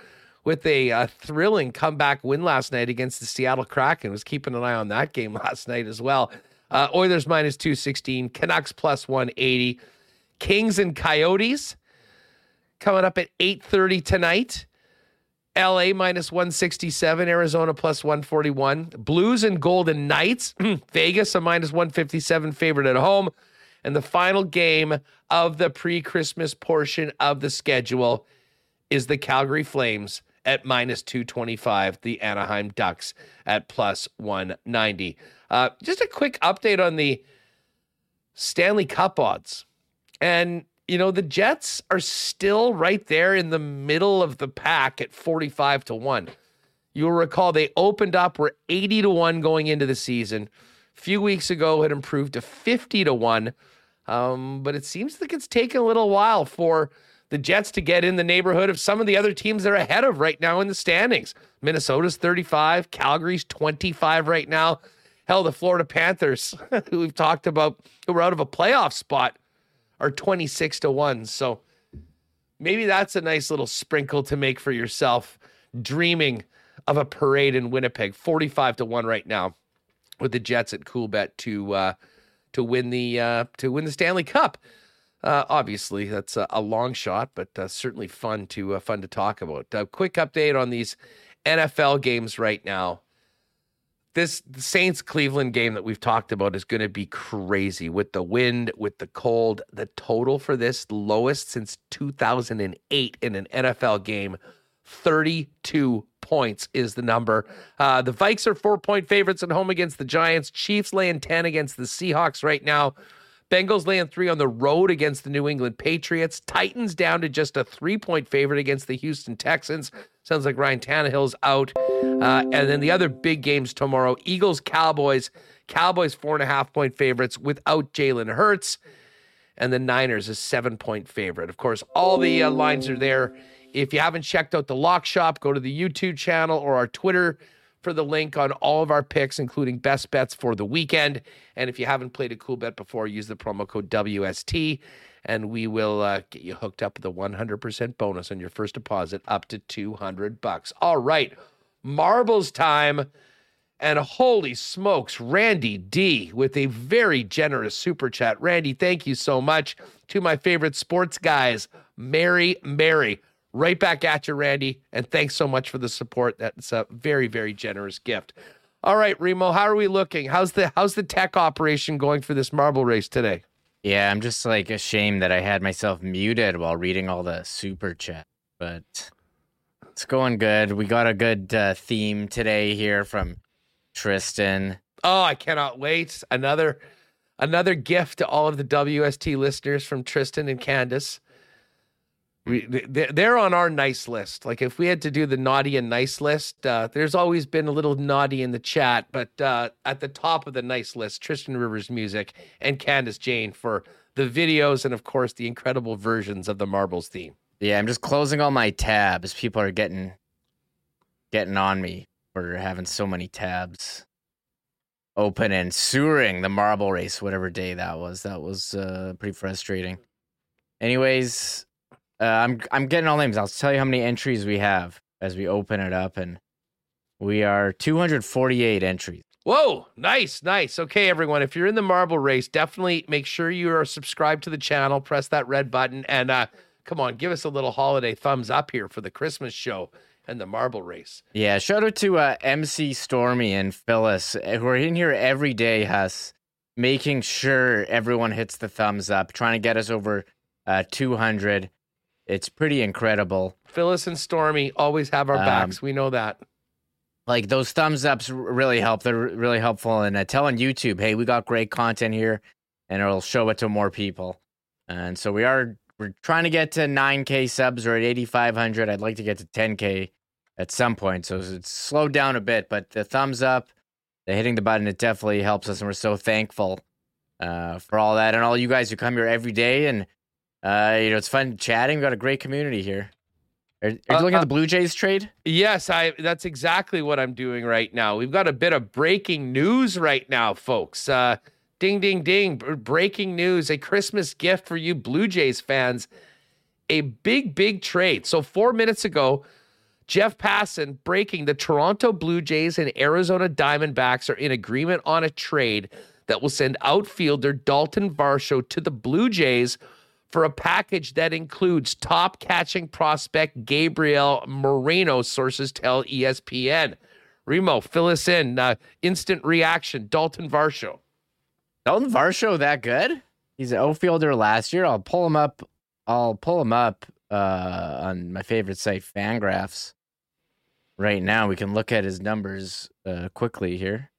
with a uh, thrilling comeback win last night against the Seattle Kraken. Was keeping an eye on that game last night as well. Uh, Oilers minus 216, Canucks plus 180, Kings and Coyotes coming up at 8:30 tonight. LA minus 167, Arizona plus 141, Blues and Golden Knights, Vegas a minus 157 favorite at home. And the final game of the pre Christmas portion of the schedule is the Calgary Flames at minus 225, the Anaheim Ducks at plus 190. Uh, just a quick update on the Stanley Cup odds. And, you know, the Jets are still right there in the middle of the pack at 45 to 1. You'll recall they opened up, were 80 to 1 going into the season. A few weeks ago, had improved to 50 to 1. Um, but it seems like it's taken a little while for the Jets to get in the neighborhood of some of the other teams they're ahead of right now in the standings. Minnesota's 35, Calgary's 25 right now. Hell, the Florida Panthers, who we've talked about, who were out of a playoff spot, are 26 to 1. So maybe that's a nice little sprinkle to make for yourself, dreaming of a parade in Winnipeg. 45 to 1 right now with the Jets at Coolbet to uh, to win the uh, to win the Stanley Cup. Uh, obviously, that's a, a, long shot, but uh, certainly fun to uh, fun to talk about. A quick update on these NFL games right now. This Saints Cleveland game that we've talked about is going to be crazy with the wind, with the cold. The total for this lowest since 2008 in an NFL game, 32 points is the number. Uh, the Vikes are four point favorites at home against the Giants. Chiefs laying 10 against the Seahawks right now. Bengals laying three on the road against the New England Patriots. Titans down to just a three point favorite against the Houston Texans. Sounds like Ryan Tannehill's out. Uh, and then the other big games tomorrow Eagles, Cowboys. Cowboys, four and a half point favorites without Jalen Hurts. And the Niners, a seven point favorite. Of course, all the uh, lines are there. If you haven't checked out the lock shop, go to the YouTube channel or our Twitter for the link on all of our picks, including best bets for the weekend. And if you haven't played a Coolbet before, use the promo code WST, and we will uh, get you hooked up with a 100% bonus on your first deposit up to 200 bucks. All right, marbles time. And holy smokes, Randy D with a very generous super chat. Randy, thank you so much. To my favorite sports guys, Mary Mary. Right back at you, Randy. And thanks so much for the support. That's a very, very generous gift. All right, Remo, how are we looking? How's the how's the tech operation going for this marble race today? Yeah, I'm just like ashamed that I had myself muted while reading all the super chat, but it's going good. We got a good uh, theme today here from Tristan. Oh, I cannot wait. Another another gift to all of the WST listeners from Tristan and Candace. We, they're on our nice list. Like if we had to do the naughty and nice list, uh, there's always been a little naughty in the chat, but uh, at the top of the nice list, Tristan Rivers music and Candace Jane for the videos and of course the incredible versions of the Marbles theme. Yeah, I'm just closing all my tabs. People are getting getting on me for having so many tabs open and sewering the marble race, whatever day that was. That was uh, pretty frustrating. Anyways, uh, I'm I'm getting all names. I'll tell you how many entries we have as we open it up, and we are 248 entries. Whoa, nice, nice. Okay, everyone, if you're in the marble race, definitely make sure you are subscribed to the channel. Press that red button, and uh, come on, give us a little holiday thumbs up here for the Christmas show and the marble race. Yeah, shout out to uh, MC Stormy and Phyllis uh, who are in here every day, Huss, making sure everyone hits the thumbs up, trying to get us over uh, 200. It's pretty incredible. Phyllis and Stormy always have our Um, backs. We know that. Like those thumbs ups really help. They're really helpful. And uh, telling YouTube, hey, we got great content here, and it'll show it to more people. And so we are we're trying to get to 9k subs. We're at 8,500. I'd like to get to 10k at some point. So it's slowed down a bit, but the thumbs up, the hitting the button, it definitely helps us, and we're so thankful uh, for all that, and all you guys who come here every day. And uh, you know, it's fun chatting. We've got a great community here. Are, are you Uh, looking uh, at the Blue Jays trade? Yes, I that's exactly what I'm doing right now. We've got a bit of breaking news right now, folks. Uh ding ding ding, breaking news, a Christmas gift for you Blue Jays fans. A big big trade. So 4 minutes ago, Jeff Passan breaking the Toronto Blue Jays and Arizona Diamondbacks are in agreement on a trade that will send outfielder Dalton Varsho to the Blue Jays for a package that includes top catching prospect Gabriel Moreno, sources tell ESPN. Remo, fill us in. Uh, instant reaction. Dalton Varsho. Dalton Varsho that good? He's an outfielder last year. I'll pull him up. I'll pull him up uh, on my favorite site, Fangraphs. Right now, we can look at his numbers uh, quickly here.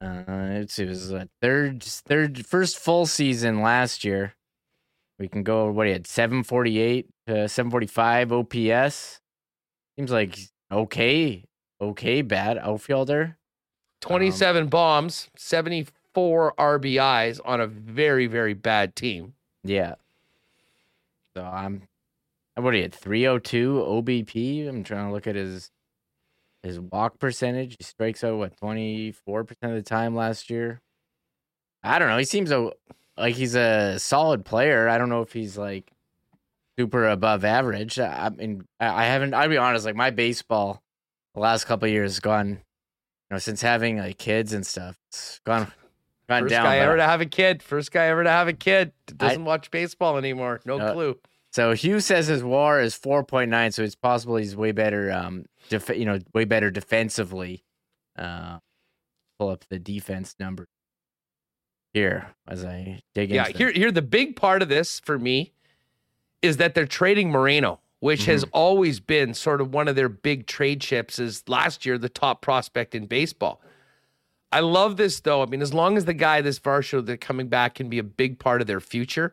Uh, it was uh, third, third, first full season last year. We can go. What he had seven forty eight to seven forty five OPS. Seems like okay, okay, bad outfielder. Um, 27 bombs, 74 RBIs on a very, very bad team. Yeah. So I'm what are you at 302 OBP? I'm trying to look at his his walk percentage. He strikes out what 24% of the time last year. I don't know. He seems a, like he's a solid player. I don't know if he's like super above average. I, I mean, I I haven't I'll be honest, like my baseball the last couple of years has gone you know since having like kids and stuff. It's gone gone First down. guy ever to have a kid. First guy ever to have a kid. Doesn't watch baseball anymore. No Uh, clue. So Hugh says his WAR is 4.9, so it's possible he's way better. Um, def- you know, way better defensively. Uh, pull up the defense number here as I dig in. Yeah, into. here, here, the big part of this for me is that they're trading Moreno, which has Mm-hmm. always been sort of one of their big trade chips. Is last year the top prospect in baseball. I love this though. I mean, as long as the guy, this Varsho, that coming back can be a big part of their future,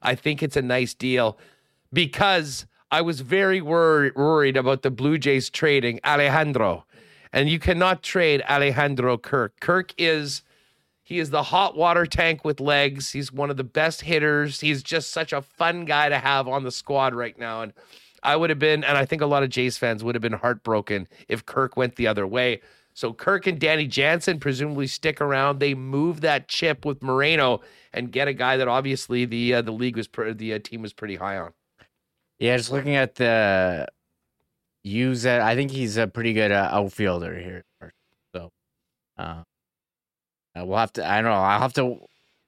I think it's a nice deal because I was very wor- worried about the Blue Jays trading Alejandro, and you cannot trade Alejandro Kirk. Kirk is he is the hot water tank with legs. He's one of the best hitters. He's just such a fun guy to have on the squad right now. And I would have been, and I think a lot of Jays fans would have been heartbroken if Kirk went the other way. So Kirk and Danny Jansen presumably stick around. They move that chip with Moreno and get a guy that obviously the uh, the league was pre- the uh, team was pretty high on. Yeah, just looking at the use I think he's a pretty good uh, outfielder here. So, uh, we'll have to. I don't know. I'll have to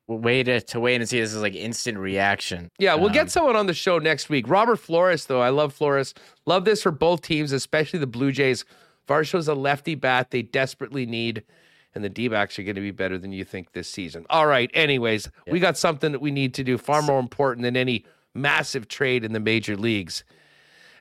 wait to, to wait and see. This is like instant reaction. Yeah, we'll Um, get someone on the show next week. Robert Flores, though, I love Flores. Love this for both teams, especially the Blue Jays. Varsho's a lefty bat they desperately need, and the D backs are going to be better than you think this season. All right. Anyways, we got something that we need to do far more important than any massive trade in the major leagues,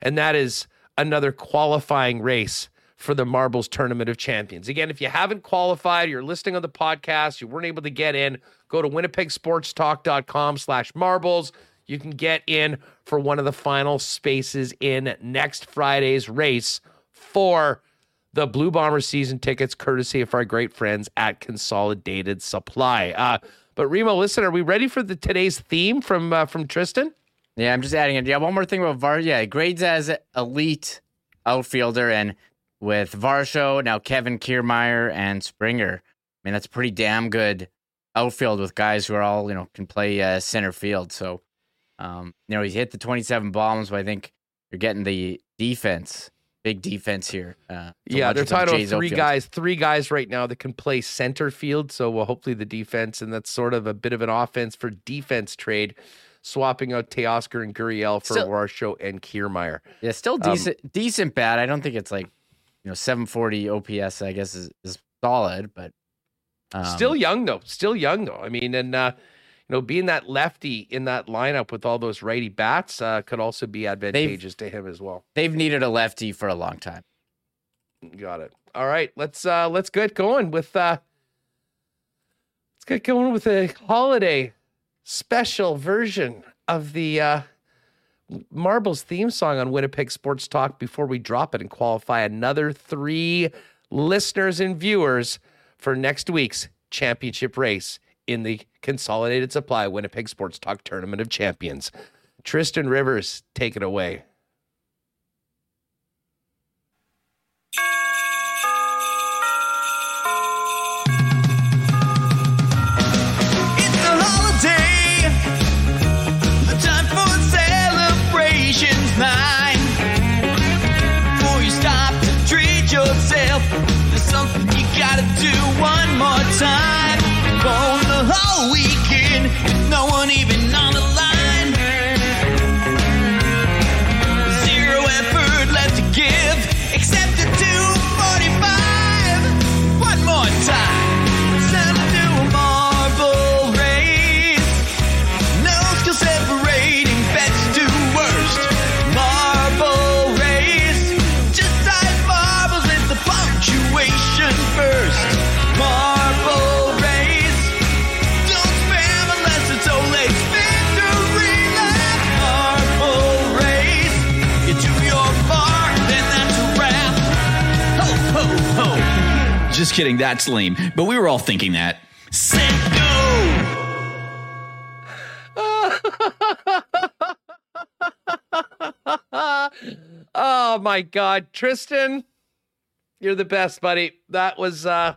and that is another qualifying race for the Marbles Tournament of Champions. Again, if you haven't qualified, you're listening on the podcast, you weren't able to get in, go to winnipegsportstalk.com slash marbles. You can get in for one of the final spaces in next Friday's race for the Blue Bomber season tickets, courtesy of our great friends at Consolidated Supply. Uh, but Remo, listen, are we ready for the today's theme from uh, from Tristan? Yeah, I'm just adding it. Yeah, one more thing about Var. Yeah, grades as elite outfielder, and with Varsho now Kevin Kiermaier and Springer. I mean, that's pretty damn good outfield with guys who are all you know can play uh, center field. So, um, you know, he's hit the 27 bombs, but I think you're getting the defense, big defense here. Uh, Yeah, they're with the talking about Jays three guys, three guys right now that can play center field. So well, hopefully the defense, and that's sort of a bit of an offense for defense trade. swapping out Teoscar and Gurriel for Still- Varsho and Kiermaier. Yeah, still Um, decent, decent bad. I don't think it's like, you know, 740 OPS. I guess is, is solid, but um, Still young though. Still young though. I mean, and uh, you know, being that lefty in that lineup with all those righty bats uh, could also be advantageous to him as well. they've needed a lefty for a long time. Got it. All right, let's uh let's get going with uh let's get going with a holiday special version of the uh Marbles theme song on Winnipeg Sports Talk before we drop it and qualify another three listeners and viewers for next week's championship race in the Consolidated Supply Winnipeg Sports Talk Tournament of Champions. Tristan Rivers, take it away. Just kidding, that's lame. But we were all thinking that. Set, go. oh my god, Tristan, you're the best, buddy. That was uh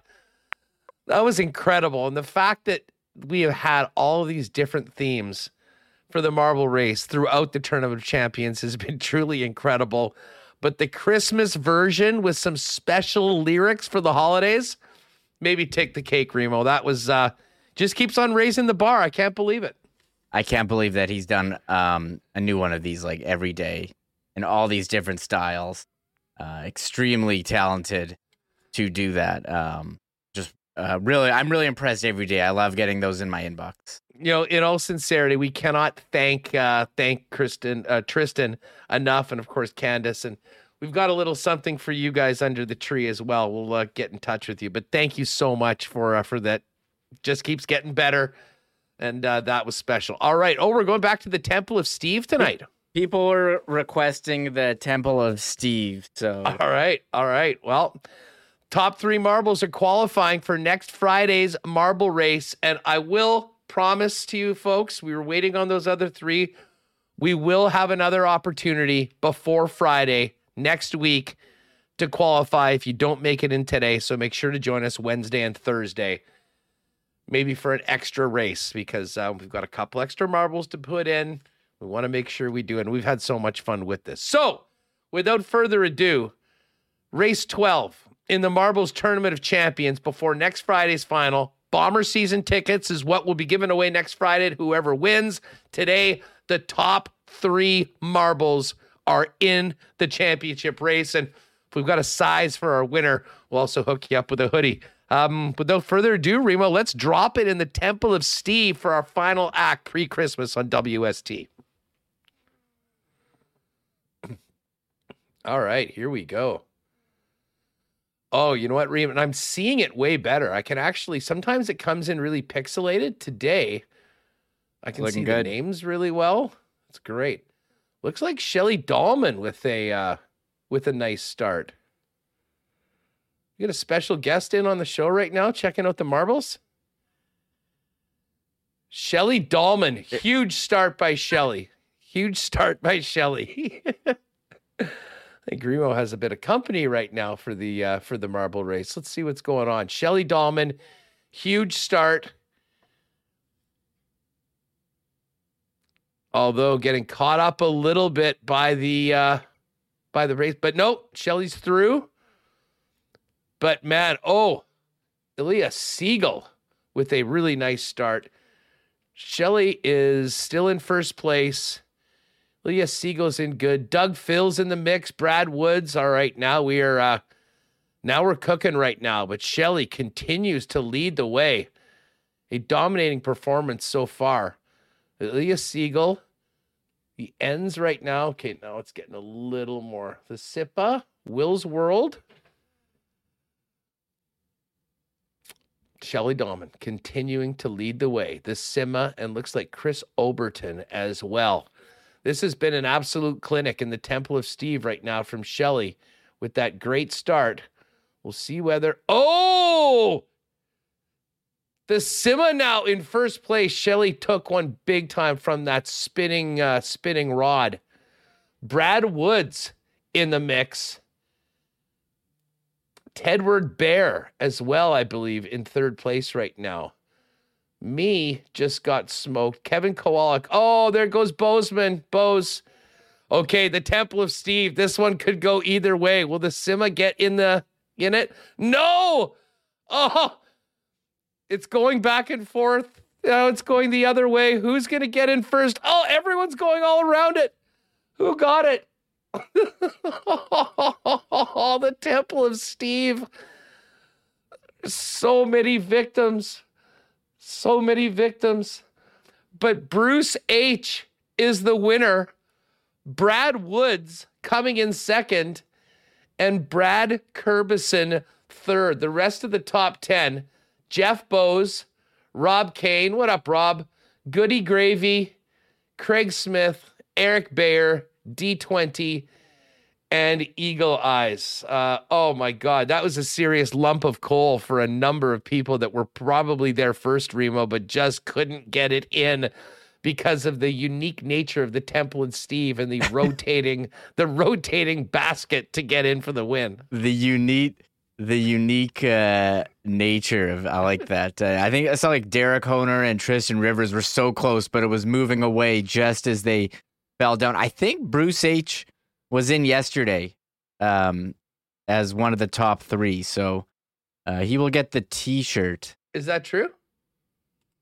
that was incredible. And the fact that we have had all of these different themes for the marble race throughout the tournament of champions has been truly incredible. But the Christmas version with some special lyrics for the holidays, maybe take the cake, Remo. That was uh just keeps on raising the bar. I can't believe it. I can't believe that he's done um, a new one of these like every day in all these different styles. Uh, extremely talented to do that. Um, just uh, really, I'm really impressed every day. I love getting those in my inbox. You know, in all sincerity, we cannot thank uh thank Kristen uh Tristan enough, and of course Candace, and we've got a little something for you guys under the tree as well. We'll uh, get in touch with you, but thank you so much for uh, for that. Just keeps getting better, and uh, that was special. All right, oh, we're going back to the Temple of Steve tonight. People are requesting the Temple of Steve, so All right, all right. Well, top three marbles are qualifying for next Friday's marble race, and I will promise to you folks, we were waiting on those other three. We will have another opportunity before Friday next week to qualify if you don't make it in today. So make sure to join us Wednesday and Thursday, maybe for an extra race because uh, we've got a couple extra marbles to put in. We want to make sure we do, and we've had so much fun with this. So, without further ado, race 12 in the Marbles Tournament of Champions before next Friday's final. Bomber season tickets is what will be given away next Friday to whoever wins. Today, the top three marbles are in the championship race. And if we've got a size for our winner, we'll also hook you up with a hoodie. Um, without further ado, Remo, let's drop it in the Temple of Steve for our final act pre Christmas on WST. All right, here we go. Oh, you know what, Reem? And I'm seeing it way better. I can actually sometimes it comes in really pixelated. Today, I can Looking see good. the names really well. It's great. Looks like Shelly Dahlman with a uh, with a nice start. You got a special guest in on the show right now, checking out the marbles. Shelly Dahlman, huge start by Shelly. Huge start by Shelly. I think Remo has a bit of company right now for the uh, for the marble race. Let's see what's going on. Shelly Dahlman, huge start. Although getting caught up a little bit by the uh, by the race, but nope, Shelly's through. But man, oh, Ilya Siegel with a really nice start. Shelley is still in first place. Leah Siegel's in good. Doug Phil's in the mix. Brad Woods. All right, now we are uh now we're cooking right now, but Shelley continues to lead the way. A dominating performance so far. Leah Siegel, the ends right now. Okay, now it's getting a little more. The SIPA, Will's World. Shelley Dahman continuing to lead the way. The Sima and looks like Chris Oberton as well. This has been an absolute clinic in the Temple of Steve right now from Shelley with that great start. We'll see whether. Oh! The Sima now in first place. Shelley took one big time from that spinning uh, spinning rod. Brad Woods in the mix. Tedward Bear as well, I believe, in third place right now. Me just got smoked. Kevin Kowalik. Oh, there goes Bozeman. Bose. Okay, the Temple of Steve. This one could go either way. Will the Sima get in the in it? No. Oh, it's going back and forth. Now it's going the other way. Who's gonna get in first? Oh, everyone's going all around it. Who got it? The Temple of Steve. So many victims. So many victims. But Bruce H is the winner. Brad Woods coming in second, and Brad Kerbison third. The rest of the top 10 Jeff Bose, Rob Kane. What up, Rob? Goody Gravy, Craig Smith, Eric Bayer, D20, and Eagle Eyes. Uh, oh my God, that was a serious lump of coal for a number of people that were probably there first, Remo, but just couldn't get it in because of the unique nature of the Temple and Steve and the rotating, the rotating basket to get in for the win. The unique, the unique uh, nature of I like that. Uh, I think I saw like Derek Honer and Tristan Rivers were so close, but it was moving away just as they fell down. I think Bruce H was in yesterday um, as one of the top three. So uh, he will get the T-shirt. Is that true?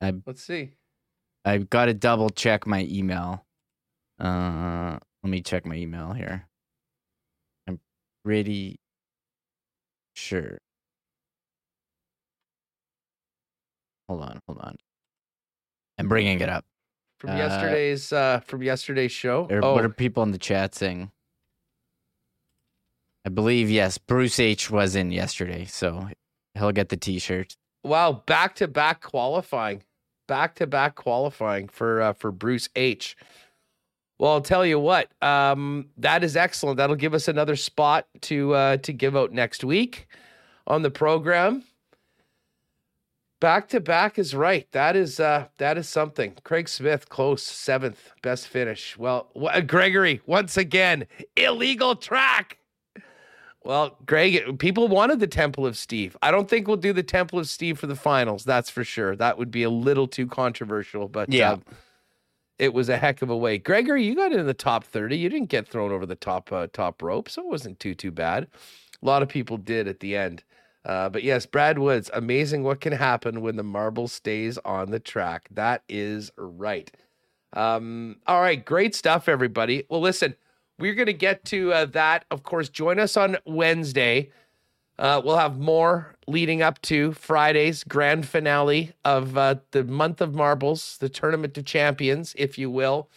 I, Let's see. I've got to double check my email. Uh, let me check my email here. I'm pretty sure. Hold on, hold on. I'm bringing it up. From Uh, yesterday's uh, from yesterday's show. Or oh, What are people in the chat saying? I believe yes. Bruce H was in yesterday, so he'll get the T-shirt. wow! Back to back qualifying, back to back qualifying for uh, for Bruce H. Well, I'll tell you what. Um, that is excellent. That'll give us another spot to uh, to give out next week on the program. Back to back is right. That is uh, that is something. Craig Smith close seventh, best finish. Well, wh- Gregory once again illegal track. Well, Greg, people wanted the Temple of Steve. I don't think we'll do the Temple of Steve for the finals. That's for sure. That would be a little too controversial, but Yeah. uh, it was a heck of a way. Gregory, you got in the top 30. You didn't get thrown over the top uh, top rope, so it wasn't too too bad. A lot of people did at the end. Uh, but yes, Brad Woods, amazing what can happen when the marble stays on the track. That is right. Um, all right, great stuff, everybody. Well, listen, we're going to get to uh, that. Of course, join us on Wednesday. Uh, we'll have more leading up to Friday's grand finale of uh, the month of marbles, the tournament of champions, if you will.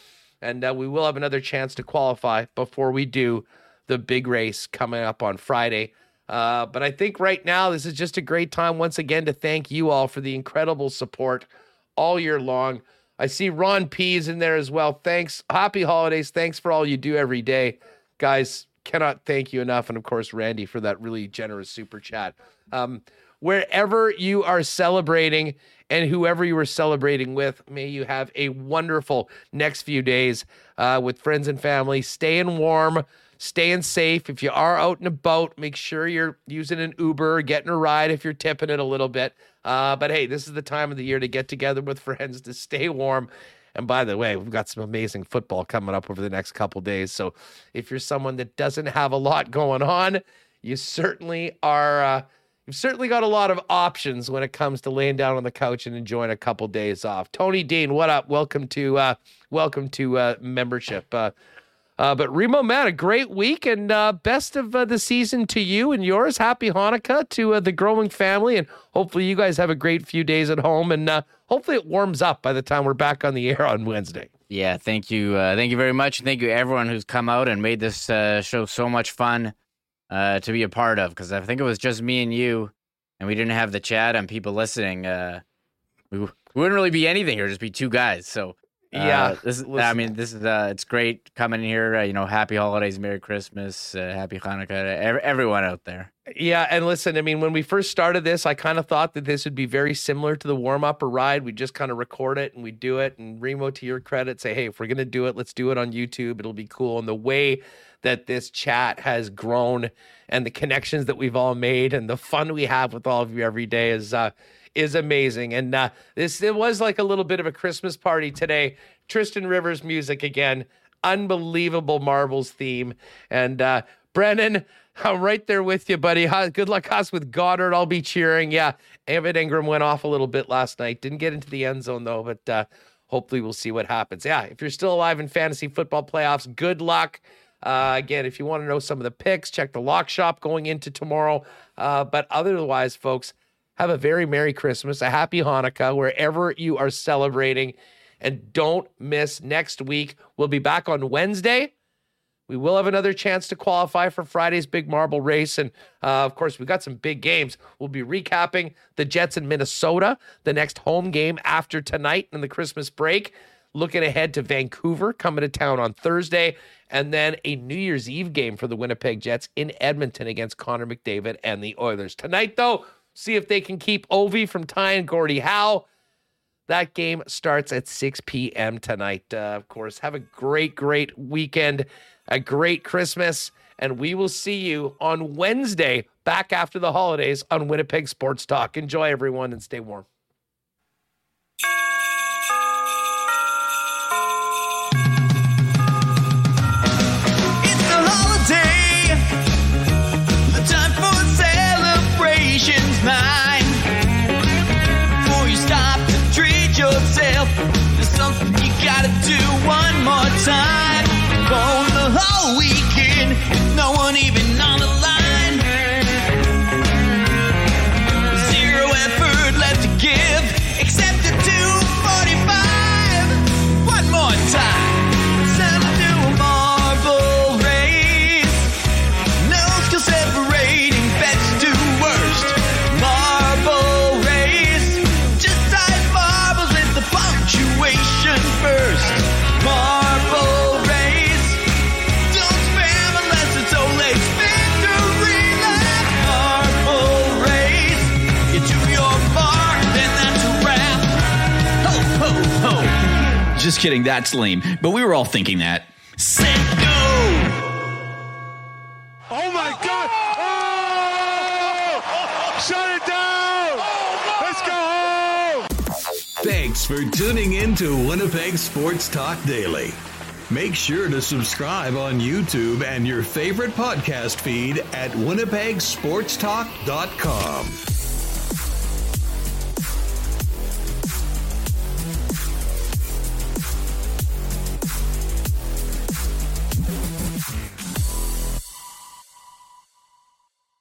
And uh, we will have another chance to qualify before we do the big race coming up on Friday. Uh, but I think right now, this is just a great time once again to thank you all for the incredible support all year long. I see Ron P is in there as well. Thanks. Happy holidays. Thanks for all you do every day. Guys, cannot thank you enough. And of course, Randy for that really generous super chat. Um, wherever you are celebrating and whoever you are celebrating with, may you have a wonderful next few days uh, with friends and family. Staying warm, staying safe. If you are out and about, make sure you're using an Uber, getting a ride if you're tipping it a little bit. Uh, but hey, this is the time of the year to get together with friends to stay warm. And by the way, we've got some amazing football coming up over the next couple days. So if you're someone that doesn't have a lot going on, you certainly are. Uh, you've certainly got a lot of options when it comes to laying down on the couch and enjoying a couple days off. Tony Dean, what up? Welcome to uh, welcome to uh, membership. Uh, but Remo, man, a great week and uh, best of uh, the season to you and yours. Happy Hanukkah to uh, the growing family, and hopefully you guys have a great few days at home. And uh, hopefully it warms up by the time we're back on the air on Wednesday. Yeah, thank you, uh, thank you very much, thank you everyone who's come out and made this show so much fun to be a part of. Because I think it was just me and you, and we didn't have the chat and people listening. We, we wouldn't really be anything here; just be two guys. So uh, Yeah, this is. I mean, this is. Uh, it's great coming here. Uh, you know, happy holidays, Merry Christmas, uh, Happy Hanukkah, to ev- everyone out there. Yeah, and listen, I mean, when we first started this, I kind of thought that this would be very similar to the warm up or ride. We just kind of record it and we do it. And Remo, to your credit, say, hey, if we're gonna do it, let's do it on YouTube. It'll be cool. And the way that this chat has grown and the connections that we've all made and the fun we have with all of you every day is uh is amazing. And uh this it was like a little bit of a Christmas party today. Tristan Rivers music again. Unbelievable marbles theme. And uh Brennan, I'm right there with you, buddy. Good luck us with Goddard. I'll be cheering. Yeah, Evan Engram went off a little bit last night. Didn't get into the end zone though, but uh, hopefully we'll see what happens. Yeah, if you're still alive in fantasy football playoffs, good luck. Uh, again, if you want to know some of the picks, check the lock shop going into tomorrow. Uh, but otherwise, folks, have a very Merry Christmas, a Happy Hanukkah, wherever you are celebrating. And don't miss next week. We'll be back on Wednesday. We will have another chance to qualify for Friday's big marble race. And uh, of course, we've got some big games. We'll be recapping the Jets in Minnesota, the next home game after tonight and the Christmas break. Looking ahead to Vancouver coming to town on Thursday. And then a New Year's Eve game for the Winnipeg Jets in Edmonton against Connor McDavid and the Oilers. Tonight, though, see if they can keep Ovi from tying Gordie Howe. That game starts at 6 p.m. tonight. Uh, of course, have a great, great weekend, a great Christmas, and we will see you on Wednesday back after the holidays on Winnipeg Sports Talk. Enjoy, everyone, and stay warm. No one even kidding, that's lame. But we were all thinking that. Set, go. Oh my God! Oh! Shut it down! Let's go home! Thanks for tuning in to Winnipeg Sports Talk Daily. Make sure to subscribe on YouTube and your favorite podcast feed at winnipegsportstalk.com.